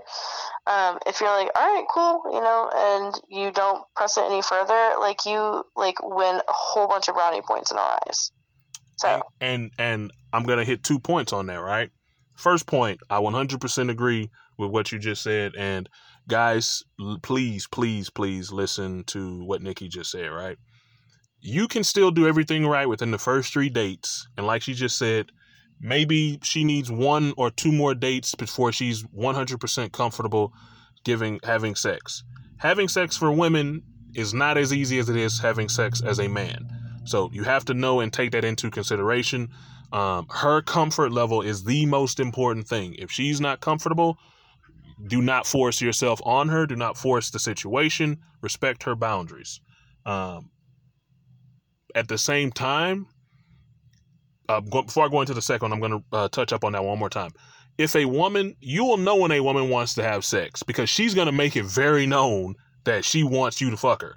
um, if you're like all right cool you know and you don't press it any further like you like win a whole bunch of brownie points in our eyes so And, and and I'm gonna hit two points on that, right? First point, I 100% agree with what you just said, and guys, please, please, please listen to what Nikki just said, right? You can still do everything right within the first three dates, and like she just said, maybe she needs one or two more dates before she's 100% comfortable giving having sex. Having sex for women is not as easy as it is having sex as a man. So you have to know and take that into consideration. Um, her comfort level is the most important thing. If she's not comfortable, do not force yourself on her. Do not force the situation. Respect her boundaries. Um, at the same time, uh, go, before I go into the second, I'm going to uh, touch up on that one more time. If a woman, you will know when a woman wants to have sex because she's going to make it very known that she wants you to fuck her.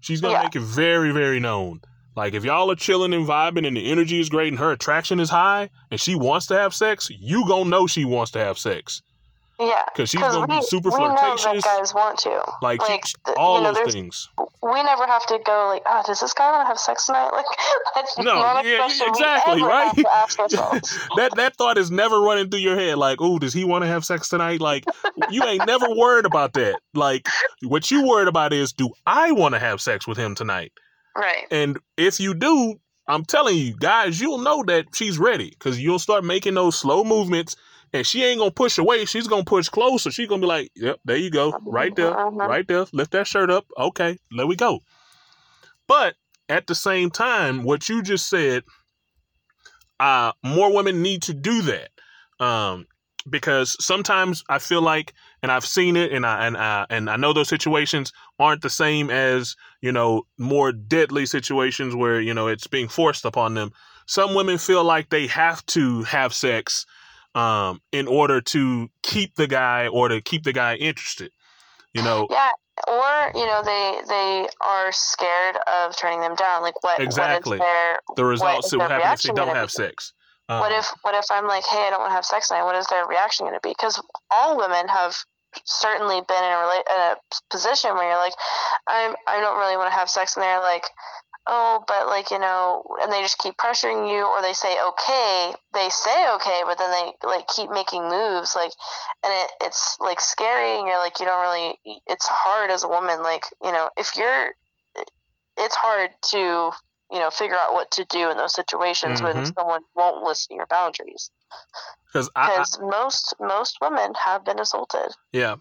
She's going to Yeah. make it very, very known. Like if y'all are chilling and vibing and the energy is great and her attraction is high and she wants to have sex, you gonna know she wants to have sex yeah because she's gonna we, be super we know that flirtatious. guys want to Like, like she- all you know, those things. we never have to go like, oh, does this guy want to have sex tonight? (laughs) Like, that's No, not a yeah, exactly, right? have to ask (laughs) ourselves. that that thought is never running through your head. Like, oh, does he want to have sex tonight? Like, you ain't never worried about that. Like, what you worried about is, do I want to have sex with him tonight? right. And if you do, I'm telling you, guys, you'll know that she's ready because you'll start making those slow movements. And she ain't gonna push away. She's gonna push closer. She's gonna be like, "Yep, there you go, right there, Uh-huh. right there. Lift that shirt up. Okay, there we go." But at the same time, what you just said, uh, more women need to do that, um, because sometimes I feel like, and I've seen it, and I and I and I know those situations aren't the same as you know more deadly situations where you know it's being forced upon them. Some women feel like they have to have sex um, in order to keep the guy or to keep the guy interested. You know, Yeah, or you know they they are scared of turning them down. Like what? Exactly. What their the results that happen if they don't have be? sex. Um, what if what if I'm like, hey, I don't want to have sex tonight? What is their reaction going to be? Because all women have certainly been in a, rela- in a position where you're like, I'm I don't really want to have sex, and they're like, oh, but like you know, and they just keep pressuring you, or they say okay, they say okay, but then they like keep making moves, like, and it it's like scary, and you're like, you don't really, it's hard as a woman, like you know, if you're, it's hard to you know figure out what to do in those situations when Mhm. someone won't listen to your boundaries because I, I because most most women have been assaulted Yeah.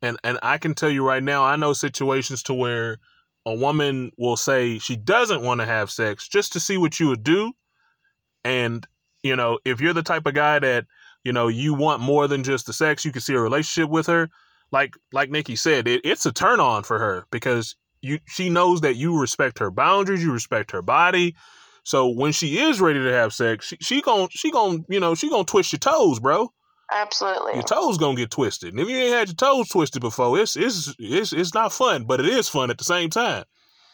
And and I can tell you right now, I know situations to where a woman will say she doesn't want to have sex just to see what you would do. And, you know, if you're the type of guy that, you know, you want more than just the sex, you can see a relationship with her. Like like Nikki said, it, it's a turn on for her because you she knows that you respect her boundaries, you respect her body. So when she is ready to have sex, she, she gon' she gon' you know she gonna twist your toes, bro absolutely your toes gonna get twisted. And if you ain't had your toes twisted before, it's it's it's it's not fun, but it is fun at the same time.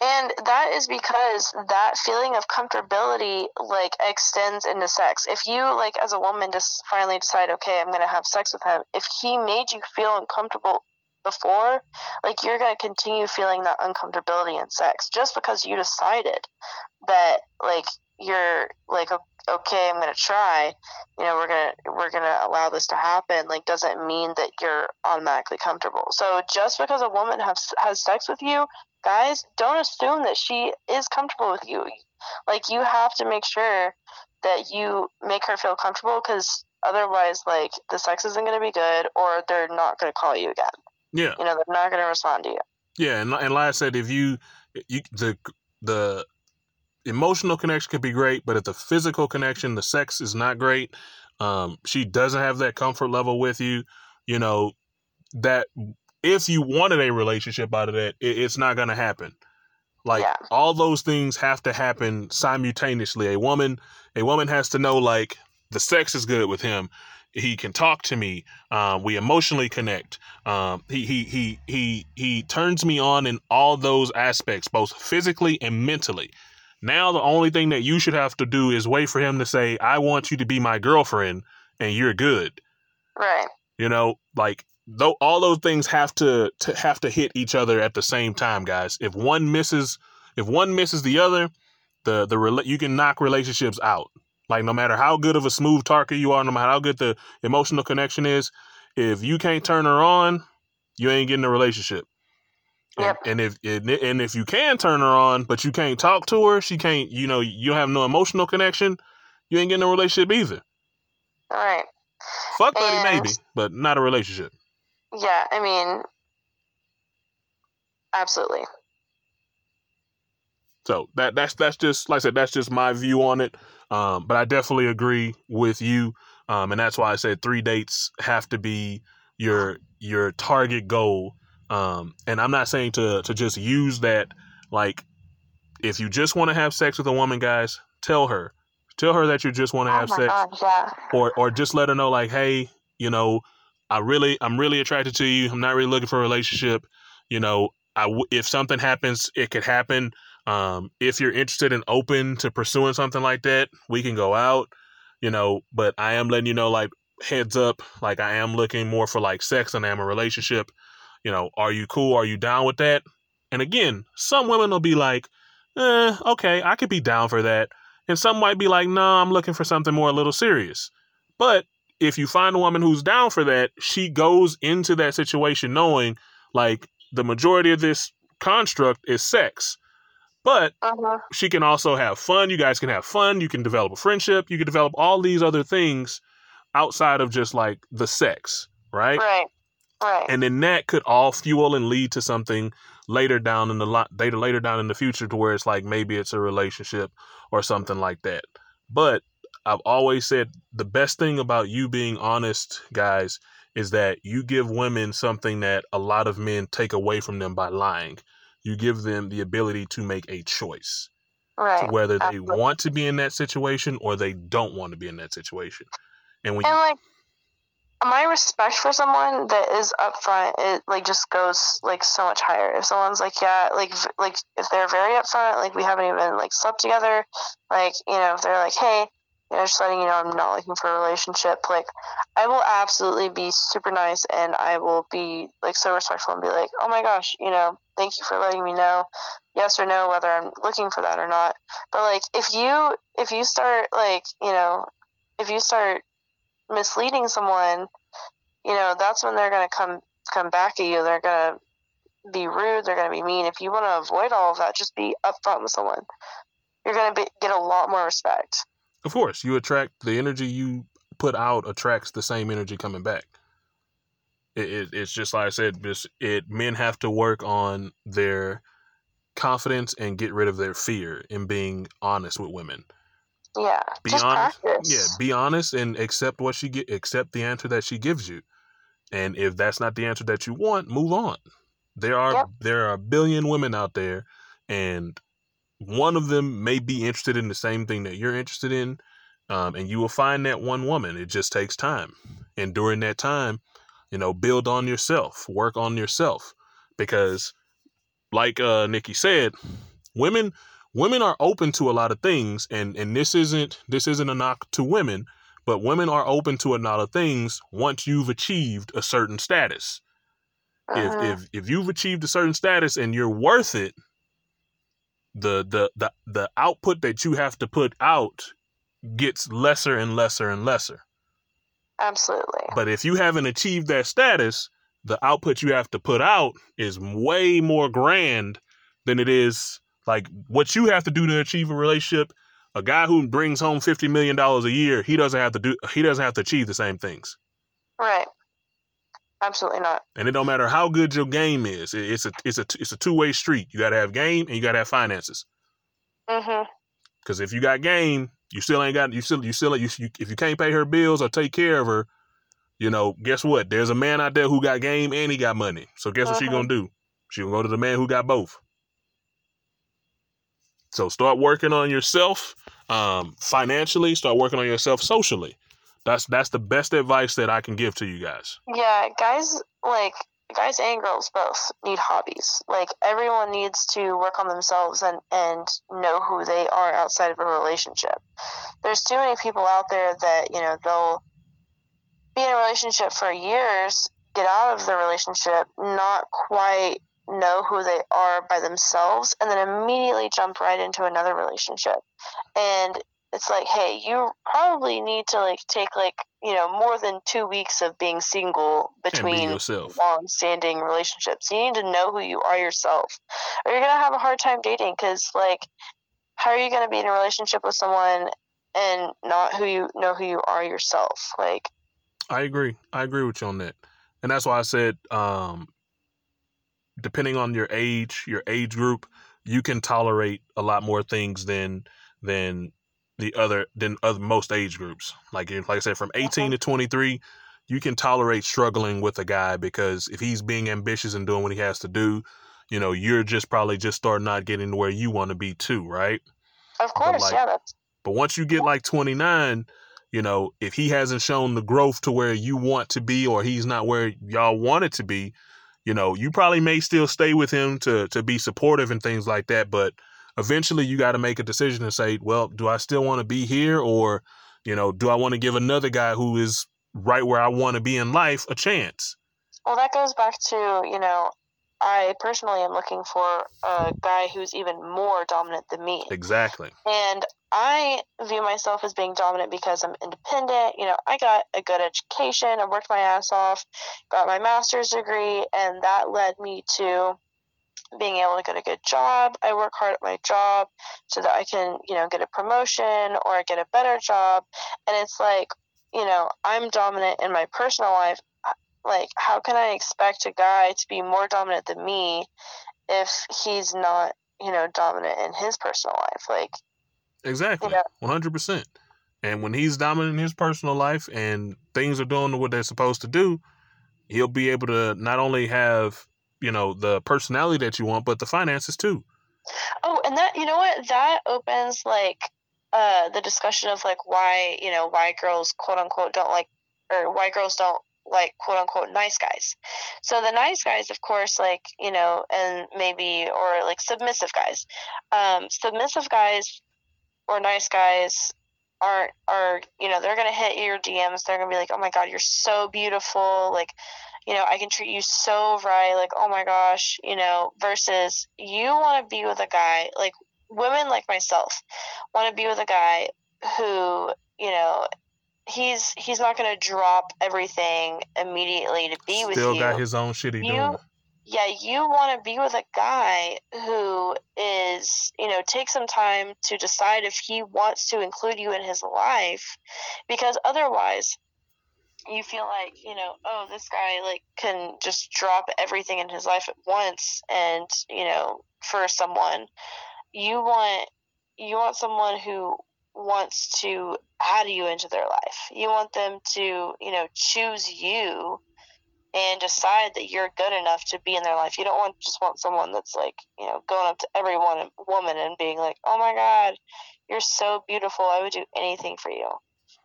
and that is because that feeling of comfortability like extends into sex if you like as a woman just finally decide okay i'm gonna have sex with him if he made you feel uncomfortable before like you're gonna continue feeling that uncomfortability in sex just because you decided that like you're like o- okay i'm gonna try. You know we're gonna we're gonna allow this to happen. Like doesn't mean that you're automatically comfortable? So just because a woman has has sex with you guys don't assume that she is comfortable with you. Like you have to make sure that you make her feel comfortable because otherwise like the sex isn't going to be good or they're not going to call you again. Yeah, you know they're not going to respond to you. Yeah, and and like I said, if you you the the emotional connection could be great, but if the physical connection, the sex is not great, um, she doesn't have that comfort level with you, you know, that if you wanted a relationship out of that, it, it's not gonna happen. Like Yeah. all those things have to happen simultaneously. A woman, a woman has to know like the sex is good with him. He can talk to me. Um, we emotionally connect. Um, he he he he he turns me on in all those aspects, both physically and mentally. Now the only thing that you should have to do is wait for him to say, "I want you to be my girlfriend," and you're good. right You know, like though all those things have to, to have to hit each other at the same time, guys. If one misses, if one misses the other, the the you can knock relationships out. Like no matter how good of a smooth talker you are, no matter how good the emotional connection is, if you can't turn her on, you ain't getting a relationship. And, Yep. and if and and if you can turn her on, but you can't talk to her, she can't. You know, you have no emotional connection. You ain't getting a relationship either. all right Fuck buddy, And- maybe, but not a relationship. yeah i mean absolutely So that that's that's just like I said, that's just my view on it. Um, but I definitely agree with you. Um, and that's why I said three dates have to be your your target goal. Um, and I'm not saying to to just use that like if you just want to have sex with a woman, guys, tell her. Tell her that you just want to oh have sex. gosh yeah. Or or just let her know like hey you know i really i'm really attracted to you. I'm not really looking for a relationship. You know i w- if something happens it could happen. Um if you're interested and open to pursuing something like that we can go out you know but i am letting you know like heads up like i am looking more for like sex than i am a relationship you know are you cool are you down with that and again some women will be like eh, okay i could be down for that and some might be like, no, I'm looking for something more a little serious. But if you find a woman who's down for that, she goes into that situation knowing like the majority of this construct is sex. But uh-huh. she can also have fun. You guys can have fun. You can develop a friendship. You can develop all these other things outside of just like the sex, right? Right. Right. And then that could all fuel and lead to something later down in the lot later later down in the future to where it's like maybe it's a relationship or something like that. But I've always said the best thing about you being honest, guys, is that you give women something that a lot of men take away from them by lying. You give them the ability to make a choice. right. Whether they absolutely. want to be in that situation or they don't want to be in that situation. And when And you, like my respect for someone that is upfront, it like just goes like so much higher. If someone's like, yeah, like v- like if they're very upfront, like we haven't even like slept together, like you know, if they're like, hey, you know, just letting you know I'm not looking for a relationship, like I will absolutely be super nice and I will be like so respectful and be like, oh my gosh, you know, thank you for letting me know, yes or no, whether I'm looking for that or not. But like if you if you start like you know if you start misleading someone, you know, that's when they're going to come come back at you. They're going to be rude. They're going to be mean. If you want to avoid all of that, just be upfront with someone. You're going to get a lot more respect. of course, you attract the energy you put out attracts the same energy coming back. It, it, it's just like I said, just it men have to work on their confidence and get rid of their fear in being honest with women. Yeah, Be just honest. practice. Yeah, be honest and accept what she get accept the answer that she gives you. And if that's not the answer that you want, move on. There are Yep. there are a billion women out there and one of them may be interested in the same thing that you're interested in. Um, and you will find that one woman. It just takes time. And during that time, you know, build on yourself, work on yourself. Because like uh Nikki said, women women are open to a lot of things and and this isn't this isn't a knock to women but women are open to a lot of things once you've achieved a certain status Mhm. if if if you've achieved a certain status and you're worth it the the the the output that you have to put out gets lesser and lesser and lesser Absolutely. but if you haven't achieved that status the output you have to put out is way more grand than it is like what you have to do to achieve a relationship a guy who brings home 50 million dollars a year he doesn't have to do he doesn't have to achieve the same things Right. Absolutely not. and it don't matter how good your game is It- it's a it's a it's a two-way street you got to have game and you got to have finances Mhm. because if you got game you still ain't got you still you still you, you if you can't pay her bills or take care of her you know guess what there's a man out there who got game and he got money so guess what she Mhm. gonna do she gonna go to the man who got both so start working on yourself um financially start working on yourself socially that's that's the best advice that i can give to you guys Yeah, guys like guys and girls both need hobbies. Like everyone needs to work on themselves and and know who they are outside of a relationship. There's too many people out there that, you know, they'll be in a relationship for years, get out of the relationship, not quite know who they are by themselves and then immediately jump right into another relationship. And it's like, hey, you probably need to like take like, you know, more than two weeks of being single between yourself long standing relationships. You need to know who you are yourself. Or you're gonna have a hard time dating because like how are you gonna be in a relationship with someone and not who you know who you are yourself? Like I agree. I agree with you on that. And that's why I said, um, depending on your age, your age group, you can tolerate a lot more things than than the other than other most age groups. Like like I said, from 18 to 23, you can tolerate struggling with a guy because if he's being ambitious and doing what he has to do, you know, you're just probably just starting not getting to where you want to be too, right? of course, like- yeah, that's But once you get like 29, you know, if he hasn't shown the growth to where you want to be or he's not where y'all want it to be, you know, you probably may still stay with him to to be supportive and things like that, but eventually you got to make a decision and say, well, do I still want to be here or, you know, do I want to give another guy who is right where I want to be in life a chance? well that goes back to, you know, I personally am looking for a guy who's even more dominant than me. Exactly. And I view myself as being dominant because I'm independent. You know, I got a good education, I worked my ass off, got my master's degree, and that led me to being able to get a good job. I work hard at my job so that I can, you know, get a promotion or get a better job. And it's like, you know, I'm dominant in my personal life, like how can I expect a guy to be more dominant than me if he's not, you know, dominant in his personal life? Like Exactly. One hundred percent. And when he's dominant in his personal life and things are doing what they're supposed to do, he'll be able to not only have, you know, the personality that you want, but the finances too. Oh, and that you know what that opens like uh the discussion of like why you know why girls quote unquote don't like or why girls don't like quote unquote nice guys. So the nice guys, of course, like you know, and maybe or like submissive guys. Um, submissive guys or nice guys aren't are you know they're gonna hit your DMs. They're gonna be like, oh my god, you're so beautiful. Like you know, I can treat you so right. Like oh my gosh, you know. Versus you want to be with a guy like women like myself want to be with a guy who you know he's he's not going to drop everything immediately to be with you. Still got his own shit he You- doing. yeah you want to be with a guy who is you know take some time to decide if he wants to include you in his life because otherwise you feel like you know oh this guy like can just drop everything in his life at once and you know for someone you want you want someone who wants to add you into their life. You want them to you know choose you and decide that you're good enough to be in their life. You don't want just want someone that's like you know going up to every one woman and being like oh my god you're so beautiful. I would do anything for you.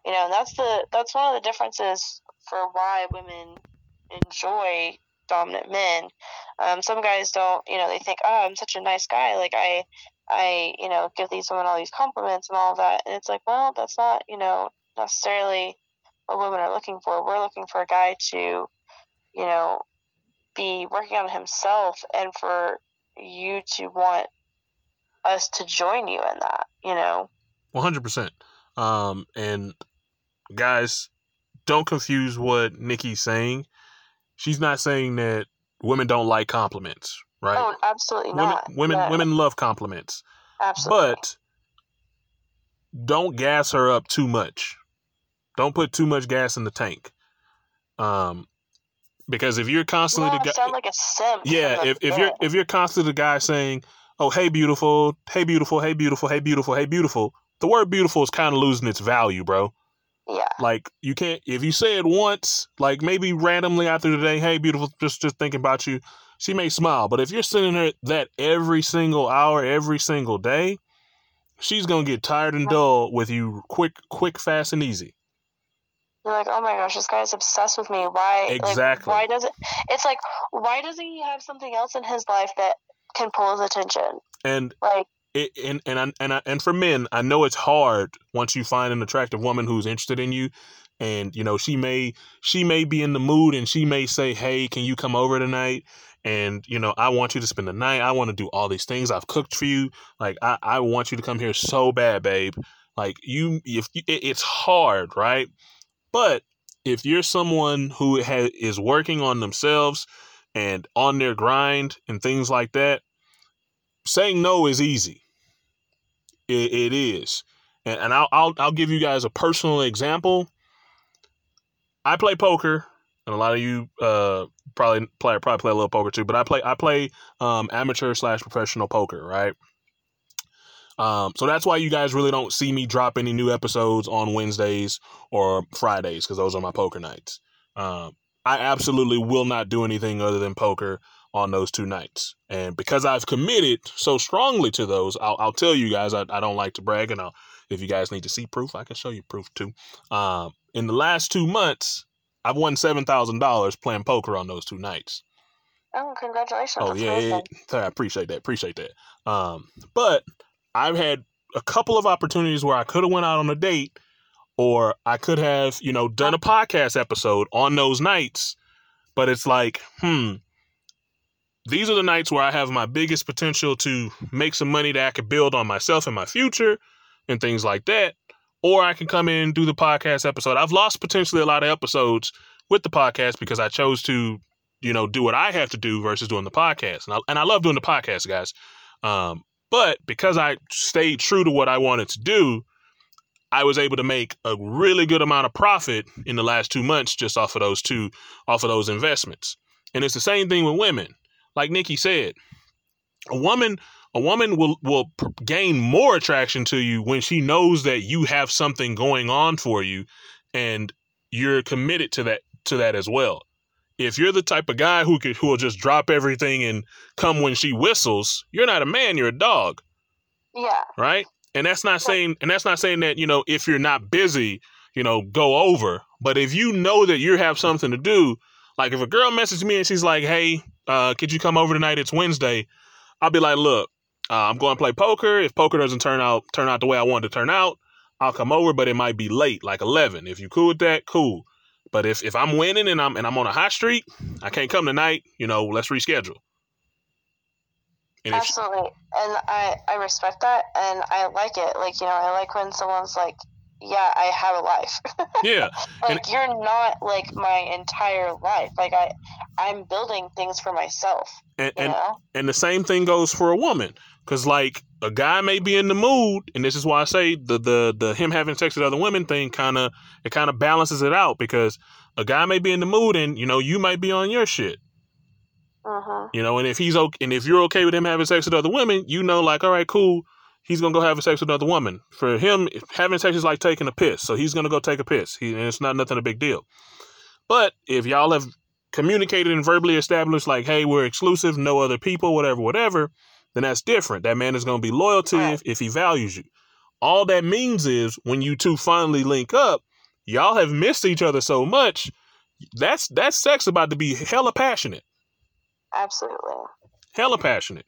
You know and that's the that's one of the differences for why women enjoy dominant men um, some guys don't you know they think oh i'm such a nice guy like i i you know give these women all these compliments and all that and it's like well that's not you know necessarily what women are looking for we're looking for a guy to you know be working on himself and for you to want us to join you in that you know One hundred percent. Um, and guys, don't confuse what Nikki's saying. She's not saying that women don't like compliments, right? oh absolutely women, not. women, Yeah, women love compliments, absolutely. But don't gas her up too much. Don't put too much gas in the tank. Um, because if you're constantly don't the guy, sound like a simp yeah, if, if you're if you're constantly the guy saying, "Oh, hey, beautiful, hey, beautiful, hey, beautiful, hey, beautiful, hey, beautiful," the word "beautiful" is kind of losing its value, bro. Yeah Like you can't if you say it once, like maybe randomly after the day, "Hey, beautiful," just just thinking about you, she may smile. But if you're sending her that every single hour, every single day, she's gonna get tired and dull with you, quick, quick, fast, and easy. You're like, oh my gosh, this guy's obsessed with me. Why? Exactly. Like, why does it? It's like, why doesn't he have something else in his life that can pull his attention? And Like, it, and and I, and I, and for men, I know it's hard once you find an attractive woman who's interested in you, and you know she may she may be in the mood and she may say, "Hey, can you come over tonight?" And you know, I want you to spend the night. I want to do all these things. I've cooked for you. Like I, I want you to come here so bad, babe. Like you, if you, it, it's hard, right? But if you're someone who has is working on themselves and on their grind and things like that, saying no is easy. It, it is, and, and I'll, I'll I'll give you guys a personal example. I play poker, and a lot of you uh probably play probably play a little poker too. But I play I play um, amateur slash professional poker, right? Um, so that's why you guys really don't see me drop any new episodes on Wednesdays or Fridays because those are my poker nights. Um, I absolutely will not do anything other than poker on those two nights. And because I've committed so strongly to those, I'll, I'll tell you guys I, I don't like to brag. And I'll, if you guys need to see proof, I can show you proof too. Um, in the last two months, I've won $7,000 playing poker on those two nights. oh, congratulations. Oh yeah, yeah, I appreciate that. Appreciate that. Um, but I've had a couple of opportunities where I could have went out on a date, or I could have, you know, done a podcast episode on those nights. But it's like, hmm, these are the nights where I have my biggest potential to make some money that I could build on myself and my future, and things like that. Or I can come in and do the podcast episode. I've lost potentially a lot of episodes with the podcast because I chose to you know, do what I have to do versus doing the podcast. And I, and I love doing the podcast, guys. Um, but because I stayed true to what I wanted to do, I was able to make a really good amount of profit in the last two months just off of those two, off of those investments. And it's the same thing with women. Like Nikki said, a woman, a woman will will gain more attraction to you when she knows that you have something going on for you, and you're committed to that to that as well. If you're the type of guy who could who will just drop everything and come when she whistles, you're not a man, you're a dog. Yeah. Right? And that's not saying and that's not saying that, you know, if you're not busy, you know, go over. But if you know that you have something to do, like if a girl messages me and she's like, "Hey, uh, could you come over tonight? It's Wednesday." I'll be like, "Look, uh, I'm going to play poker. If poker doesn't turn out turn out the way I want it to turn out, I'll come over, but it might be late, like 11. If you cool with that, cool. But if if I'm winning and I'm and I'm on a hot streak, I can't come tonight. You know, let's reschedule. And Absolutely, and I I respect that, and I like it. Like you know, I like when someone's like, "Yeah, I have a life." (laughs) Yeah, like and, you're not like my entire life. Like I, I'm building things for myself. And and, and the same thing goes for a woman, because like a guy may be in the mood, and this is why I say the the the him having sex with other women thing kind of it kind of balances it out because a guy may be in the mood, and you know you might be on your shit. Uh-huh. You know, and if he's okay, and if you're okay with him having sex with other women, you know, like, all right, cool. He's gonna go have sex with another woman. For him, having sex is like taking a piss, so he's gonna go take a piss. He, and it's not nothing a big deal. But if y'all have communicated and verbally established, like, hey, we're exclusive, no other people, whatever, whatever, then that's different. That man is to be loyal to you if, if he values you. All that means is when you two finally link up, y'all have missed each other so much. That's that sex about to be hella passionate. Absolutely. Hella passionate.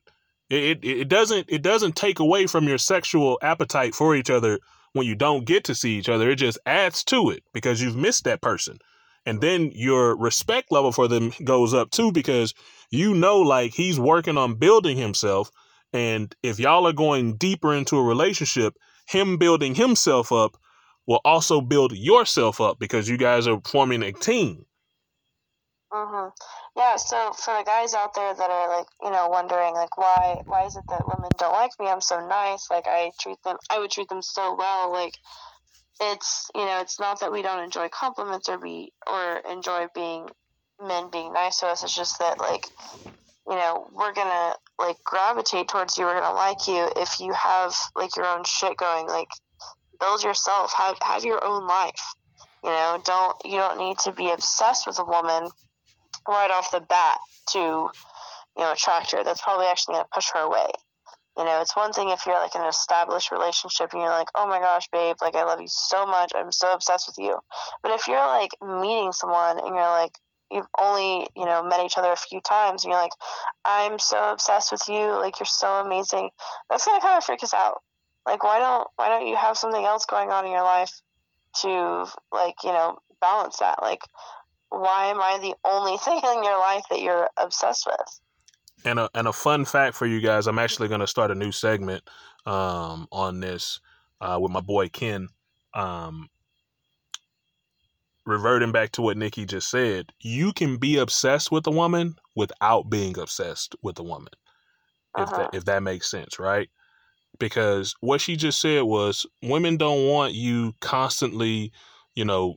It, it doesn't it doesn't take away from your sexual appetite for each other when you don't get to see each other. It just adds to it because you've missed that person. And then your respect level for them goes up too because you know like he's working on building himself and if y'all are going deeper into a relationship him building himself up will also build yourself up because you guys are forming a team mm-hmm. yeah so for the guys out there that are like you know wondering like why why is it that women don't like me i'm so nice like i treat them i would treat them so well like it's you know it's not that we don't enjoy compliments or be or enjoy being men being nice to us. It's just that like you know we're gonna like gravitate towards you. We're gonna like you if you have like your own shit going. Like build yourself. Have have your own life. You know, don't you don't need to be obsessed with a woman right off the bat to you know attract her. That's probably actually gonna push her away. You know, it's one thing if you're like in an established relationship and you're like, oh my gosh, babe, like I love you so much, I'm so obsessed with you. But if you're like meeting someone and you're like, you've only, you know, met each other a few times and you're like, I'm so obsessed with you, like you're so amazing, that's gonna kind of freak us out. Like, why don't why don't you have something else going on in your life to like, you know, balance that? Like, why am I the only (laughs) thing in your life that you're obsessed with? And a and a fun fact for you guys, I'm actually going to start a new segment um, on this uh, with my boy Ken. Um, reverting back to what Nikki just said, you can be obsessed with a woman without being obsessed with a woman. Uh-huh. If that uh-huh. if that makes sense, right? Because what she just said was women don't want you constantly, you know,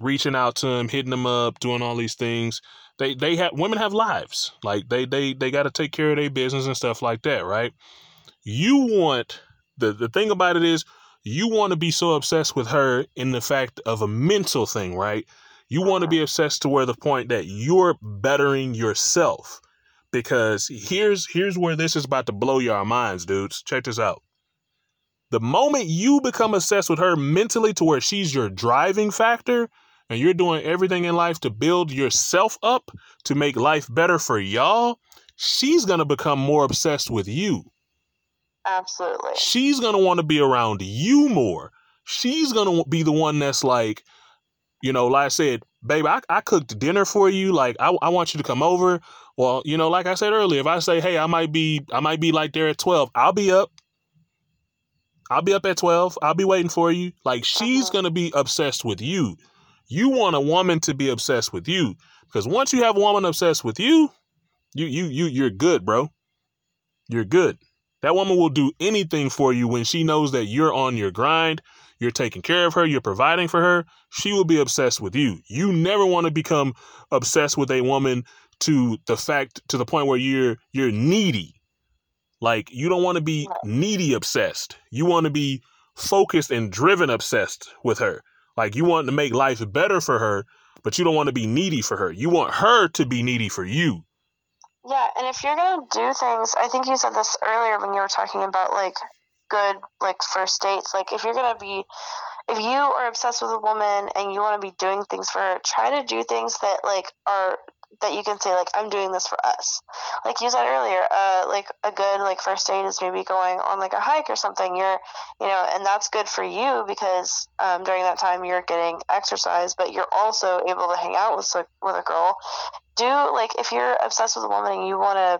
reaching out to them, hitting them up, doing all these things they they have women have lives. Like they they they got to take care of their business and stuff like that, right? You want the the thing about it is you want to be so obsessed with her in the fact of a mental thing, right? You want to be uh-huh. obsessed to where the point that you're bettering yourself. Because here's here's where this is about to blow your minds, dudes. Check this out. The moment you become obsessed with her mentally to where she's your driving factor, and you're doing everything in life to build yourself up to make life better for y'all, she's going to become more obsessed with you. Absolutely. She's going to want to be around you more. She's going to be the one that's like, you know, like I said, baby, I, I cooked dinner for you. Like, I, I want you to come over. Well, you know, like I said earlier, if I say, hey, I might be, I might be like there at 12, I'll be up. I'll be up at 12. I'll be waiting for you. Like, she's uh-huh. going to be obsessed with you. You want a woman to be obsessed with you because once you have a woman obsessed with you, you you you you're good, bro. You're good. That woman will do anything for you when she knows that you're on your grind, you're taking care of her, you're providing for her, she will be obsessed with you. You never want to become obsessed with a woman to the fact to the point where you're you're needy. Like you don't want to be needy obsessed. You want to be focused and driven obsessed with her. Like you want to make life better for her, but you don't want to be needy for her. You want her to be needy for you. Yeah, and if you're gonna do things, I think you said this earlier when you were talking about like good like first dates. Like if you're gonna be if you are obsessed with a woman and you want to be doing things for her, try to do things that like are that you can say like I'm doing this for us. Like you said earlier, uh, like a good like first date is maybe going on like a hike or something. You're, you know, and that's good for you because um, during that time you're getting exercise, but you're also able to hang out with with a girl. Do like if you're obsessed with a woman and you want to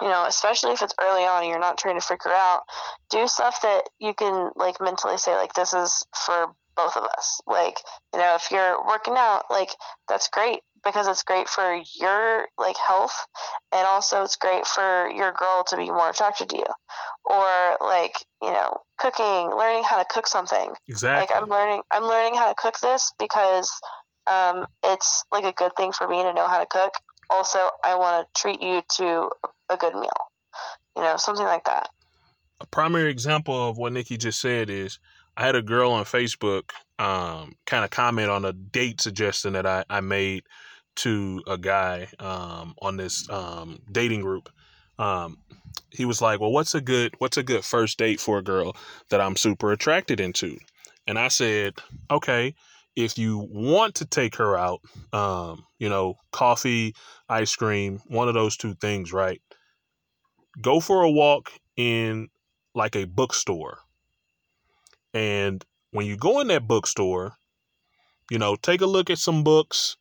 you know, especially if it's early on and you're not trying to figure her out, do stuff that you can like mentally say like this is for both of us. Like, you know, if you're working out, like that's great because it's great for your like health and also it's great for your girl to be more attracted to you. Or like, you know, cooking, learning how to cook something. Exactly. Like I'm learning I'm learning how to cook this because um, it's like a good thing for me to know how to cook. Also, I want to treat you to a good meal. You know, something like that. A primary example of what Nikki just said is I had a girl on Facebook um, kind of comment on a date suggestion that I, I made to a guy um, on this um, dating group. Um, he was like, "Well, what's a good what's a good first date for a girl that I'm super attracted into?" And I said, "Okay, if you want to take her out, um, you know, coffee, ice cream, one of those two things, right? Go for a walk in like a bookstore and when you go in that bookstore, you know, take a look at some books,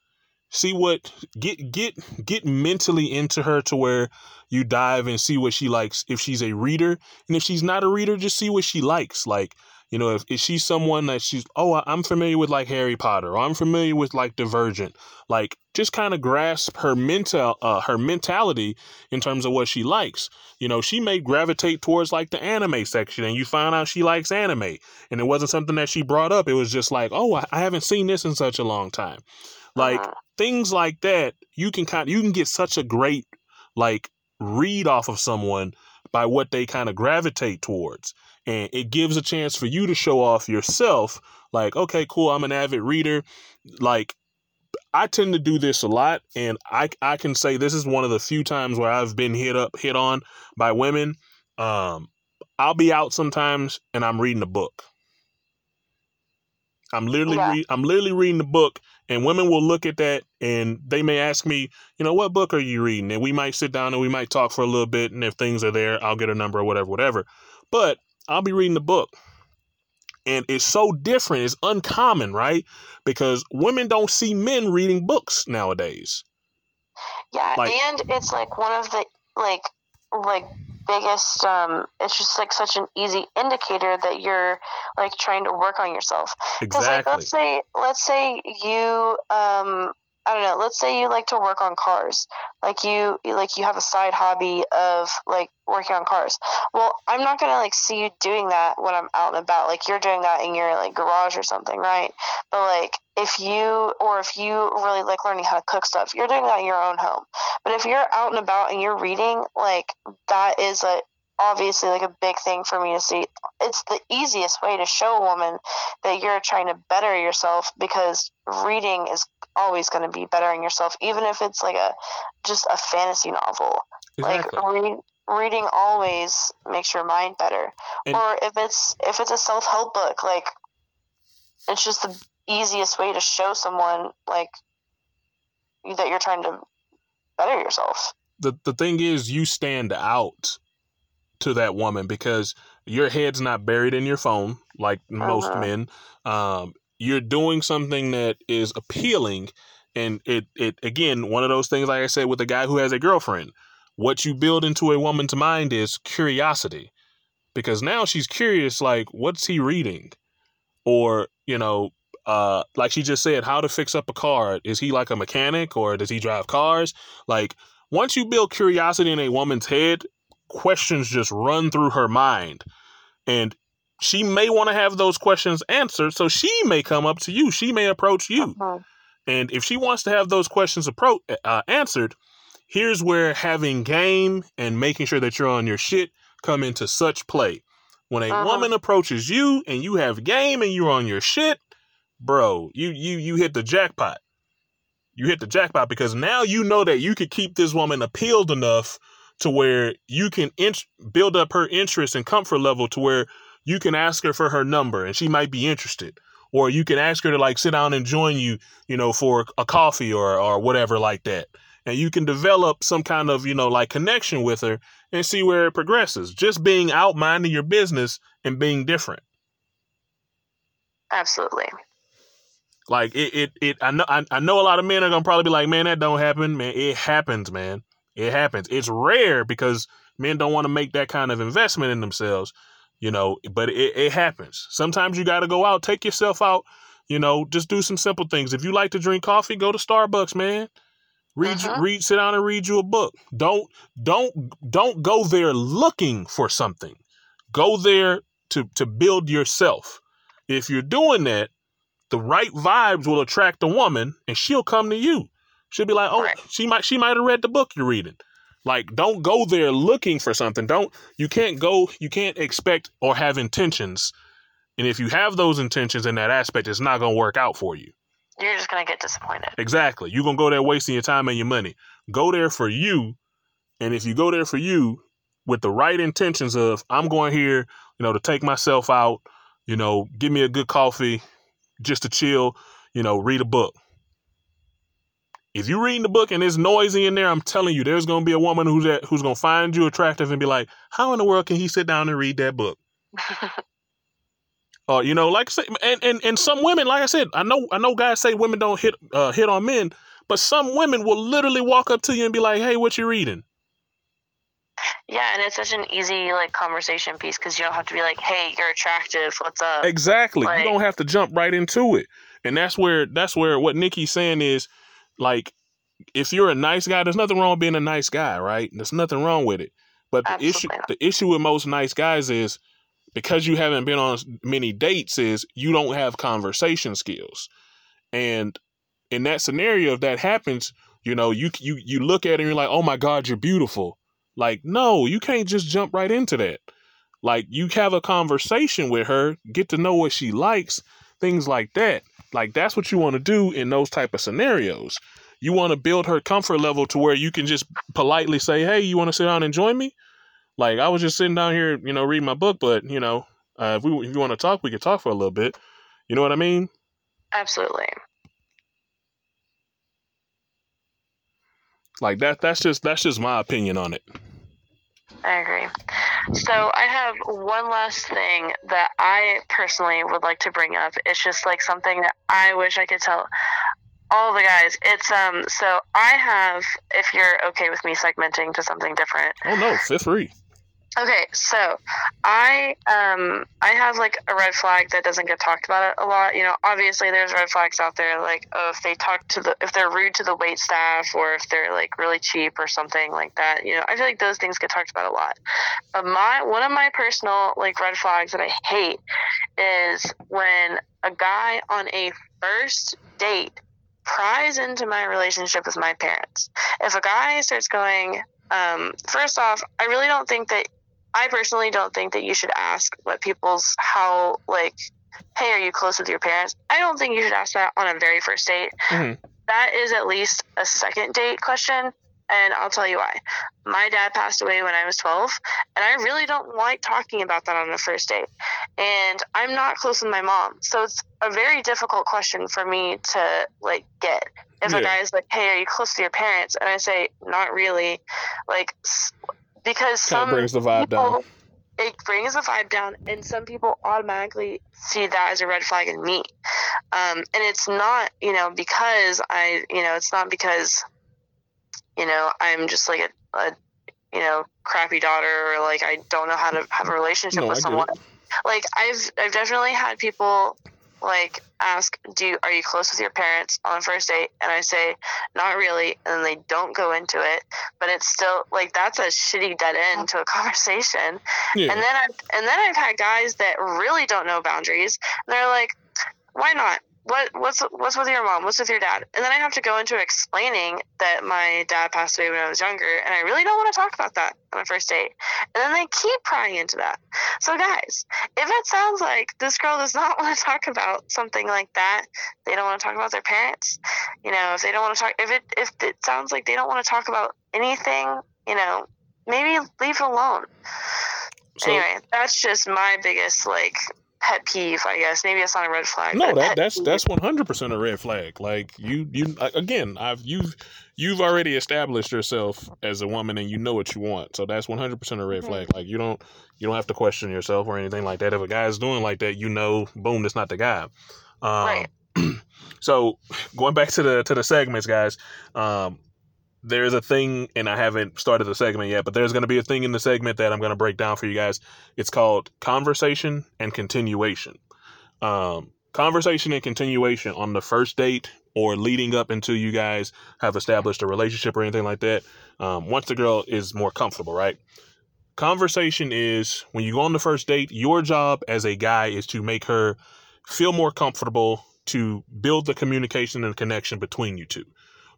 see what get get get mentally into her to where you dive and see what she likes. If she's a reader, and if she's not a reader, just see what she likes. Like you know, if, if she's someone that she's, oh, I'm familiar with like Harry Potter, or I'm familiar with like Divergent, like just kind of grasp her mental, uh, her mentality in terms of what she likes. You know, she may gravitate towards like the anime section, and you find out she likes anime, and it wasn't something that she brought up. It was just like, oh, I, I haven't seen this in such a long time. Like uh-huh. Things like that, you can kind, of, you can get such a great like read off of someone by what they kind of gravitate towards. And it gives a chance for you to show off yourself like okay cool i'm an avid reader. Like i tend to do this a lot and i i can say this is one of the few times where i've been hit up hit on by women. Um i'll be out sometimes and i'm reading a book. I'm literally yeah. re- i'm literally reading the book and women will look at that and they may ask me you know what book are you reading and we might sit down and we might talk for a little bit and if things are there i'll get a number or whatever whatever but I'll be reading the book. And it's so different, it's uncommon, right? Because women don't see men reading books nowadays. Yeah, like, and it's like one of the like like biggest um it's just like such an easy indicator that you're like trying to work on yourself. Because like let's say let's say you um I don't know, let's say you like to work on cars. Like you like you have a side hobby of like working on cars. Well, I'm not to like see you doing that when I'm out and about. Like you're doing that in your like garage or something, right? But like if you or if you really like learning how to cook stuff, you're doing that in your own home. But if you're out and about and you're reading, like that is a obviously like a big thing for me to see. It's the easiest way to show a woman that you're trying to better yourself because reading is always going to be bettering yourself, even if it's like a just a fantasy novel. Exactly. Like read, reading always makes your mind better. And or if it's if it's a self help book, like it's just the easiest way to show someone like that you're trying to better yourself. The the thing is you stand out to that woman because your head's not buried in your phone like uh-huh. most men. Um, you're doing something that is appealing, and it it again one of those things like I said with a guy who has a girlfriend. What you build into a woman's mind is curiosity, because now she's curious like what's he reading, or you know. Uh, like she just said, how to fix up a car. Is he like a mechanic or does he drive cars? Like, once you build curiosity in a woman's head, questions just run through her mind. And she may want to have those questions answered. So she may come up to you. She may approach you. Mhm. And if she wants to have those questions appro- uh, answered, here's where having game and making sure that you're on your shit come into such play. When a Uh-huh. woman approaches you and you have game and you're on your shit, bro, you you you hit the jackpot. You hit the jackpot because now you know that you could keep this woman appealed enough to where you can build up her interest and comfort level to where you can ask her for her number and she might be interested. Or you can ask her to like sit down and join you you know for a coffee or or whatever like that. And you can develop some kind of you know like connection with her and see where it progresses. Just being out minding your business and being different. Absolutely. like it it, it I know I, I know a lot of men are gonna probably be like man that don't happen man. It happens man it happens. It's rare because men don't want to make that kind of investment in themselves you know but it, it happens. Sometimes you got to go out take yourself out you know just do some simple things. If you like to drink coffee go to starbucks man. Read Mhm. read sit down and read you a book. Don't don't don't go there looking for something. Go there to to build yourself. If you're doing that the right vibes will attract the woman and she'll come to you she'll be like oh Right. she might she might have read the book you're reading. Like don't go there looking for something. Don't you can't go you can't expect or have intentions. And if you have those intentions in that aspect it's not going to work out for you. You're just gonna get disappointed. exactly. You're going to go there wasting your time and your money. Go there for you. And if you go there for you with the right intentions of i'm going here you know to take myself out you know give me a good coffee just to chill you know read a book if you're reading the book and it's noisy in there, I'm telling you, there's gonna be a woman who's at, who's gonna find you attractive and be like, "How in the world can he sit down and read that book?" Or (laughs) you know, like I say, and, and and some women, like I said, I know I know guys say women don't hit uh, hit on men, but some women will literally walk up to you and be like, "Hey, what you reading?" yeah, and it's such an easy like conversation piece because you don't have to be like, "Hey, you're attractive. What's up?" Exactly. Like- you don't have to jump right into it. And that's where that's where what Nikki's saying is like if you're a nice guy, there's nothing wrong with being a nice guy, right? There's nothing wrong with it. But the issue Absolutely not. the issue with most nice guys is because you haven't been on many dates is you don't have conversation skills. And in that scenario if that happens, you know, you you you look at it and you're like, "Oh my god, you're beautiful." Like, no, you can't just jump right into that. Like you have a conversation with her, get to know what she likes, things like that. Like that's what you want to do in those type of scenarios. You want to build her comfort level to where you can just politely say, "Hey, you want to sit down and join me?" Like I was just sitting down here, you know, reading my book, but you know, uh, if we if you want to talk, we could talk for a little bit. You know what I mean? Absolutely. Like that. That's just that's just my opinion on it. I agree. So I have one last thing that I personally would like to bring up. It's just like something that I wish I could tell all the guys. It's um so I have if you're okay with me segmenting to something different. Oh no, fifth free. Okay, so I um I have like a red flag that doesn't get talked about a lot. You know, obviously there's red flags out there like oh if they talk to the if they're rude to the wait staff or if they're like really cheap or something like that. You know, I feel like those things get talked about a lot. But my one of my personal like red flags that I hate is when a guy on a first date pries into my relationship with my parents. If a guy starts going um, first off, I really don't think that I personally don't think that you should ask what people's how like, hey, are you close with your parents? I don't think you should ask that on a very first date. Mhm. That is at least a second date question, and I'll tell you why. My dad passed away when I was 12, and I really don't like talking about that on a first date. And I'm not close with my mom, so it's a very difficult question for me to like get. If Yeah. a guy's like, "Hey, are you close to your parents?" and I say, "Not really," like because some brings the vibe down. people- it brings the vibe down and some people automatically see that as a red flag in me um, and it's not you know because i you know it's not because you know i'm just like a, a you know crappy daughter or like i don't know how to have a relationship No, with it. someone like i've i've definitely had people like ask, "Do you, are you close with your parents on the first date?" and I say, "Not really," and they don't go into it, but it's still like that's a shitty dead end to a (laughs) conversation. Yeah. And then I and then I've had guys that really don't know boundaries. And they're like, "Why not? What what's what's with your mom? What's with your dad?" And then I have to go into explaining that my dad passed away when I was younger, and I really don't want to talk about that on a first date. And then they keep prying into that. So guys, if it sounds like this girl does not (laughs) want to talk about something like that, they don't want to talk about their parents. You know, if they don't want to talk, if it if it sounds like they don't want to talk about anything, you know, maybe leave it alone. So, anyway, that's just my biggest like pet peeve, I guess. Maybe it's not a red flag. no, that that's peeve. that's one hundred percent a red flag. Like you you again, I've you've you've already established yourself as a woman and you know what you want. So that's one hundred percent a red Mhm. flag. Like you don't you don't have to question yourself or anything like that. If a guy's doing like that, you know, boom, that's not the guy. Um, Right. (clears throat) so going back to the to the segments, guys. Um, there's a thing, and I haven't started the segment yet, but there's going to be a thing in the segment that I'm going to break down for you guys. It's called conversation and continuation. Um, conversation and continuation on the first date or leading up until you guys have established a relationship or anything like that. Um, once the girl is more comfortable, right? Conversation is when you go on the first date, your job as a guy is to make her feel more comfortable to build the communication and connection between you two.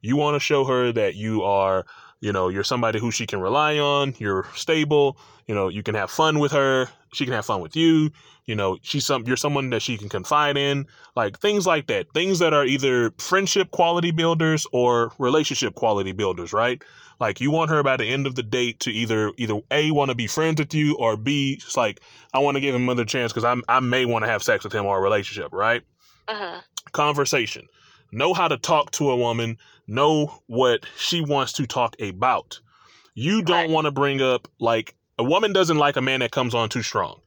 You want to show her that you are, you know, you're somebody who she can rely on, you're stable, you know, you can have fun with her, she can have fun with you, you know, she's some you're someone that she can confide in, like things like that. Things that are either friendship quality builders or relationship quality builders, right? Like you want her by the end of the date to either either A want to be friends with you or B just like I want to give him another chance cuz I I may want to have sex with him or a relationship, right? Mhm. conversation. Know how to talk to a woman, know what she wants to talk about. You don't Right. want to bring up like a woman doesn't like a man that comes on too strong.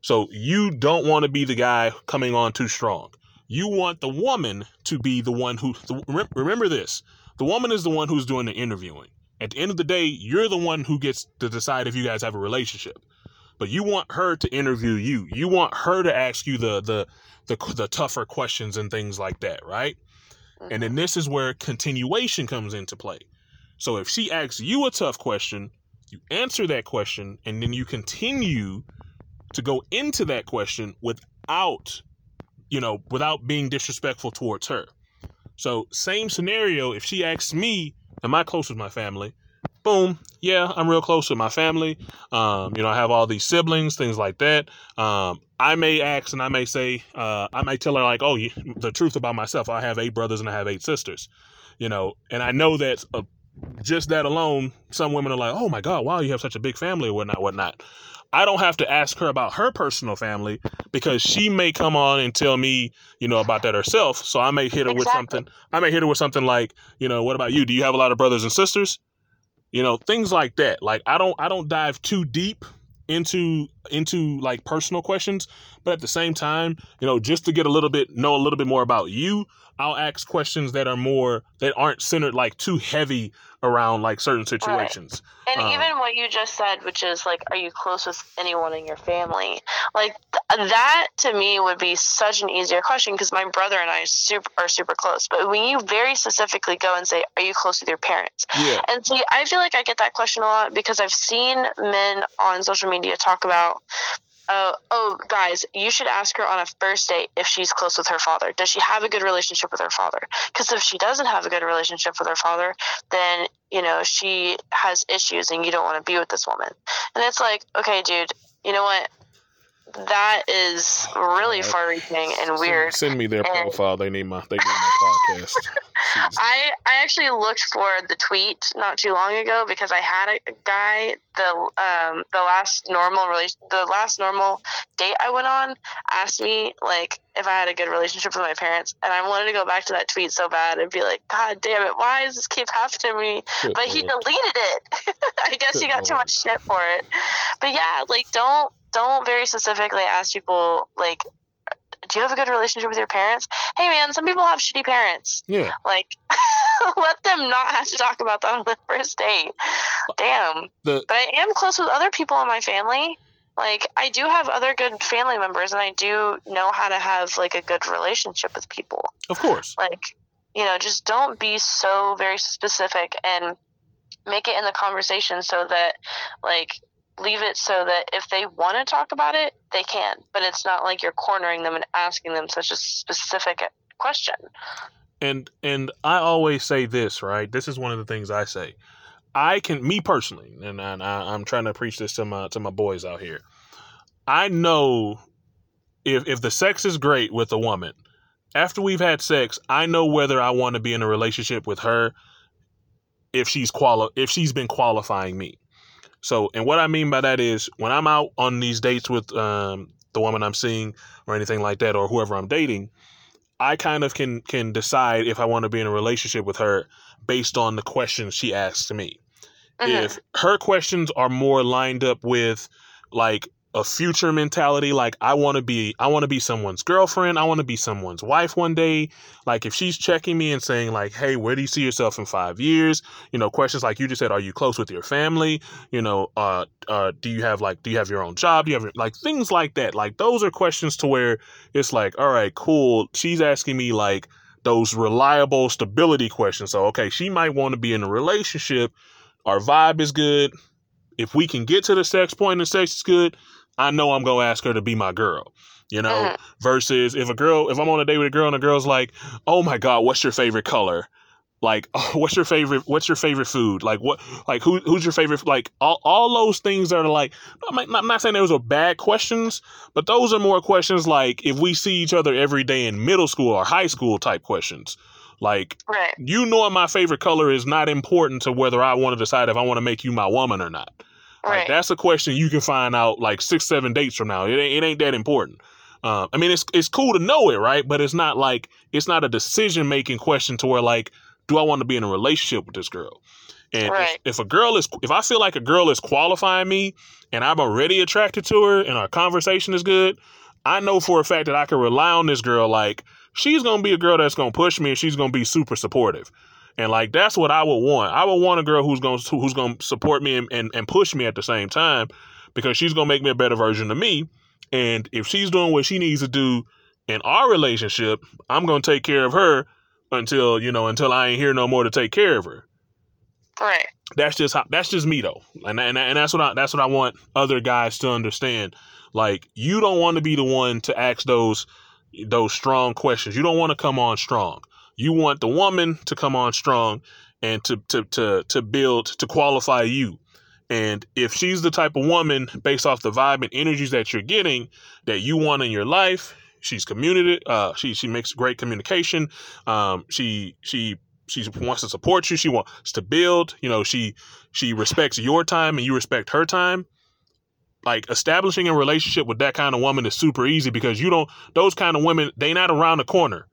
So you don't want to be the guy coming on too strong. You want the woman to be the one who the, remember this. The woman is the one who's doing the interviewing. At the end of the day, you're the one who gets to decide if you guys have a relationship. But you want her to interview you. You want her to ask you the the the, the tougher questions and things like that, right? And then mm-hmm. this is where continuation comes into play. So if she asks you a tough question, you answer that question, and then you continue to go into that question without, you know, without being disrespectful towards her. So same scenario. If she asks me, "Am I close with my family?" Boom. Yeah, I'm real close with my family. Um, you know, I have all these siblings, things like that. Um, I may ask and I may say, uh, I may tell her like, oh, you, the truth about myself. I have eight brothers and I have eight sisters. You know, and I know that uh, just that alone, some women are like, oh my God, wow, you have such a big family or whatnot, whatnot. I don't have to ask her about her personal family because she may come on and tell me, you know, about that herself. So I may hit her with something. I may hit her with something like, you know, what about you? Do you have a lot of brothers and sisters? You know, things like that. Like I don't I don't dive too deep into into like personal questions, but at the same time, you know, just to get a little bit know a little bit more about you, I'll ask questions that are more that aren't centered like too heavy around like certain situations. And Um, even what you just said, which is like, are you close with anyone in your family? Like th- that to me would be such an easier question because my brother and I super, are super close. But when you very specifically go and say, are you close with your parents? Yeah. And see, I feel like I get that question a lot because I've seen men on social media talk about, uh, oh, guys, you should ask her on a first date if she's close with her father. Does she have a good relationship with her father? Because if she doesn't have a good relationship with her father, then, you know, she has issues and you don't want to be with this woman. And it's like, okay, dude, you know what? That is really Right. far reaching and weird. Send, me their And- profile. They need my they need my podcast. (laughs) Jeez. I I actually looked for the tweet not too long ago because I had a guy the um the last normal relation the last normal date I went on asked me like if I had a good relationship with my parents and I wanted to go back to that tweet so bad and be like God damn it why does this keep happening to me Good but he deleted it (laughs) I guess Good he got too much shit for it but yeah like don't don't very specifically ask people like do you have a good relationship with your parents hey man some people have shitty parents yeah. like, (laughs) let them not have to talk about that on the first date. Damn. The But I am close with other people in my family. like I do have other good family members and I do know how to have like a good relationship with people. Of course. Like, you know, just don't be so very specific and make it in the conversation so that like leave it so that if they want to talk about it, they can. But it's not like you're cornering them and asking them such a specific question. And and I always say this, right? This is one of the things I say. I can, me personally, and, I, I'm trying to preach this to my to my boys out here. I know if if the sex is great with a woman, after we've had sex, I know whether I want to be in a relationship with her if she's quali- if she's been qualifying me. So, and what I mean by that is when I'm out on these dates with um, the woman I'm seeing or anything like that, or whoever I'm dating, I kind of can can decide if I want to be in a relationship with her based on the questions she asks me. Mhm. If her questions are more lined up with like a future mentality, like I want to be I want to be someone's girlfriend, I want to be someone's wife one day. Like if she's checking me and saying like, "Hey, where do you see yourself in 5 years?" You know, questions like you just said, "Are you close with your family?" You know, uh uh do you have like do you have your own job? Do you have your, like things like that. Like those are questions to where it's like, "All right, cool. She's asking me like those reliable stability questions. So, okay, she might want to be in a relationship. Our vibe is good. If we can get to the sex point and sex is good, I know I'm going to ask her to be my girl. You know, Mhm. versus if a girl, if I'm on a date with a girl and a girl's like, oh my God, what's your favorite color? Like, (laughs) what's your favorite, what's your favorite food? Like, what, like, who, who's your favorite? Like, all, all those things are like, I'm not, I'm not saying those are bad questions, but those are more questions like if we see each other every day in middle school or high school type questions. Like, Right. you knowing my favorite color is not important to whether I want to decide if I want to make you my woman or not. Like Right. that's a question you can find out like six, seven dates from now. It ain't, it ain't that important. Uh, I mean, it's it's cool to know it, right? But it's not like it's not a decision making question to where like, do I want to be in a relationship with this girl? And if, if a girl is, if I feel like a girl is qualifying me, and I'm already attracted to her, and our conversation is good, I know for a fact that I can rely on this girl. Like she's gonna be a girl that's gonna push me, and she's gonna be super supportive. And like that's what I would want. I would want a girl who's gonna who's gonna support me and, and, and push me at the same time because she's gonna make me a better version of me. And if she's doing what she needs to do in our relationship, I'm gonna take care of her until you know until I ain't here no more to take care of her. Right. That's just how that's just me though, and and, and that's what I that's what I want other guys to understand. Like you don't want to be the one to ask those those strong questions. You don't want to come on strong. You want the woman to come on strong and to to to to build to qualify you. And if she's the type of woman based off the vibe and energies that you're getting that you want in your life, she's community uh she she makes great communication. Um she she she wants to support you, she wants to build, you know, she she respects your time and you respect her time. Like establishing a relationship with that kind of woman is super easy because you don't those kind of women, they not around the corner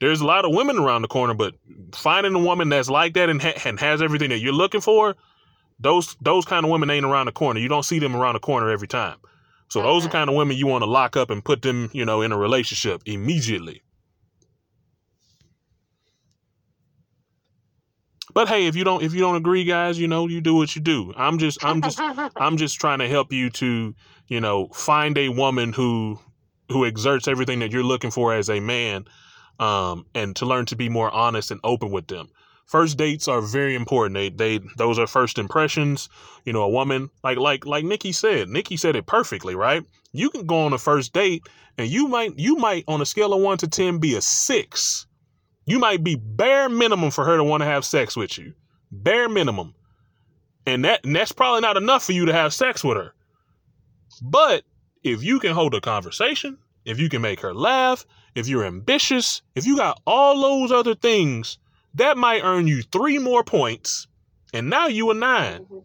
there's a lot of women around the corner, but finding a woman that's like that and, ha- and has everything that you're looking for, those those kind of women ain't around the corner. You don't see them around the corner every time. So those are the kind of women you want to lock up and put them, you know, in a relationship immediately. But hey, if you don't if you don't agree, guys, you know, you do what you do. I'm just I'm just (laughs) I'm just trying to help you to, you know, find a woman who who exerts everything that you're looking for as a man, um, and to learn to be more honest and open with them. First dates are very important. They they those are first impressions. You know, a woman like like like Nikki said. Nikki said it perfectly, right? You can go on a first date and you might you might on a scale of one to ten be a six. You might be bare minimum for her to want to have sex with you. Bare minimum. And that and that's probably not enough for you to have sex with her. But if you can hold a conversation, if you can make her laugh, if you're ambitious, if you got all those other things, that might earn you three more points. And now you a nine. Mm-hmm.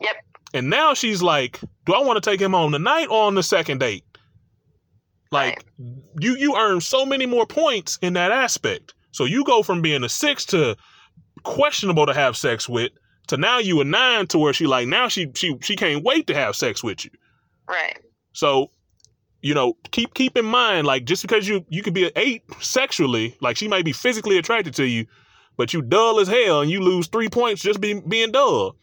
Yep. And now she's like, do I want to take him on tonight or on the second date? Like you you earn so many more points in that aspect. So you go from being a six to questionable to have sex with to now you a nine to where she like now she she she can't wait to have sex with you. Right. So, you know, keep keep in mind, like just because you you could be an eight sexually, like she might be physically attracted to you, but you dull as hell and you lose three points just being being dull.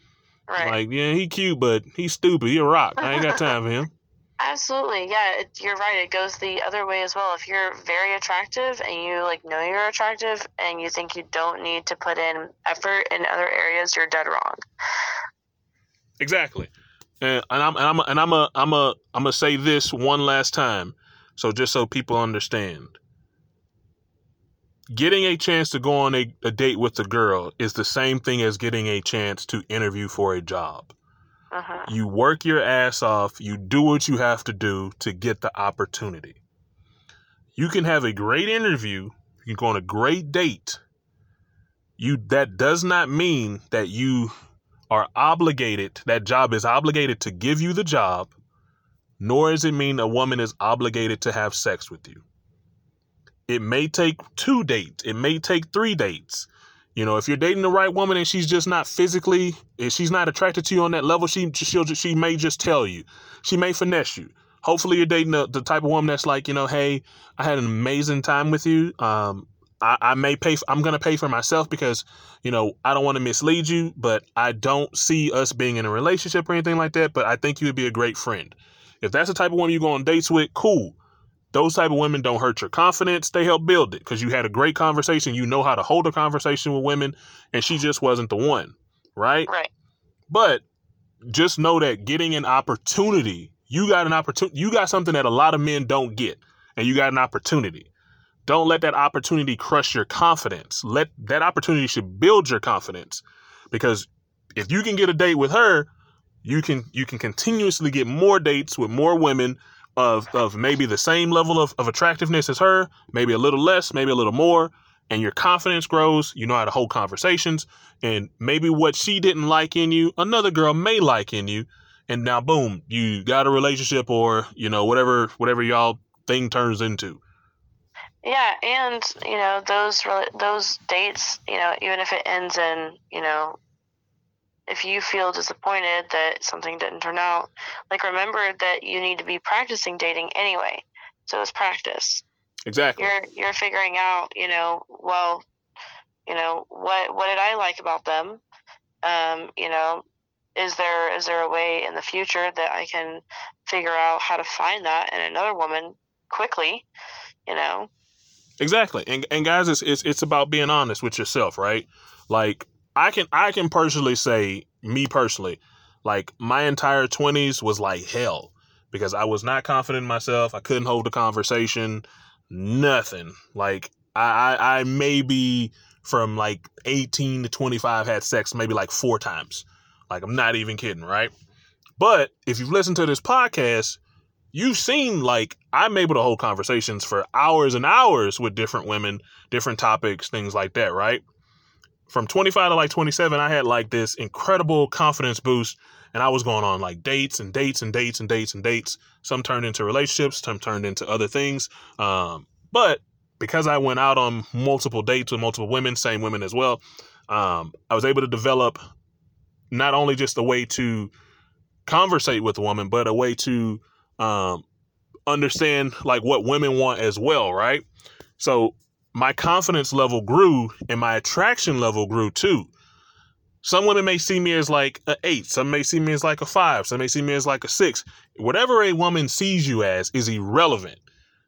Right. Like, yeah, he cute, but he's stupid. He a rock. I ain't got (laughs) time for him. Absolutely, yeah, it, you're right. It goes the other way as well. If you're very attractive and you like know you're attractive and you think you don't need to put in effort in other areas, you're dead wrong. Exactly. And, and I'm and I'm and I'm a I'm a I'm gonna say this one last time, so just so people understand. Getting a chance to go on a, a date with a girl is the same thing as getting a chance to interview for a job. Uh-huh. You work your ass off, you do what you have to do to get the opportunity. You can have a great interview, you can go on a great date. You that does not mean that you are obligated, that job is obligated to give you the job, nor does it mean a woman is obligated to have sex with you. It may take two dates, it may take three dates. You know, if you're dating the right woman and she's just not physically, if she's not attracted to you on that level, she she'll she may just tell you. She may finesse you. Hopefully, you're dating the, the type of woman that's like, you know, hey, I had an amazing time with you. Um, I, I may pay. For, I'm gonna pay for myself because, you know, I don't want to mislead you, but I don't see us being in a relationship or anything like that. But I think you would be a great friend. If that's the type of woman you go on dates with, cool. Those type of women don't hurt your confidence. They help build it because you had a great conversation. You know how to hold a conversation with women, and she just wasn't the one, right? Right. But just know that getting an opportunity, you got an opportunity, you got something that a lot of men don't get, and you got an opportunity. Don't let that opportunity crush your confidence. Let that opportunity should build your confidence because if you can get a date with her, you can you can continuously get more dates with more women of of maybe the same level of, of attractiveness as her, maybe a little less, maybe a little more, and your confidence grows. You know how to hold conversations, and maybe what she didn't like in you, another girl may like in you, and now boom, you got a relationship or you know whatever whatever y'all thing turns into. Yeah, and you know those those dates, you know, even if it ends in, you know, if you feel disappointed that something didn't turn out, like remember that you need to be practicing dating anyway. So it's practice. Exactly. You're you're figuring out, you know, well, you know, what what did I like about them? Um, you know, is there is there a way in the future that I can figure out how to find that in another woman quickly? You know, Exactly. And and guys, it's it's it's about being honest with yourself, right? Like I can I can personally say, me personally, like my entire twenties was like hell because I was not confident in myself. I couldn't hold a conversation, nothing. Like I I, I maybe from like eighteen to twenty five had sex maybe like four times. Like I'm not even kidding, right? But if you've listened to this podcast, you've seen like I'm able to hold conversations for hours and hours with different women, different topics, things like that, right? From 25 to like 27, I had like this incredible confidence boost and I was going on like dates and dates and dates and dates and dates. Some turned into relationships, some turned into other things. Um, but because I went out on multiple dates with multiple women, same women as well, um, I was able to develop not only just a way to conversate with a woman, but a way to um, understand like what women want as well, right? So my confidence level grew and my attraction level grew too. Some women may see me as like a eight, some may see me as like a five, some may see me as like a six. Whatever a woman sees you as is irrelevant.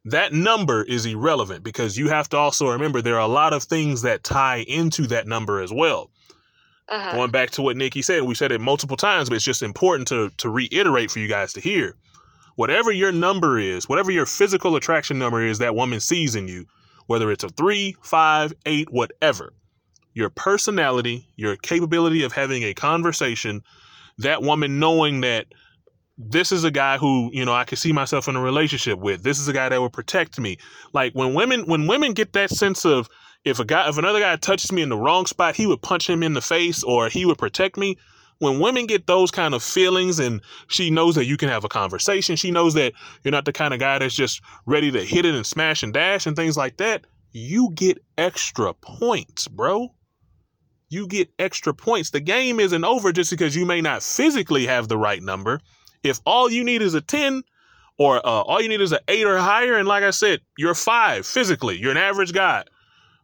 That number is irrelevant because you have to also remember there are a lot of things that tie into that number as well. uh Going back to what Nikki said, we said it multiple times, but it's just important to to reiterate for you guys to hear. Whatever your number is, whatever your physical attraction number is that woman sees in you, whether it's a three, five, eight, whatever, your personality, your capability of having a conversation, that woman knowing that this is a guy who, you know, I can see myself in a relationship with. This is a guy that will protect me. Like when women when women get that sense of if a guy if another guy touches me in the wrong spot, he would punch him in the face or he would protect me. When women get those kind of feelings and she knows that you can have a conversation, she knows that you're not the kind of guy that's just ready to hit it and smash and dash and things like that, you get extra points, bro. You get extra points. The game isn't over just because you may not physically have the right number. If all you need is a 10 or uh, all you need is an 8 or higher, and like I said, you're 5 physically, you're an average guy,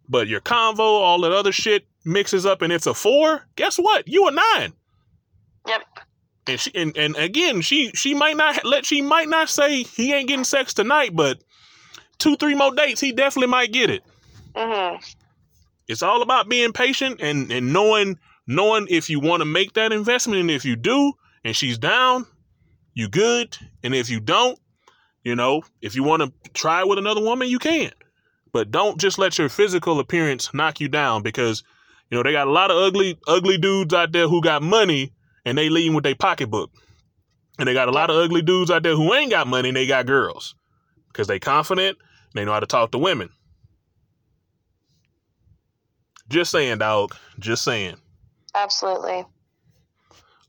but your convo, all that other shit mixes up and it's a 4, guess what? You a 9. Yep. And she and, and again, she she might not let she might not say he ain't getting sex tonight, but two three more dates, he definitely might get it. hmm It's all about being patient and and knowing knowing if you want to make that investment, and if you do, and she's down, you good, and if you don't, you know, if you want to try with another woman, you can, but don't just let your physical appearance knock you down because you know they got a lot of ugly ugly dudes out there who got money and they leading with their pocketbook, and they got a lot of ugly dudes out there who ain't got money and they got girls because they confident, they know how to talk to women. Just saying, dog. Just saying. Absolutely.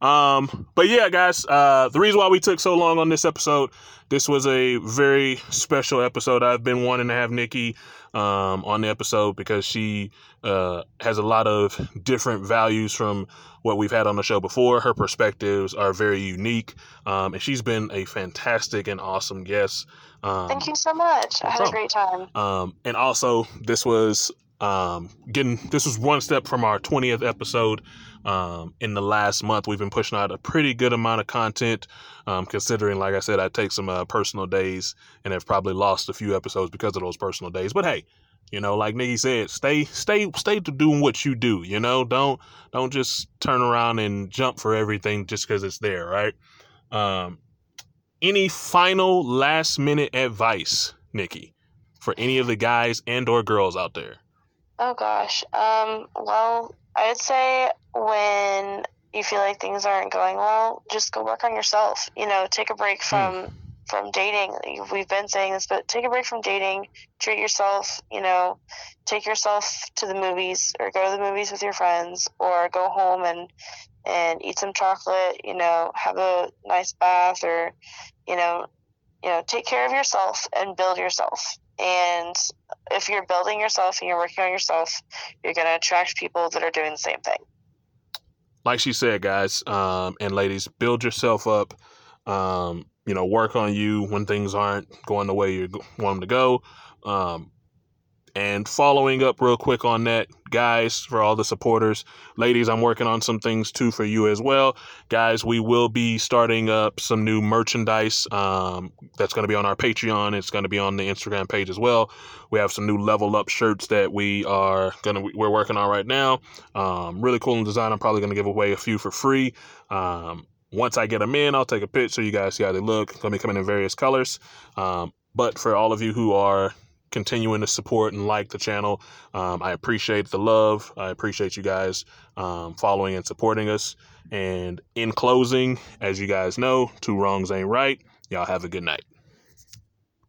Um, but yeah, guys, uh, the reason why we took so long on this episode, this was a very special episode. I've been wanting to have Nikki um, on the episode because she uh, has a lot of different values from what we've had on the show before. Her perspectives are very unique, um, and she's been a fantastic and awesome guest. Um, Thank you so much. no I had a great time. um, and also, this was um, getting this was one step from our 20th episode. Um, in the last month, we've been pushing out a pretty good amount of content. Um, considering, like I said, I take some uh, personal days and have probably lost a few episodes because of those personal days. But hey, you know, like Nikki said, stay, stay, stay to doing what you do. You know, don't don't just turn around and jump for everything just because it's there, right? Um, any final last minute advice, Nikki? for any of the guys and or girls out there? Oh gosh. Um, well, I'd say when you feel like things aren't going well, just go work on yourself. You know, take a break hmm. from from dating. We've been saying this, but take a break from dating. Treat yourself. You know, take yourself to the movies or go to the movies with your friends, or go home and and eat some chocolate. You know, have a nice bath, or you know, you know, take care of yourself and build yourself. And if you're building yourself and you're working on yourself, you're going to attract people that are doing the same thing. Like she said, guys um, and ladies, build yourself up. Um, you know, work on you when things aren't going the way you want them to go. Um, and following up real quick on that, guys, for all the supporters, ladies, I'm working on some things too for you as well. Guys, we will be starting up some new merchandise um, that's going to be on our Patreon. It's going to be on the Instagram page as well. We have some new level up shirts that we are going to, we're working on right now. Um, really cool in design. I'm probably going to give away a few for free. Um, once I get them in, I'll take a picture you guys see how they look. Going to be coming in various colors. Um, but for all of you who are continuing to support and like the channel. Um, I appreciate the love. I appreciate you guys um, following and supporting us. And in closing, as you guys know, two wrongs ain't right. Y'all have a good night.